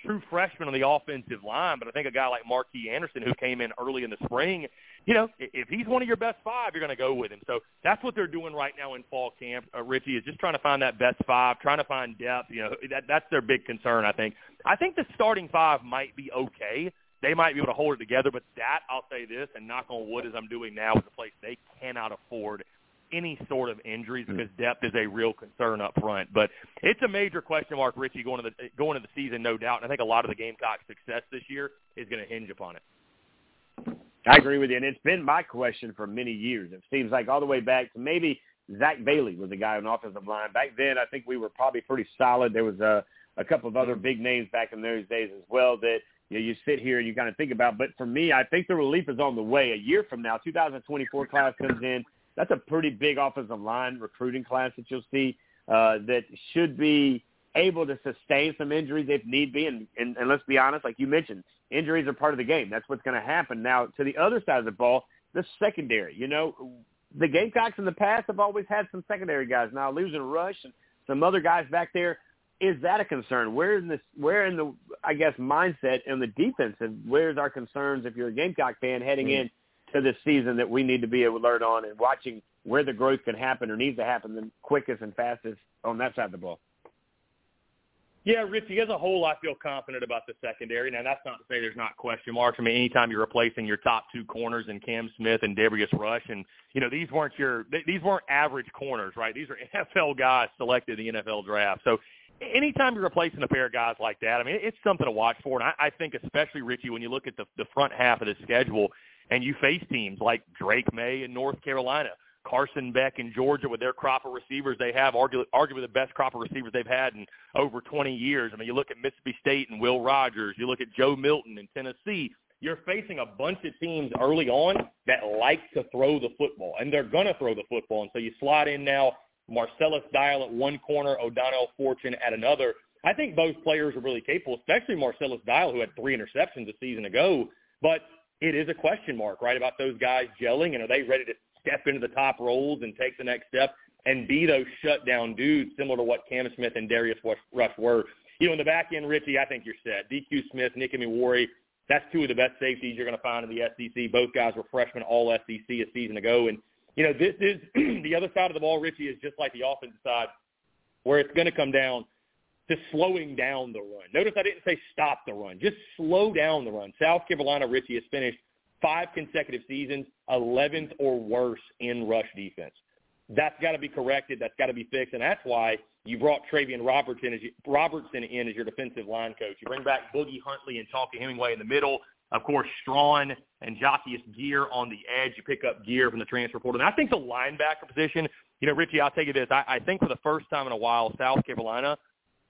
true freshmen on the offensive line. But I think a guy like Marquis Anderson, who came in early in the spring, you know, if he's one of your best five, you're going to go with him. So that's what they're doing right now in fall camp. Uh, Richie is just trying to find that best five, trying to find depth. You know, that that's their big concern. I think. I think the starting five might be okay they might be able to hold it together, but that, I'll say this, and knock on wood as I'm doing now, is a place they cannot afford any sort of injuries hmm. because depth is a real concern up front. But it's a major question mark, Richie, going to the going into the season, no doubt. And I think a lot of the Gamecocks' success this year is going to hinge upon it. I agree with you, and it's been my question for many years. It seems like all the way back to maybe Zach Bailey was a guy on offensive line. Back then, I think we were probably pretty solid. There was a, a couple of other hmm. big names back in those days as well that you, know, you sit here and you kind of think about. But for me, I think the relief is on the way. A year from now, 2024 class comes in. That's a pretty big offensive line recruiting class that you'll see uh, that should be able to sustain some injuries if need be. And, and, and let's be honest, like you mentioned, injuries are part of the game. That's what's going to happen. Now, to the other side of the ball, the secondary. You know, the Gamecocks in the past have always had some secondary guys. Now losing Rush and some other guys back there, is that a concern? Where in this, where in the, I guess, mindset in the defensive, where's our concerns if you're a Gamecock fan heading mm. in to this season that we need to be alert on and watching where the growth can happen or needs to happen the quickest and fastest on that side of the ball? Yeah, Richie, as a whole, I feel confident about the secondary. Now, that's not to say there's not question marks. I mean, anytime you're replacing your top two corners in Cam Smith and Darius Rush, and you know these weren't your these weren't average corners, right? These are NFL guys selected in the NFL draft. So anytime you're replacing a pair of guys like that, I mean, it's something to watch for. And I, I think especially, Richie, when you look at the, the front half of the schedule and you face teams like Drake Maye in North Carolina, Carson Beck in Georgia with their crop of receivers they have, arguably, arguably the best crop of receivers they've had in over 20 years. I mean, you look at Mississippi State and Will Rogers. You look at Joe Milton in Tennessee. You're facing a bunch of teams early on that like to throw the football, and they're going to throw the football. And so you slide in now Marcellus Dial at one corner, O'Donnell Fortune at another. I think both players are really capable, especially Marcellus Dial, who had three interceptions a season ago. But it is a question mark, right, about those guys gelling, and are they ready to step into the top roles and take the next step and be those shutdown dudes, similar to what Cam Smith and Darius Rush were. You know, in the back end, Richie, I think you're set. DQ Smith, Nick Emmanwori, that's two of the best safeties you're going to find in the SEC. Both guys were freshmen all SEC a season ago, and you know, this is the other side of the ball, Richie, is just like the offensive side, where it's going to come down to slowing down the run. Notice I didn't say stop the run, just slow down the run. South Carolina, Richie, has finished five consecutive seasons, 11th or worse in rush defense. That's got to be corrected. That's got to be fixed, and that's why you brought Travian Robertson as you, Robertson in as your defensive line coach. You bring back Boogie Huntley and Tonka Hemingway in the middle. Of course, Strachan and Jockeys Gear on the edge. You pick up Gear from the transfer portal. And I think the linebacker position, you know, Richie, I'll tell you this. I, I think for the first time in a while, South Carolina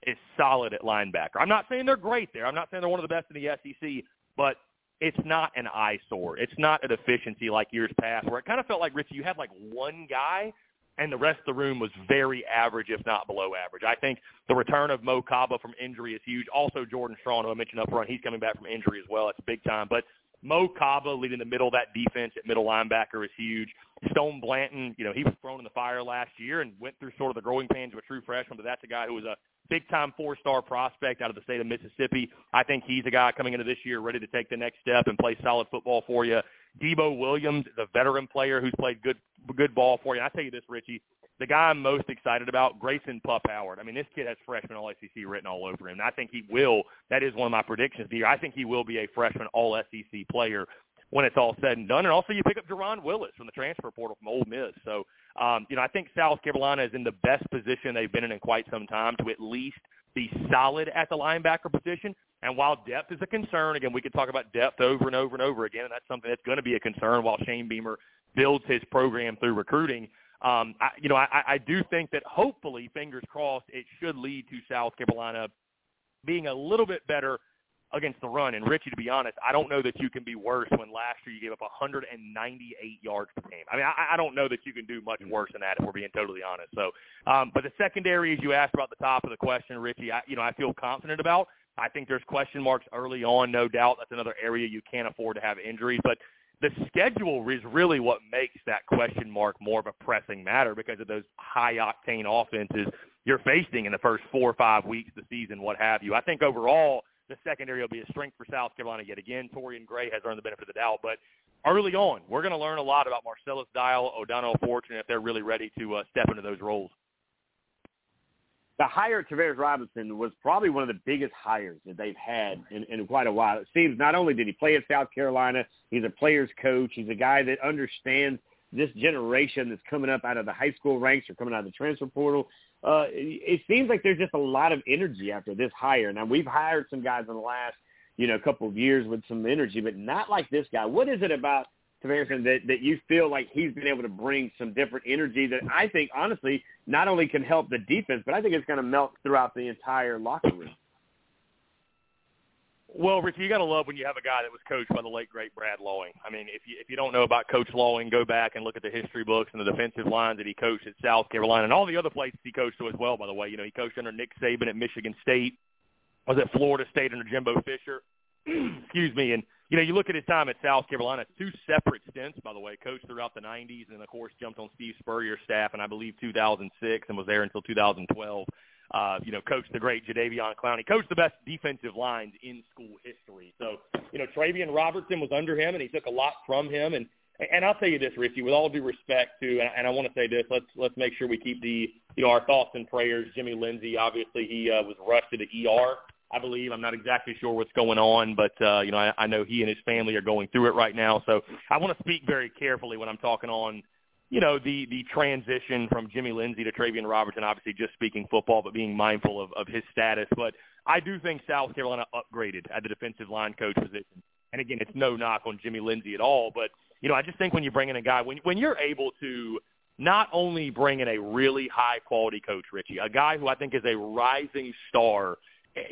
is solid at linebacker. I'm not saying they're great there. I'm not saying they're one of the best in the SEC, but it's not an eyesore. It's not a deficiency like years past where it kind of felt like, Richie, you had like one guy and the rest of the room was very average, if not below average. I think the return of Mo Kaba from injury is huge. Also, Jordan Strachan, who I mentioned up front, he's coming back from injury as well. It's big time. But Mo Kaba leading the middle of that defense at middle linebacker is huge. Stone Blanton, you know, he was thrown in the fire last year and went through sort of the growing pains of a true freshman, but that's a guy who was a big-time four-star prospect out of the state of Mississippi. I think he's a guy coming into this year ready to take the next step and play solid football for you. Debo Williams a veteran player who's played good good ball for you. I tell you this, Richie, the guy I'm most excited about, Grayson Pup Howard. I mean, this kid has freshman All SEC written all over him. And I think he will. That is one of my predictions this year. I think he will be a freshman All SEC player when it's all said and done. And also, you pick up Jerron Willis from the transfer portal from Ole Miss. So, um, you know, I think South Carolina is in the best position they've been in in quite some time to at least be solid at the linebacker position. And while depth is a concern, again, we could talk about depth over and over and over again, and that's something that's going to be a concern while Shane Beamer builds his program through recruiting. Um, I, you know, I, I do think that hopefully, fingers crossed, it should lead to South Carolina being a little bit better against the run. And Richie, to be honest, I don't know that you can be worse when last year you gave up 198 yards per game. I mean, I, I don't know that you can do much worse than that if we're being totally honest. So, um, but the secondary, as you asked about the top of the question, Richie, I, you know, I feel confident about. I think there's question marks early on, no doubt. That's another area you can't afford to have injuries, but the schedule is really what makes that question mark more of a pressing matter because of those high octane offenses you're facing in the first four or five weeks of the season, what have you. I think overall the secondary will be a strength for South Carolina yet again. Torian Gray has earned the benefit of the doubt, but early on, we're going to learn a lot about Marcellus Dial, O'Donnell Fortune, if they're really ready to uh, step into those roles. The hire of Travaris Robinson was probably one of the biggest hires that they've had in, in quite a while. It seems not only did he play at South Carolina, he's a player's coach. He's a guy that understands this generation that's coming up out of the high school ranks or coming out of the transfer portal uh, it seems like there's just a lot of energy after this hire. Now we've hired some guys in the last, you know, couple of years with some energy, but not like this guy. What is it about Tavarison that that you feel like he's been able to bring some different energy that I think honestly not only can help the defense, but I think it's going to melt throughout the entire locker room. Well, Richie, you got to love when you have a guy that was coached by the late great Brad Lawing. I mean, if you if you don't know about Coach Lawing, go back and look at the history books and the defensive lines that he coached at South Carolina and all the other places he coached to as well. By the way, you know he coached under Nick Saban at Michigan State, was at Florida State under Jimbo Fisher. Excuse me, and you know you look at his time at South Carolina, two separate stints, by the way, coached throughout the '90s, and of course jumped on Steve Spurrier's staff in I believe 2006 and was there until 2012 uh, you know, coached the great Jadeveon Clowney, coached the best defensive lines in school history. So, you know, Travian Robertson was under him, and he took a lot from him. And and I'll tell you this, Richie, with all due respect to, and I want to say this, let's let's make sure we keep the, you know, our thoughts and prayers. Jimmy Lindsey, obviously, he uh, was rushed to the ER. I believe I'm not exactly sure what's going on, but uh, you know, I, I know he and his family are going through it right now. So I want to speak very carefully when I'm talking on you know, the the transition from Jimmy Lindsey to Travian Robertson, obviously just speaking football, but being mindful of, of his status. But I do think South Carolina upgraded at the defensive line coach position. And again, it's no knock on Jimmy Lindsey at all, but you know, I just think when you bring in a guy, when when you're able to not only bring in a really high quality coach, Richie, a guy who I think is a rising star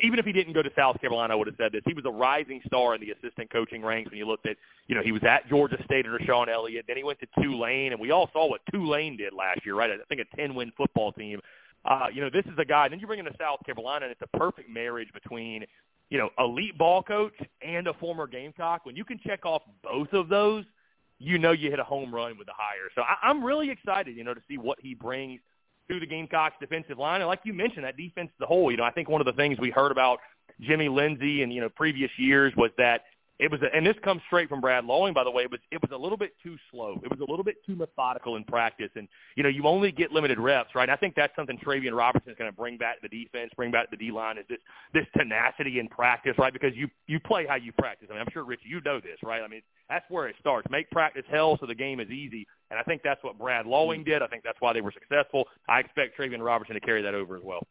even if he didn't go to South Carolina, I would have said this. He was a rising star in the assistant coaching ranks when you looked at, you know, he was at Georgia State under Shawn Elliott. Then he went to Tulane, and we all saw what Tulane did last year, right? I think a 10-win football team. Uh, you know, this is a guy. Then you bring in to South Carolina, and it's a perfect marriage between, you know, elite ball coach and a former Gamecock. When you can check off both of those, you know you hit a home run with the hire. So I, I'm really excited, you know, to see what he brings – to the Gamecocks defensive line. And like you mentioned, that defense as a whole, you know, I think one of the things we heard about Jimmy Lindsey and, you know, previous years was that it was, a, and this comes straight from Brad Lawing, by the way. It was it was a little bit too slow. It was a little bit too methodical in practice, and you know you only get limited reps, right? I think that's something Travian Robertson is going to bring back to the defense, bring back to the D line is this this tenacity in practice, right? Because you you play how you practice. I mean, I'm sure Rich, you know this, right? I mean, that's where it starts. Make practice hell so the game is easy, and I think that's what Brad Lawing mm-hmm. did. I think that's why they were successful. I expect Travian Robertson to carry that over as well.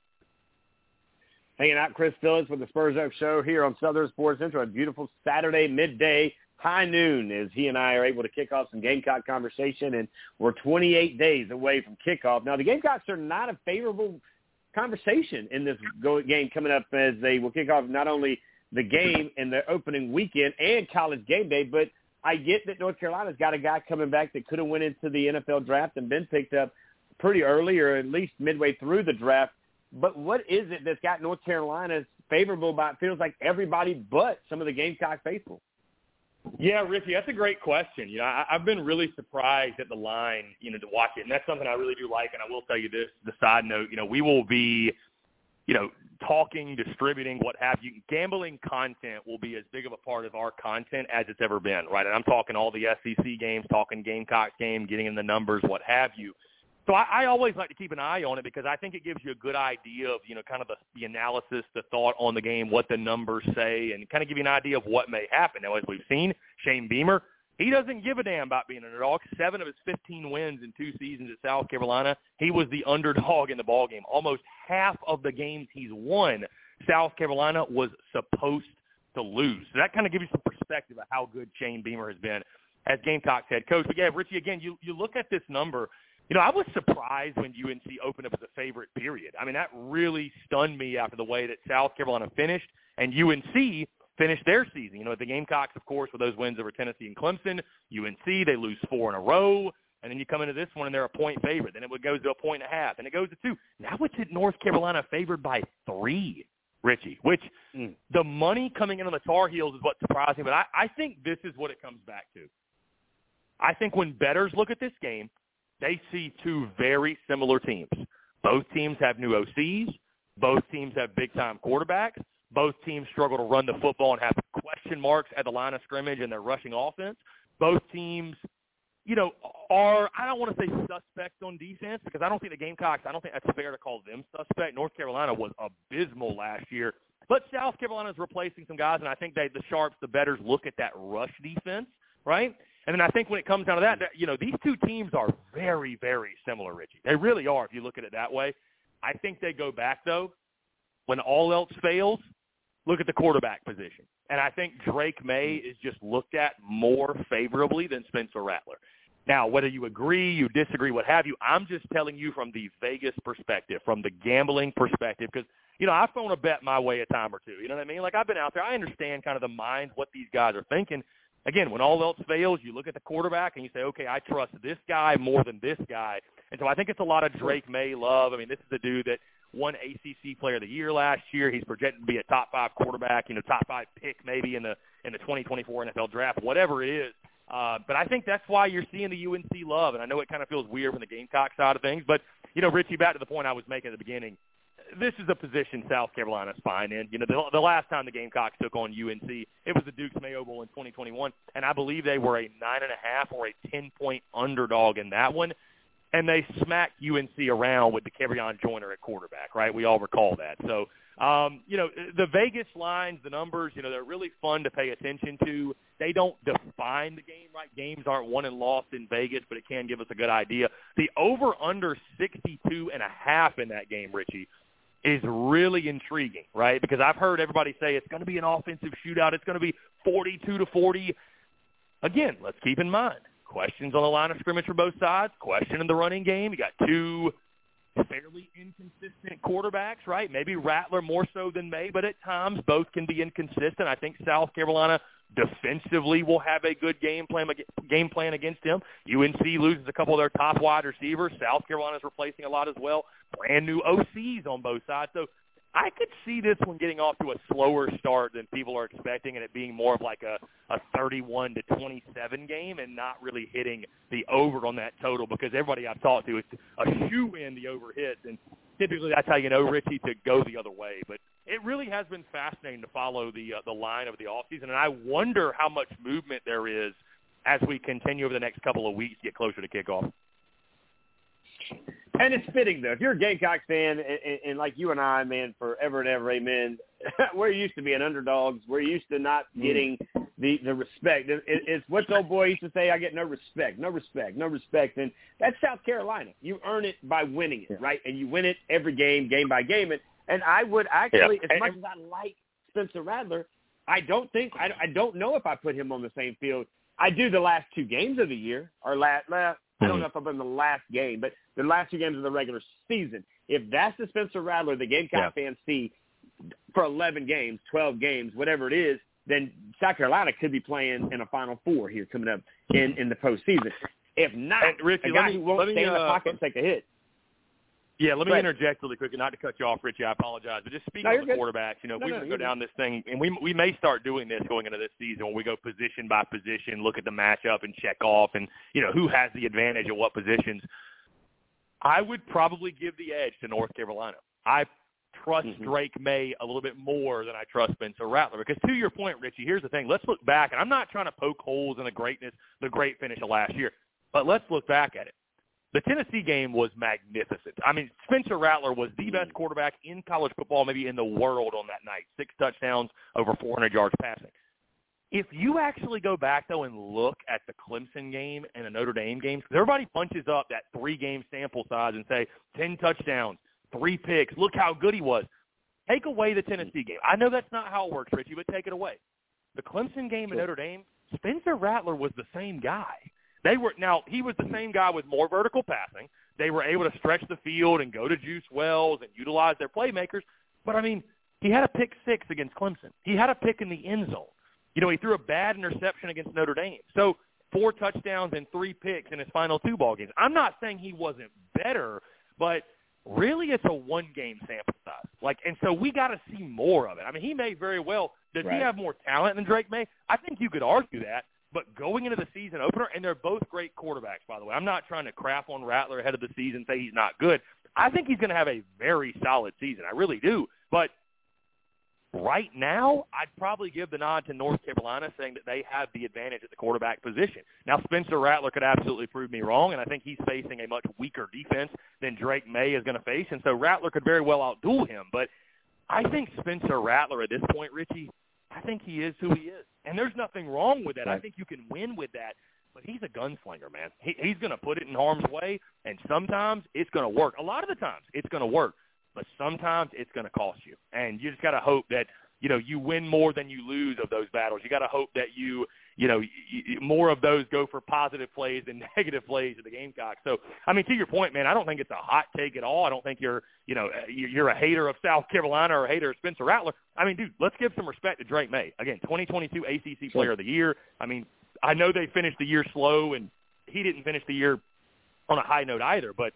Hanging out Chris Phillips with the Spurs Up Show here on Southern Sports Central. A beautiful Saturday midday, high noon, as he and I are able to kick off some Gamecock conversation, and we're 28 days away from kickoff. Now, the Gamecocks are not a favorable conversation in this game coming up as they will kick off not only the game in the opening weekend and college game day. But I get that North Carolina's got a guy coming back that could have went into the NFL draft and been picked up pretty early or at least midway through the draft. But what is it that's got North Carolina's favorable about it feels like everybody but some of the Gamecock faithful? Yeah, Richie, that's a great question. You know, I, I've been really surprised at the line, you know, to watch it, and that's something I really do like. And I will tell you this: the side note, you know, we will be, you know, talking, distributing, what have you. Gambling content will be as big of a part of our content as it's ever been, right? And I'm talking all the SEC games, talking Gamecock game, getting in the numbers, what have you. So I, I always like to keep an eye on it because I think it gives you a good idea of, you know, kind of the, the analysis, the thought on the game, what the numbers say, and kind of give you an idea of what may happen. Now, as we've seen, Shane Beamer, he doesn't give a damn about being an underdog. Seven of his 15 wins in two seasons at South Carolina, he was the underdog in the ball game. Almost half of the games he's won, South Carolina was supposed to lose. So that kind of gives you some perspective of how good Shane Beamer has been as Gamecocks head coach. But yeah, Richie, again, you you look at this number – you know, I was surprised when UNC opened up as a favorite, period. I mean, that really stunned me after the way that South Carolina finished and UNC finished their season. You know, the Gamecocks, of course, with those wins over Tennessee and Clemson. UNC, they lose four in a row. And then you come into this one and they're a point favorite. Then it would go to a point and a half. And it goes to two. Now it's at North Carolina favored by three, Richie, which mm. the money coming in on the Tar Heels is what surprised me. But I, I think this is what it comes back to. I think when bettors look at this game, they see two very similar teams. Both teams have new OCs. Both teams have big-time quarterbacks. Both teams struggle to run the football and have question marks at the line of scrimmage in their rushing offense. Both teams, you know, are I don't want to say suspect on defense because I don't think the Gamecocks. I don't think that's fair to call them suspect. North Carolina was abysmal last year, but South Carolina is replacing some guys, and I think they the sharps, the betters look at that rush defense, right? And then I think when it comes down to that, you know, these two teams are very, very similar, Richie. They really are if you look at it that way. I think they go back, though, when all else fails, look at the quarterback position. And I think Drake Maye hmm. is just looked at more favorably than Spencer Rattler. Now, whether you agree, you disagree, what have you, I'm just telling you from the Vegas perspective, from the gambling perspective, because, you know, I've thrown a bet my way a time or two. You know what I mean? Like, I've been out there. I understand kind of the minds, what these guys are thinking again, when all else fails, you look at the quarterback and you say, okay, I trust this guy more than this guy. And so I think it's a lot of Drake Maye love. I mean, this is a dude that won ACC Player of the Year last year. He's projected to be a top five quarterback, you know, top five pick maybe in the in the 2024 NFL Draft, whatever it is. Uh, but I think that's why you're seeing the UNC love, and I know it kind of feels weird from the Gamecock side of things. But you know, Richie, back to the point I was making at the beginning this is a position South Carolina's fine in. You know, the, the last time the Gamecocks took on UNC, it was the Duke's Mayo Bowl in 2021, and I believe they were a nine and a half or a ten point underdog in that one, and they smacked UNC around with Dakereon Joyner at quarterback. Right, we all recall that. So. Um, you know, the Vegas lines, the numbers, you know, they're really fun to pay attention to. They don't define the game, right? Games aren't won and lost in Vegas, but it can give us a good idea. The over under 62 and a half in that game, Richie, is really intriguing, right? Because I've heard everybody say it's going to be an offensive shootout. It's going to be 42 to 40. Again, let's keep in mind questions on the line of scrimmage for both sides, question in the running game. You got two fairly inconsistent quarterbacks, right? Maybe Rattler more so than Maye, but at times both can be inconsistent. I think South Carolina defensively will have a good game plan game plan against him. UNC loses a couple of their top wide receivers. South Carolina's replacing a lot as well. Brand new OCs on both sides. So I could see this one getting off to a slower start than people are expecting, and it being more of like a a 31 to 27 game, and not really hitting the over on that total because everybody I've talked to, it's a shoe in the over hits, and typically that's how you know Richie to go the other way. But it really has been fascinating to follow the uh, the line of the off season, and I wonder how much movement there is as we continue over the next couple of weeks to get closer to kickoff. And it's fitting though. If you're a Gamecock fan, and, and like you and I, man, forever and ever, amen. we're used to being underdogs. We're used to not mm. getting the the respect. It, it's what the old boy used to say. I get no respect, no respect, no respect. And that's South Carolina. You earn it by winning it, yeah. right? And you win it every game, game by game. And and I would actually, yeah. as much as I like Spencer Rattler, I don't think I, I don't know if I put him on the same field. I do the last two games of the year, or last, last I don't hmm. know if I'm in the last game, but the last two games of the regular season. If that's the Spencer Rattler the Gamecock yeah. fans see, for 11 games, 12 games, whatever it is, then South Carolina could be playing in a Final Four here coming up in in the postseason. If not, And Richie, a guy let me- who won't let me, stay in the uh, pocket and take a hit. Yeah, let me ahead. interject really quickly, not to cut you off, Richie. I apologize, but just speaking No, of the good. quarterbacks, you know, No, we no, go you're good. down this thing, and we we may start doing this going into this season when we go position by position, look at the matchup and check off, and you know who has the advantage at what positions. I would probably give the edge to North Carolina. I trust Mhm. Drake Maye a little bit more than I trust Spencer Rattler. Because to your point, Richie, here's the thing. Let's look back, and I'm not trying to poke holes in the greatness, the great finish of last year, but let's look back at it. The Tennessee game was magnificent. I mean, Spencer Rattler was the best mm. quarterback in college football, maybe in the world on that night. Six touchdowns, over 400 yards passing. If you actually go back, though, and look at the Clemson game and the Notre Dame games, because everybody bunches up that three-game sample size and say 10 touchdowns, three picks, look how good he was. Take away the Tennessee game. I know that's not how it works, Richie, but take it away. The Clemson game and Notre Dame, Spencer Rattler was the same guy. They were now he was the same guy with more vertical passing. They were able to stretch the field and go to Juice Wells and utilize their playmakers. But I mean, he had a pick six against Clemson. He had a pick in the end zone. You know, he threw a bad interception against Notre Dame. So four touchdowns and three picks in his final two ball games. I'm not saying he wasn't better, but really it's a one game sample size. Like and so we gotta see more of it. I mean he may very well does he have more talent than Drake Maye? I think you could argue that. But going into the season opener, and they're both great quarterbacks, by the way. I'm not trying to crap on Rattler ahead of the season, say he's not good. I think he's going to have a very solid season. I really do. But right now, I'd probably give the nod to North Carolina, saying that they have the advantage at the quarterback position. Now, Spencer Rattler could absolutely prove me wrong, and I think he's facing a much weaker defense than Drake Maye is going to face, and so Rattler could very well outduel him. But I think Spencer Rattler at this point, Richie, I think he is who he is, and there's nothing wrong with that. I think you can win with that. But he's a gunslinger, man. He, he's going to put it in harm's way, and sometimes it's going to work. A lot of the times it's going to work, but sometimes it's going to cost you. And you just got to hope that you know you win more than you lose of those battles. You got to hope that you you know more of those go for positive plays than negative plays of the Gamecocks. So I mean, to your point, man, I don't think it's a hot take at all. I don't think you're you know uh, you- you're a hater of South Carolina or a hater of Spencer Rattler. I mean, dude, let's give some respect to Drake Maye. Again, 2022 ACC Player of the Year. I mean, I know they finished the year slow, and he didn't finish the year on a high note either. But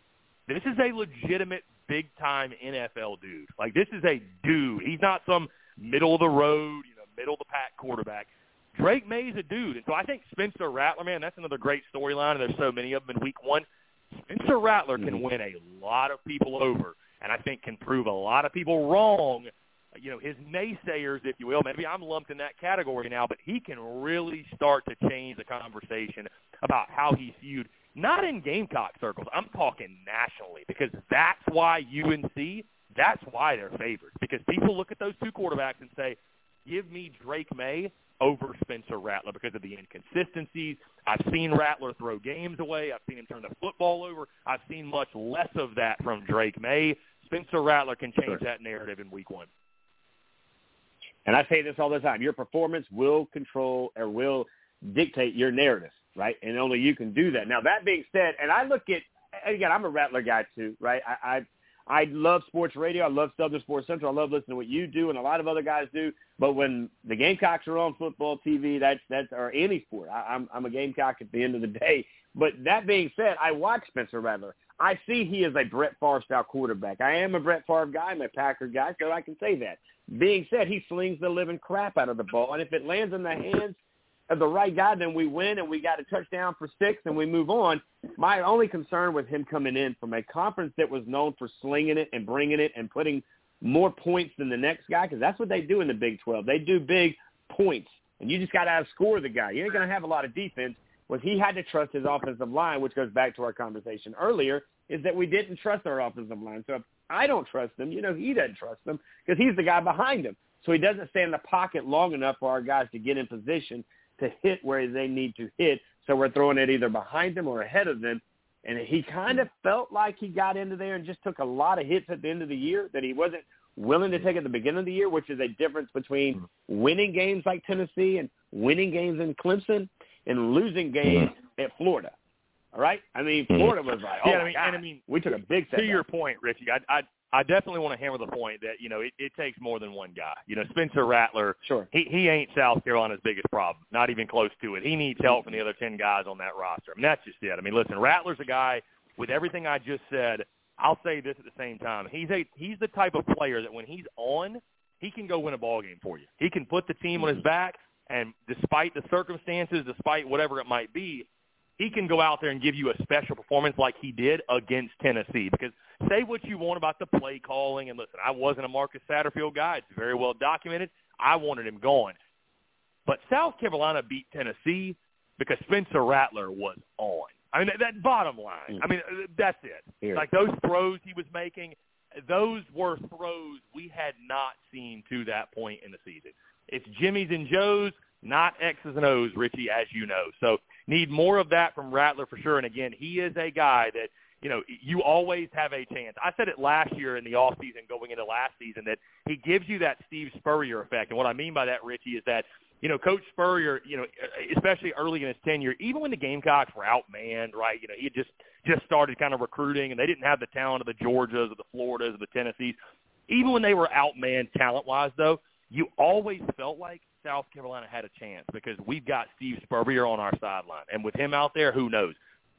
this is a legitimate big time NFL dude. Like this is a dude. He's not some middle of the road, you know, middle of the pack quarterback. Drake Maye's a dude, and so I think Spencer Rattler, man, that's another great storyline. And there's so many of them in Week One. Spencer Rattler can Mhm. win a lot of people over, and I think can prove a lot of people wrong. You know, his naysayers, if you will. Maybe I'm lumped in that category now, but he can really start to change the conversation about how he's viewed. Not in Gamecock circles. I'm talking nationally because that's why UNC. That's why they're favorites because people look at those two quarterbacks and say, "Give me Drake Maye over Spencer Rattler because of the inconsistencies. I've seen Rattler throw games away. I've seen him turn the football over. I've seen much less of that from Drake Maye. Spencer Rattler can change Sure. that narrative in Week One. And I say this all the time. Your performance will control or will dictate your narrative, right? And only you can do that. Now, that being said, and I look at, again, I'm a Rattler guy too, right? I, I, I love sports radio. I love Southern Sports Central. I love listening to what you do and a lot of other guys do. But when the Gamecocks are on football TV, that's, that's, or any sport, I, I'm, I'm a Gamecock at the end of the day. But that being said, I watch Spencer Rattler. I see he is a Brett Favre style quarterback. I am a Brett Favre guy. I'm a Packer guy, so I can say that. Being said, he slings the living crap out of the ball, and if it lands in the hands the right guy, then we win, and we got a touchdown for six, and we move on. My only concern with him coming in from a conference that was known for slinging it and bringing it and putting more points than the next guy, because that's what they do in the Big 12. They do big points, and you just got to outscore the guy. You ain't going to have a lot of defense. Was he had to trust his offensive line, which goes back to our conversation earlier, is that we didn't trust our offensive line. So if I don't trust them, you know, he doesn't trust them because he's the guy behind him. So he doesn't stay in the pocket long enough for our guys to get in position to hit where they need to hit. So we're throwing it either behind them or ahead of them. And he kind of felt like he got into there and just took a lot of hits at the end of the year that he wasn't willing to take at the beginning of the year, which is a difference between winning games like Tennessee and winning games in Clemson and losing games at Florida. All right? I mean, mm-hmm. Florida was like, oh, Yeah, my I mean- God. and I mean, we took a big step to your point, Richie, I, I I definitely want to hammer the point that you know it, it takes more than one guy. You know, Spencer Rattler, Sure. he he ain't South Carolina's biggest problem, not even close to it. He needs help from the other ten guys on that roster. I mean, that's just it. I mean, listen, Rattler's a guy with everything I just said. I'll say this at the same time. He's a he's the type of player that when he's on, he can go win a ball game for you. He can put the team on his mm-hmm. back, and despite the circumstances, despite whatever it might be, he can go out there and give you a special performance like he did against Tennessee. Because say what you want about the play calling, and listen, I wasn't a Marcus Satterfield guy. It's very well documented. I wanted him gone. But South Carolina beat Tennessee because Spencer Rattler was on. I mean, that, that bottom line. I mean, uh, that's it. Here. Like those throws he was making, those were throws we had not seen to that point in the season. It's Jimmy's and Joe's, not X's and O's, Richie, as you know. So need more of that from Rattler for sure. And again, he is a guy that you know you always have a chance. I said it last year in the off season, going into last season, that he gives you that Steve Spurrier effect. And what I mean by that, Richie, is that you know, Coach Spurrier, you know, especially early in his tenure, even when the Gamecocks were outmanned, right? You know, he had just just started kind of recruiting, and they didn't have the talent of the Georgias or the Floridas or the Tennessees. Even when they were outmanned talent-wise, though, you always felt like South Carolina had a chance because we've got Steve Spurrier on our sideline, and with him out there, who knows?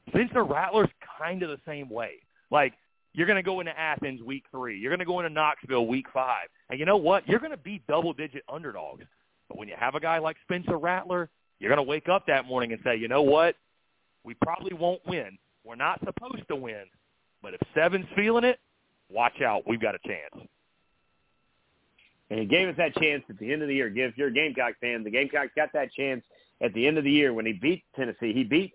Spencer Rattler's kind of the same way. Like you're going to go into Athens week three, you're going to go into Knoxville week five, and you know what? You're going to be double-digit underdogs. But when you have a guy like Spencer Rattler, you're going to wake up that morning and say, you know what? We probably won't win. We're not supposed to win. But if Seven's feeling it, watch out. We've got a chance. And he gave us that chance at the end of the year. If you're a Gamecock fan, the Gamecocks got that chance at the end of the year when he beat Tennessee. He beat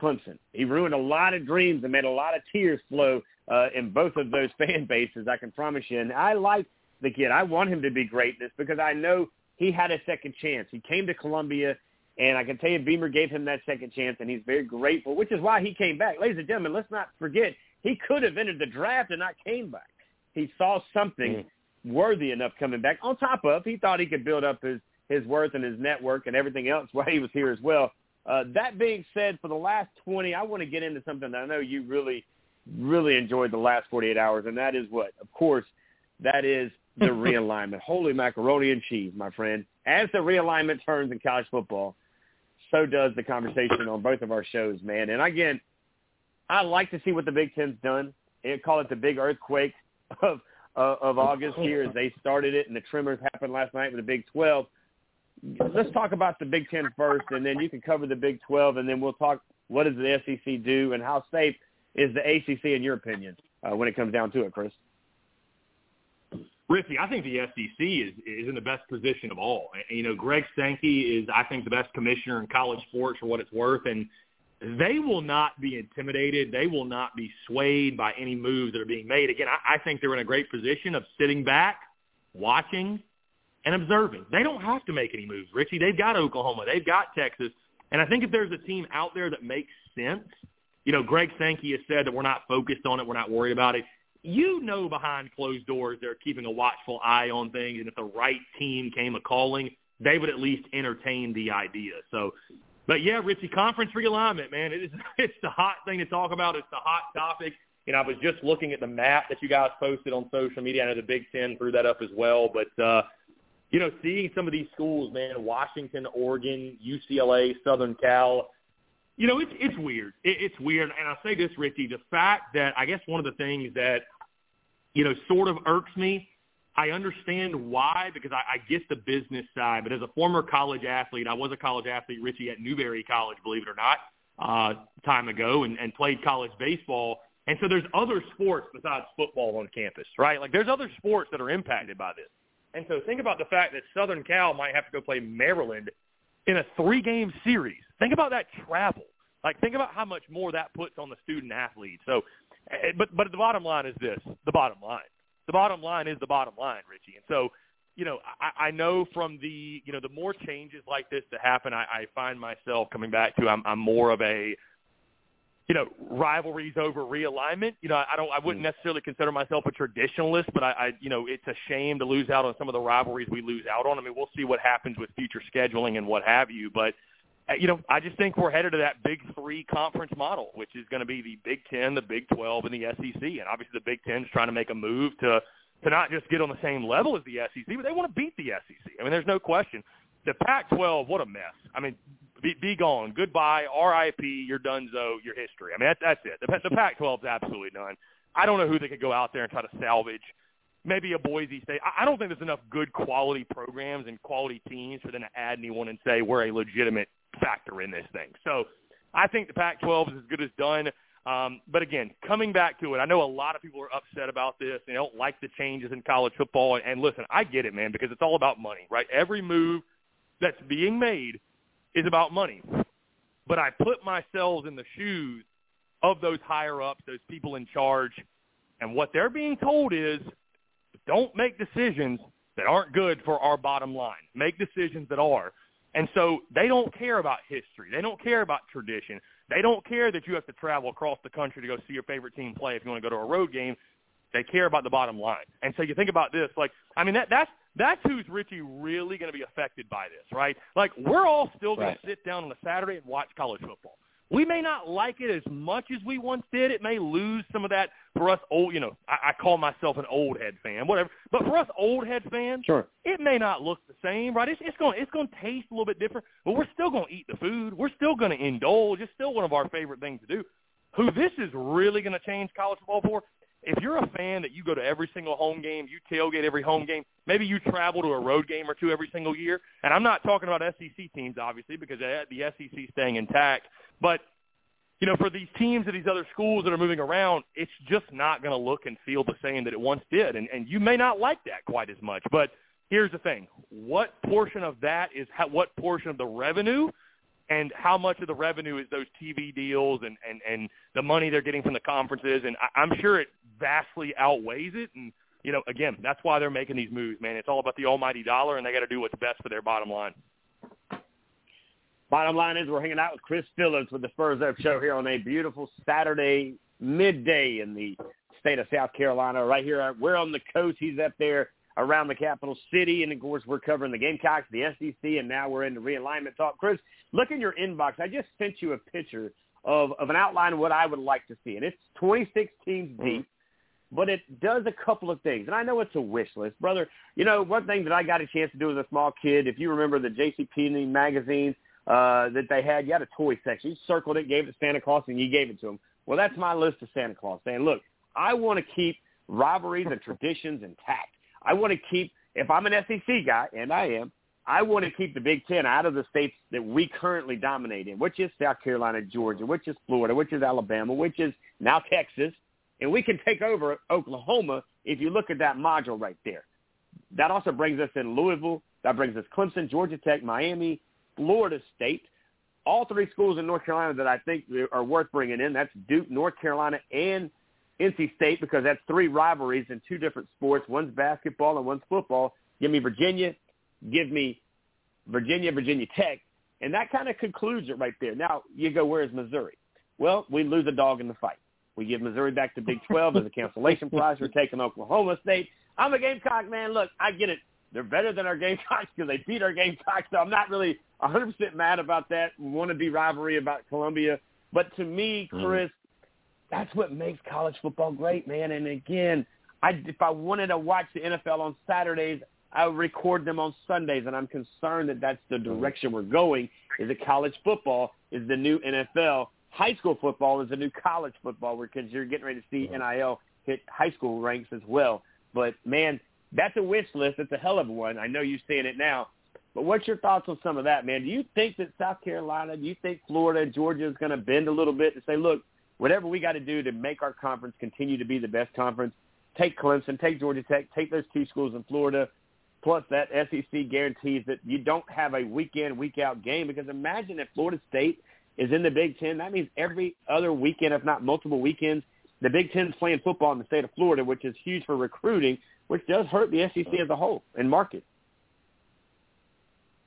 Clemson. He ruined a lot of dreams and made a lot of tears flow uh, in both of those fan bases. I can promise you. And I like the kid. I want him to be greatness because I know he had a second chance. He came to Columbia, and I can tell you Beamer gave him that second chance, and he's very grateful, which is why he came back. Ladies and gentlemen, let's not forget he could have entered the draft and not came back. He saw something worthy enough coming back. On top of, he thought he could build up his his worth and his network and everything else while he was here as well. Uh, that being said, for the last 20, I want to get into something that I know you really, really enjoyed the last 48 hours, and that is what? Of course, that is the realignment. Holy macaroni and cheese, my friend. As the realignment turns in college football, so does the conversation on both of our shows, man. And again, I like to see what the Big Ten's done. They call it the big earthquake of uh, of August here as they started it, and the tremors happened last night with the Big 12. Let's talk about the Big Ten first, and then you can cover the Big 12, and then we'll talk what does the SEC do and how safe is the ACC in your opinion uh, when it comes down to it, Chris? Richie, I think the SEC is is in the best position of all. You know, Greg Sankey is, I think, the best commissioner in college sports for what it's worth, and they will not be intimidated. They will not be swayed by any moves that are being made. Again, I, I think they're in a great position of sitting back, watching, and observing. They don't have to make any moves, Richie. They've got Oklahoma. They've got Texas. And I think if there's a team out there that makes sense, you know, Greg Sankey has said that we're not focused on it. We're not worried about it. You know behind closed doors they're keeping a watchful eye on things, and if the right team came a calling, they would at least entertain the idea. So, but yeah, Richie, conference realignment, man, it is it's the hot thing to talk about. It's the hot topic. Know, I was just looking at the map that you guys posted on social media. I know the Big Ten threw that up as well, but uh, you know, seeing some of these schools, man, Washington, Oregon, UCLA, Southern Cal, you know, it's it's weird. It, it's weird, and I'll say this, Richie, the fact that I guess one of the things that you know sort of irks me. I understand why because I, I get the business side, but as a former college athlete, I was a college athlete, Richie, at Newberry College, believe it or not, uh, time ago, and, and played college baseball. And so there's other sports besides football on campus, right? Like there's other sports that are impacted by this. And so think about the fact that Southern Cal might have to go play Maryland in a three-game series. Think about that travel. Like, think about how much more that puts on the student athlete. So, eh, but but the bottom line is this: the bottom line. The bottom line is the bottom line, Richie. And so, you know, I, I know from the you know the more changes like this that happen, I, I find myself coming back to I'm, I'm more of a you know, rivalries over realignment. You know, I don't, I wouldn't hmm. necessarily consider myself a traditionalist, but I, I, you know, it's a shame to lose out on some of the rivalries we lose out on. I mean, we'll see what happens with future scheduling and what have you, but Uh, you know, I just think we're headed to that Big Three conference model, which is going to be the Big Ten, the Big Twelve, and the SEC. And obviously, the Big Ten's trying to make a move to to not just get on the same level as the SEC, but they want to beat the SEC. I mean, there's no question. The Pac-12, what a mess. I mean, be, be gone. Goodbye. R.I.P. You're donezo. Your history. I mean, that's, that's it. The, the Pac-12 is absolutely done. I don't know who they could go out there and try to salvage. Maybe a Boise State. I don't think there's enough good quality programs and quality teams for them to add anyone and say we're a legitimate factor in this thing. So I think the Pac-12 is as good as done. Um, but again, coming back to it, I know a lot of people are upset about this. They don't like the changes in college football. And, and listen, I get it, man, because it's all about money, right? Every move that's being made is about money. But I put myself in the shoes of those higher ups, those people in charge, and what they're being told is don't make decisions that aren't good for our bottom line. Make decisions that are. And so they don't care about history. They don't care about tradition. They don't care that you have to travel across the country to go see your favorite team play if you want to go to a road game. They care about the bottom line. And so you think about this, like I mean that that's that's who's Richie really going to be affected by this, right? Like we're all still going Right. to sit down on a Saturday and watch college football. We may not like it as much as we once did. It may lose some of that for us old, you know, I, I call myself an old head fan, whatever. But for us old head fans, Sure. it may not look the same, right? It's, it's going it's going to taste a little bit different, but we're still going to eat the food. We're still going to indulge. It's still one of our favorite things to do. Who this is really going to change college football for? If you're a fan that you go to every single home game, you tailgate every home game, maybe you travel to a road game or two every single year. And I'm not talking about SEC teams, obviously, because the SEC staying intact. But you know, for these teams at these other schools that are moving around, it's just not going to look and feel the same that it once did. And, and you may not like that quite as much. But here's the thing. What portion of that is what portion of the revenue and how much of the revenue is those TV deals and, and, and the money they're getting from the conferences? And I, I'm sure it vastly outweighs it. And, you know, again, that's why they're making these moves, man. It's all about the almighty dollar, and they got to do what's best for their bottom line. Bottom line is we're hanging out with Chris Phillips with the Spurs Up Show here on a beautiful Saturday midday in the state of South Carolina. Right here, we're on the coast. He's up there around the capital city, and of course we're covering the Gamecocks, the SEC, and now we're into realignment talk. Chris, look in your inbox. I just sent you a picture of of an outline of what I would like to see, and it's 26 teams deep. But it does a couple of things, and I know it's a wish list, brother. You know, one thing that I got a chance to do as a small kid, if you remember the J.C. Penney magazines, uh, that they had. You had a toy section. You circled it, gave it to Santa Claus, and you gave it to him. Well, that's my list to Santa Claus, saying, look, I want to keep rivalries and traditions intact. I want to keep, if I'm an SEC guy, and I am, I want to keep the Big Ten out of the states that we currently dominate in, which is South Carolina, Georgia, which is Florida, which is Alabama, which is now Texas, and we can take over Oklahoma if you look at that module right there. That also brings us in Louisville. That brings us Clemson, Georgia Tech, Miami, Florida State. All three schools in North Carolina that I think are worth bringing in. That's Duke, North Carolina, and NC State because that's three rivalries in two different sports. One's basketball and one's football. Give me Virginia. Give me Virginia, Virginia Tech. And that kind of concludes it right there. Now, you go, where's Missouri? Well, we lose a dog in the fight. We give Missouri back to Big 12 as a cancellation prize. We're taking Oklahoma State. I'm a Gamecock man. Look, I get it. They're better than our Gamecocks because they beat our Gamecocks. So I'm not really 100% mad about that. We Want to be rivalry about Columbia. But to me, mm-hmm. Chris, that's what makes college football great, man. And again, I, if I wanted to watch the NFL on Saturdays, I would record them on Sundays. And I'm concerned that that's the mm-hmm. direction we're going is that college football is the new NFL. High school football is the new college football because you're getting ready to see NIL hit high school ranks as well. But, man, that's a wish list. It's a hell of a one. I know you're seeing it now. But what's your thoughts on some of that, man? Do you think that South Carolina, do you think Florida, Georgia is going to bend a little bit and say, look, whatever we got to do to make our conference continue to be the best conference, take Clemson, take Georgia Tech, take those two schools in Florida, plus that SEC guarantees that you don't have a week-in, week-out game. Because imagine if Florida State is in the Big Ten. That means every other weekend, if not multiple weekends, the Big Ten is playing football in the state of Florida, which is huge for recruiting, which does hurt the SEC as a whole and market.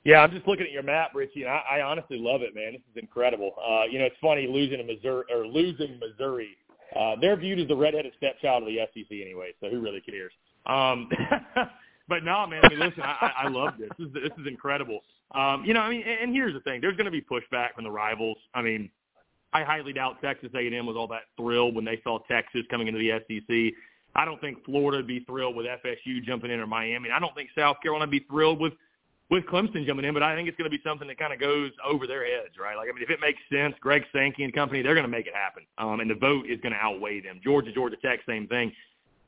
Yeah, I'm just looking at your map, Richie, and I, I honestly love it, man. This is incredible. Uh, you know, it's funny losing to Missouri or losing Missouri. Uh, they're viewed as the redheaded stepchild of the SEC anyway, so who really cares? Um, but no, man. I mean, listen, I, I love this. This is this is incredible. Um, you know, I mean, and, and here's the thing: there's going to be pushback from the rivals. I mean, I highly doubt Texas A&M was all that thrilled when they saw Texas coming into the SEC. I don't think Florida would be thrilled with FSU jumping in or Miami. I don't think South Carolina would be thrilled with with Clemson jumping in, but I think it's going to be something that kind of goes over their heads, right? Like, I mean, if it makes sense, Greg Sankey and company, they're going to make it happen, um, and the vote is going to outweigh them. Georgia, Georgia Tech, same thing.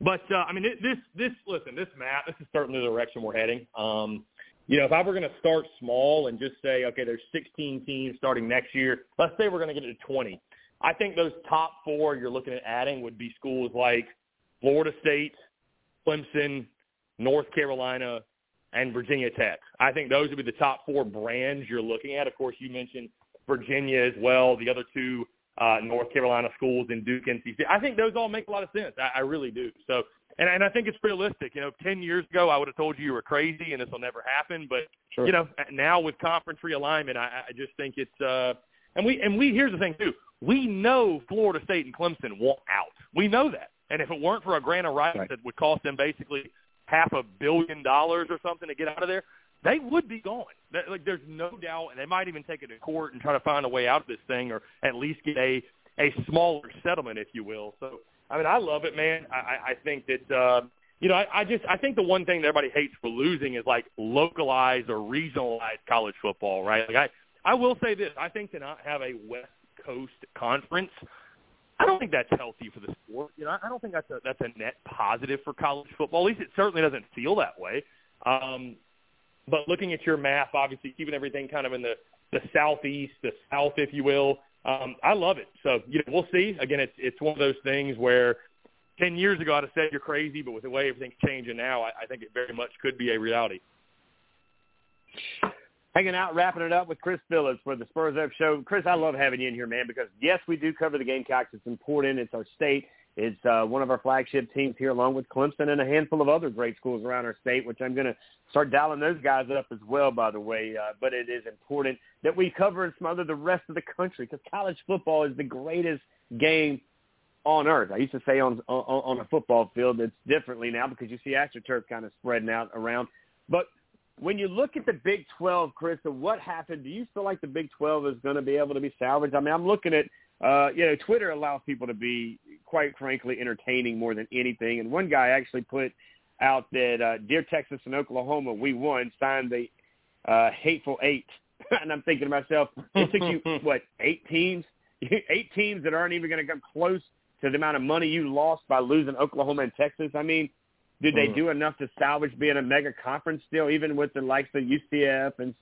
But uh, I mean, this this listen, this map, this is certainly the direction we're heading. Um, you know, if I were going to start small and just say, okay, there's 16 teams starting next year. Let's say we're going to get to 20. I think those top four you're looking at adding would be schools like Florida State, Clemson, North Carolina, and Virginia Tech. I think those would be the top four brands you're looking at. Of course, you mentioned Virginia as well. The other two uh, North Carolina schools in Duke, NC State. I think those all make a lot of sense. I, I really do. So, and, and I think it's realistic. You know, ten years ago, I would have told you you were crazy and this will never happen. But Sure. you know, now with conference realignment, I, I just think it's. uh And we and we here's the thing too. We know Florida State and Clemson want out. We know that. And if it weren't for a grant of rights Right. that would cost them basically half a billion dollars or something to get out of there, they would be gone. Like, there's no doubt, and they might even take it to court and try to find a way out of this thing, or at least get a a smaller settlement, if you will. So, I mean, I love it, man. I, I I think that uh, you know, I, I just I think the one thing that everybody hates for losing is like localized or regionalized college football, right? Like I I will say this: I think to not have a West Coast conference. I don't think that's healthy for the sport. You know, I don't think that's a that's a net positive for college football. At least it certainly doesn't feel that way. Um, but looking at your map, obviously keeping everything kind of in the the southeast, the south, if you will, um, I love it. So you know, we'll see. Again, it's it's one of those things where ten years ago I'd have said you're crazy, but with the way everything's changing now, I, I think it very much could be a reality. Hanging out, wrapping it up with Chris Phillips for the Spurs Up Show. Chris, I love having you in here, man, because yes, we do cover the Gamecocks. It's important. It's our state. It's uh, one of our flagship teams here, along with Clemson and a handful of other great schools around our state, which I'm going to start dialing those guys up as well, by the way. Uh, but it is important that we cover and smother the rest of the country because college football is the greatest game on earth. I used to say on on, on a football field. It's differently now because you see AstroTurf kind of spreading out around. But when you look at the Big 12, Chris, and what happened, do you feel like the Big 12 is going to be able to be salvaged? I mean, I'm looking at, uh, you know, Twitter allows people to be, quite frankly, entertaining more than anything. And one guy actually put out that, uh, Dear Texas and Oklahoma, we won, signed the uh, Hateful Eight. and I'm thinking to myself, it took you, what, eight teams? Eight teams that aren't even going to come close to the amount of money you lost by losing Oklahoma and Texas. I mean, did they Mhm. do enough to salvage being a mega conference still, even with the likes of UCF and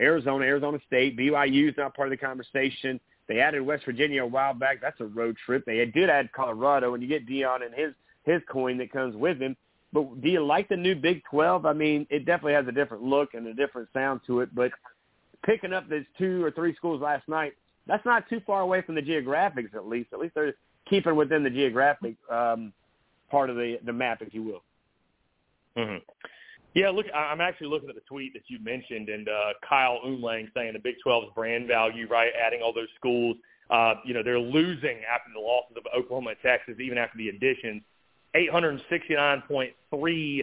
Arizona, Arizona State, BYU is not part of the conversation. They added West Virginia a while back. That's a road trip. They did add Colorado, and you get Deion and his his coin that comes with him. But do you like the new Big 12? I mean, it definitely has a different look and a different sound to it. But picking up those two or three schools last night, that's not too far away from the geographics, at least. At least they're keeping within the geographic um, part of the the map, if you will. Hmm Yeah, look, I'm actually looking at the tweet that you mentioned, and uh, Kyle Umlang saying the Big 12's brand value, right, adding all those schools. Uh, you know, they're losing after the losses of Oklahoma and Texas, even after the additions, $869.3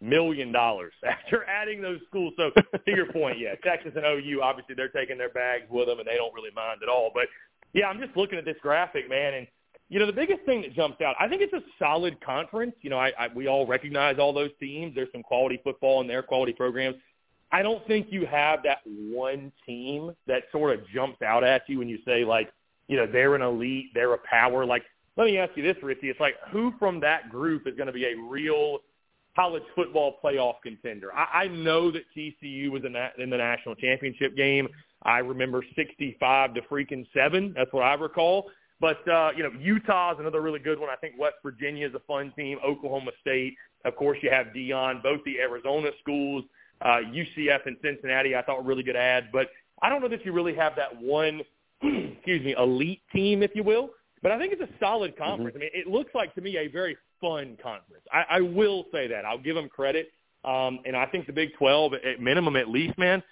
million after adding those schools. So to your point, yeah, Texas and OU, obviously they're taking their bags with them, and they don't really mind at all. But yeah, I'm just looking at this graphic, man, and you know, the biggest thing that jumps out, I think it's a solid conference. You know, I, I we all recognize all those teams. There's some quality football in their quality programs. I don't think you have that one team that sort of jumps out at you when you say like, you know, they're an elite, they're a power. Like, let me ask you this, Richie. It's like who from that group is going to be a real college football playoff contender? I, I know that TCU was in, that, in the national championship game. I remember 65 to freaking seven. That's what I recall. But uh, you know, Utah is another really good one. I think West Virginia is a fun team. Oklahoma State, of course, you have Deion. Both the Arizona schools, uh, UCF and Cincinnati, I thought really good ads. But I don't know that you really have that one, excuse me, elite team, if you will. But I think it's a solid conference. I mean, it looks like to me a very fun conference. I, I will say that. I'll give them credit. Um, and I think the Big 12, at minimum at least, man,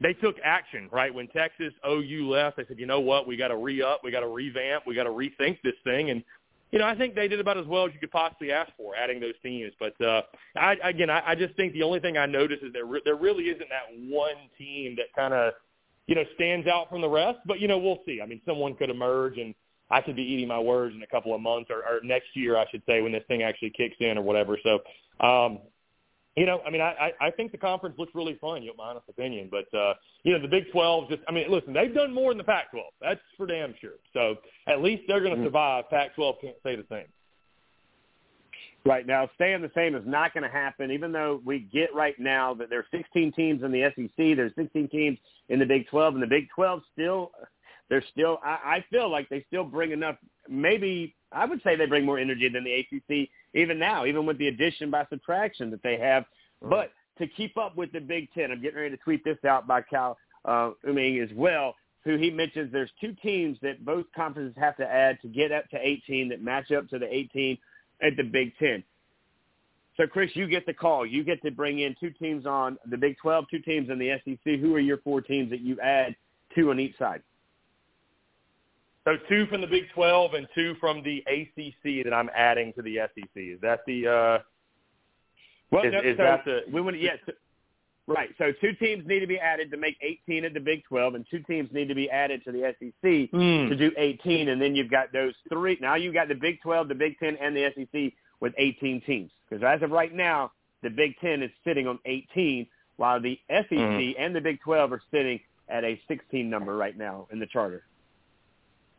they took action, right? When Texas OU left, they said, you know what, we got to re-up, we got to revamp, we got to rethink this thing. And you know, I think they did about as well as you could possibly ask for, adding those teams. But uh, I, again, I, I just think the only thing I notice is there re- there really isn't that one team that kind of, you know, stands out from the rest. But you know, we'll see. I mean, someone could emerge, and I could be eating my words in a couple of months or, or next year, I should say, when this thing actually kicks in or whatever. So, um, you know, I mean, I, I think the conference looks really fun. You know, my honest opinion, but uh, you know, the Big Twelve just, I mean, listen, they've done more than the Pac-12. That's for damn sure. So at least they're going to survive. Pac-12 can't say the same. Right now, staying the same is not going to happen. Even though we get right now that there are 16 teams in the SEC, there's 16 teams in the Big 12, and the Big 12 still, they're still. I, I feel like they still bring enough. Maybe I would say they bring more energy than the ACC even now, even with the addition by subtraction that they have. But to keep up with the Big Ten, I'm getting ready to tweet this out by Cal uh, Uming as well, who he mentions there's two teams that both conferences have to add to get up to 18 that match up to the 18 at the Big Ten. So, Chris, you get the call. You get to bring in two teams on the Big 12, two teams in the SEC. Who are your four teams that you add two on each side? So two from the Big 12 and two from the ACC that I'm adding to the SEC. Is that the? Uh, Well, is, no, is so that the? we want yes, right. So two teams need to be added to make 18 at the Big 12, and two teams need to be added to the SEC Hmm. to do 18, and then you've got those three. Now you've got the Big 12, the Big 10, and the SEC with 18 teams. Because as of right now, the Big 10 is sitting on 18, while the SEC Mhm. and the Big 12 are sitting at a 16 number right now in the charter.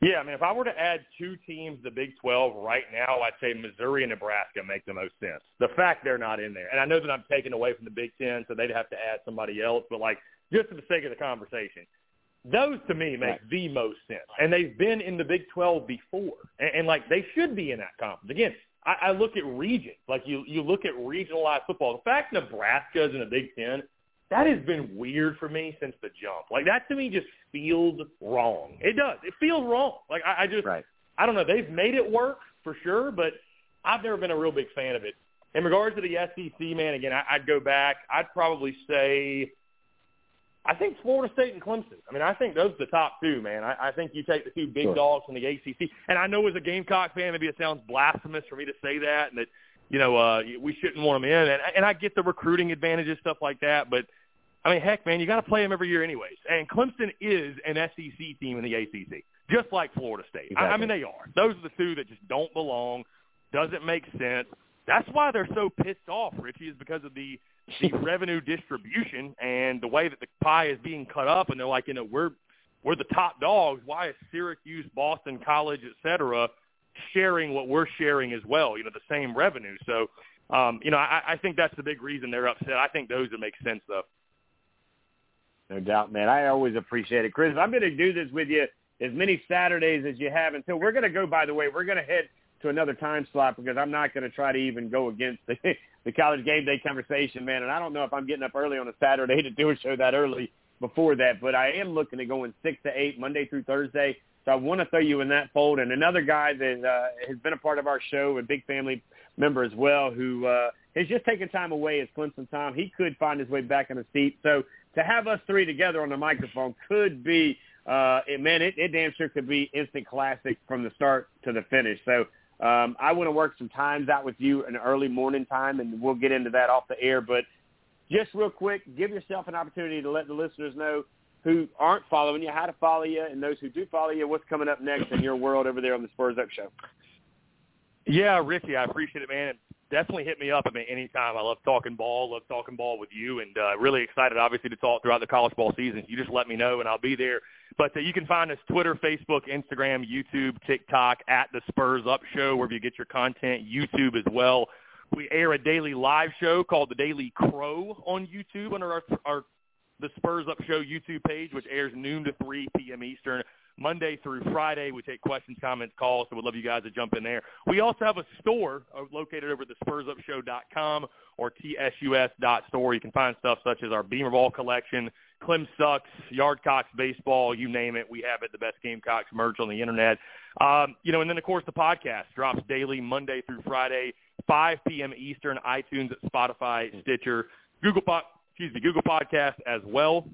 Yeah, I mean, if I were to add two teams to the Big 12 right now, I'd say Missouri and Nebraska make the most sense. The fact they're not in there, and I know that I'm taking away from the Big 10, so they'd have to add somebody else, but like just for the sake of the conversation, those to me make Right. the most sense. And they've been in the Big 12 before, and, and like they should be in that conference. Again, I, I look at regions, like you you look at regionalized football. The fact Nebraska's in the Big 10 that has been weird for me since the jump. Like that to me just feels wrong. It does. It feels wrong. Like I, I just Right. I don't know. They've made it work for sure, but I've never been a real big fan of it. In regards to the SEC, man, again, I, I'd go back. I'd probably say, I think Florida State and Clemson. I mean, I think those are the top two, man. I, I think you take the two big Sure. dogs from the ACC. And I know as a Gamecock fan, maybe it sounds blasphemous for me to say that, and that you know uh, we shouldn't want them in. And, and I get the recruiting advantages, stuff like that, but I mean, heck, man, you got to play them every year anyways. And Clemson is an SEC team in the ACC, just like Florida State. I, I mean, they are. Those are the two that just don't belong. Doesn't make sense. That's why they're so pissed off, Richie, is because of the the revenue distribution and the way that the pie is being cut up. And they're like, you know, we're we're the top dogs. Why is Syracuse, Boston College, et cetera, sharing what we're sharing as well? You know, the same revenue. So, um, you know, I, I think that's the big reason they're upset. I think those would make sense, though. No doubt, man. I always appreciate it. Chris, I'm going to do this with you as many Saturdays as you have until we're going to go, by the way, we're going to head to another time slot because I'm not going to try to even go against the, the college game day conversation, man. And I don't know if I'm getting up early on a Saturday to do a show that early before that, but I am looking at going 6 to 8 Monday through Thursday. So I want to throw you in that fold. And another guy that uh, has been a part of our show, a big family member as well, who uh, has just taken time away is Clemson Tom. He could find his way back in the seat. So to have us three together on the microphone could be, uh, it, man, it, it damn sure could be instant classic from the start to the finish. So um, I want to work some times out with you in early morning time, and we'll get into that off the air. But just real quick, give yourself an opportunity to let the listeners know who aren't following you how to follow you, and those who do follow you, what's coming up next in your world over there on the Spurs Up Show. Yeah, Ricky, I appreciate it, man. Definitely hit me up. I mean, anytime. I love talking ball. Love talking ball with you, and uh, really excited, obviously, to talk throughout the college ball season. You just let me know, and I'll be there. But uh, you can find us Twitter, Facebook, Instagram, YouTube, TikTok at the Spurs Up Show, wherever you get your content. YouTube as well. We air a daily live show called the Daily Crow on YouTube under our, our the Spurs Up Show YouTube page, which airs noon to 3 p.m. Eastern. Monday through Friday, we take questions, comments, calls, so we'd love you guys to jump in there. We also have a store uh, located over at the SpursUpShow.com or TSUS.store. You can find stuff such as our Beamer Ball collection, Clem Sucks, Yardcocks Baseball, you name it. We have it, the best Gamecocks merch on the Internet. Um, you know, and then, of course, the podcast drops daily, Monday through Friday, 5 p.m. Eastern, iTunes, Spotify, Stitcher, Google, po- excuse me, Google Podcast as well.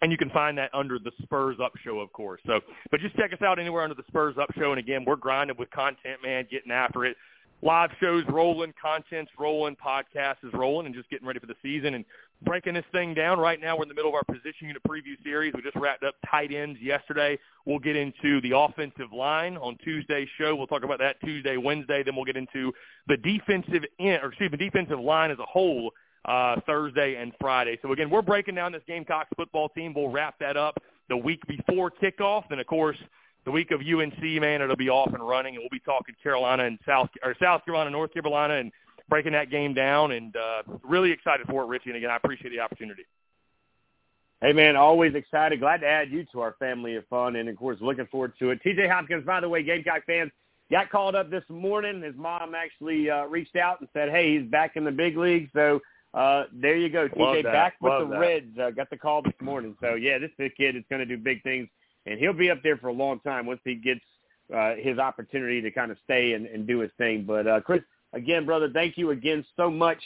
and you can find that under the Spurs Up Show, of course. So, but just check us out anywhere under the Spurs Up Show. And again, we're grinding with content, man, getting after it. Live shows rolling, content's rolling, podcast is rolling, and just getting ready for the season and breaking this thing down. Right now, we're in the middle of our position unit preview series. We just wrapped up tight ends yesterday. We'll get into the offensive line on Tuesday's show. We'll talk about that Tuesday, Wednesday. Then we'll get into the defensive end, or excuse me, defensive line as a whole uh, Thursday and Friday. So again, we're breaking down this Gamecocks football team. We'll wrap that up the week before kickoff. Then of course the week of UNC, man, it'll be off and running, and we'll be talking Carolina and South or South Carolina, North Carolina, and breaking that game down. And uh, really excited for it, Richie. And again, I appreciate the opportunity. Hey man, always excited. Glad to add you to our family of fun, and of course, looking forward to it. TJ Hopkins, by the way, Gamecock fans, got called up this morning. His mom actually uh, reached out and said, "Hey, he's back in the big league." So uh, there you go, TJ, back with Love the that. Reds. Uh, got the call this morning. So yeah, this is kid is going to do big things and he'll be up there for a long time once he gets uh, his opportunity to kind of stay and, and do his thing. But uh, Chris, again, brother, thank you again so much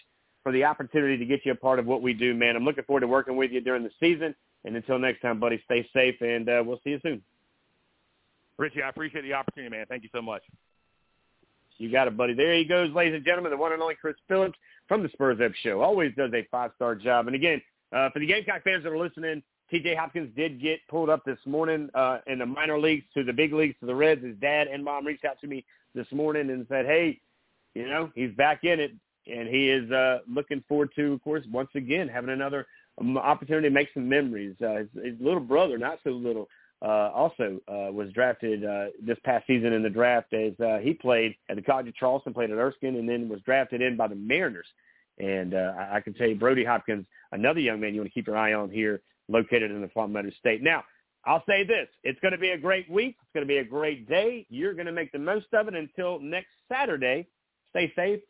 for the opportunity to get you a part of what we do, man. I'm looking forward to working with you during the season. And until next time, buddy, stay safe, and uh, we'll see you soon. Richie, I appreciate the opportunity, man. Thank you so much. You got it, buddy. There he goes, ladies and gentlemen, the one and only Chris Phillips from the Spurs Up Show. Always does a five-star job. And again, uh, for the Gamecock fans that are listening, TJ Hopkins did get pulled up this morning uh, in the minor leagues to the big leagues to the Reds. His dad and mom reached out to me this morning and said, "Hey, you know, he's back in it, and he is uh, looking forward to, of course, once again having another um, opportunity to make some memories." Uh, his, his little brother, not so little, also uh, was drafted uh, this past season in the draft as uh, he played at the College of Charleston, played at Erskine, and then was drafted in by the Mariners. And uh, I I can tell you, Brody Hopkins, another young man you want to keep your eye on here located in the Palmetto State. Now, I'll say this. It's going to be a great week. It's going to be a great day. You're going to make the most of it until next Saturday. Stay safe.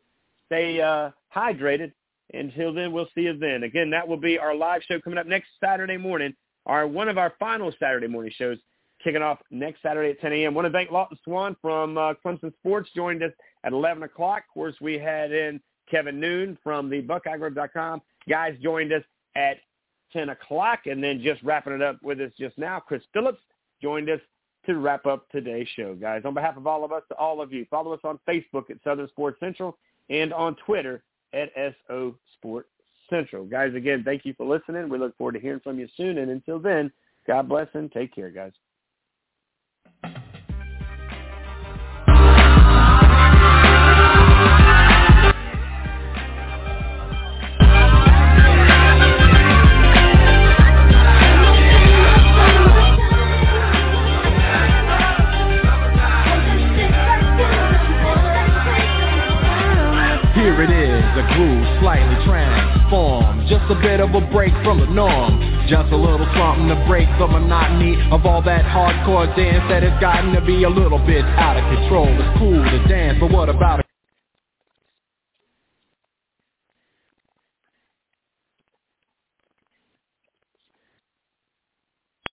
Stay uh, hydrated. Until then, we'll see you then. Again, that will be our live show coming up next Saturday morning. Our One of our final Saturday morning shows kicking off next Saturday at 10 a.m. want to thank Lawton Swan from uh, Clemson Sports. Joined us at 11 o'clock. Of course, we had in Kevin Noon from the BuckeyeGrove.com. Guys joined us at 10 o'clock. And then just wrapping it up with us just now, Chris Phillips joined us to wrap up today's show, guys. On behalf of all of us, to all of you, follow us on Facebook at Southern Sports Central and on Twitter at SO Sports Central. Guys, again, thank you for listening. We look forward to hearing from you soon. And until then, God bless and take care, guys. Here it is, a groove slightly transformed. Just a bit of a break from the norm. Just a little something to break the monotony of all that hardcore dance that has gotten to be a little bit out of control. It's cool to dance, but what about it?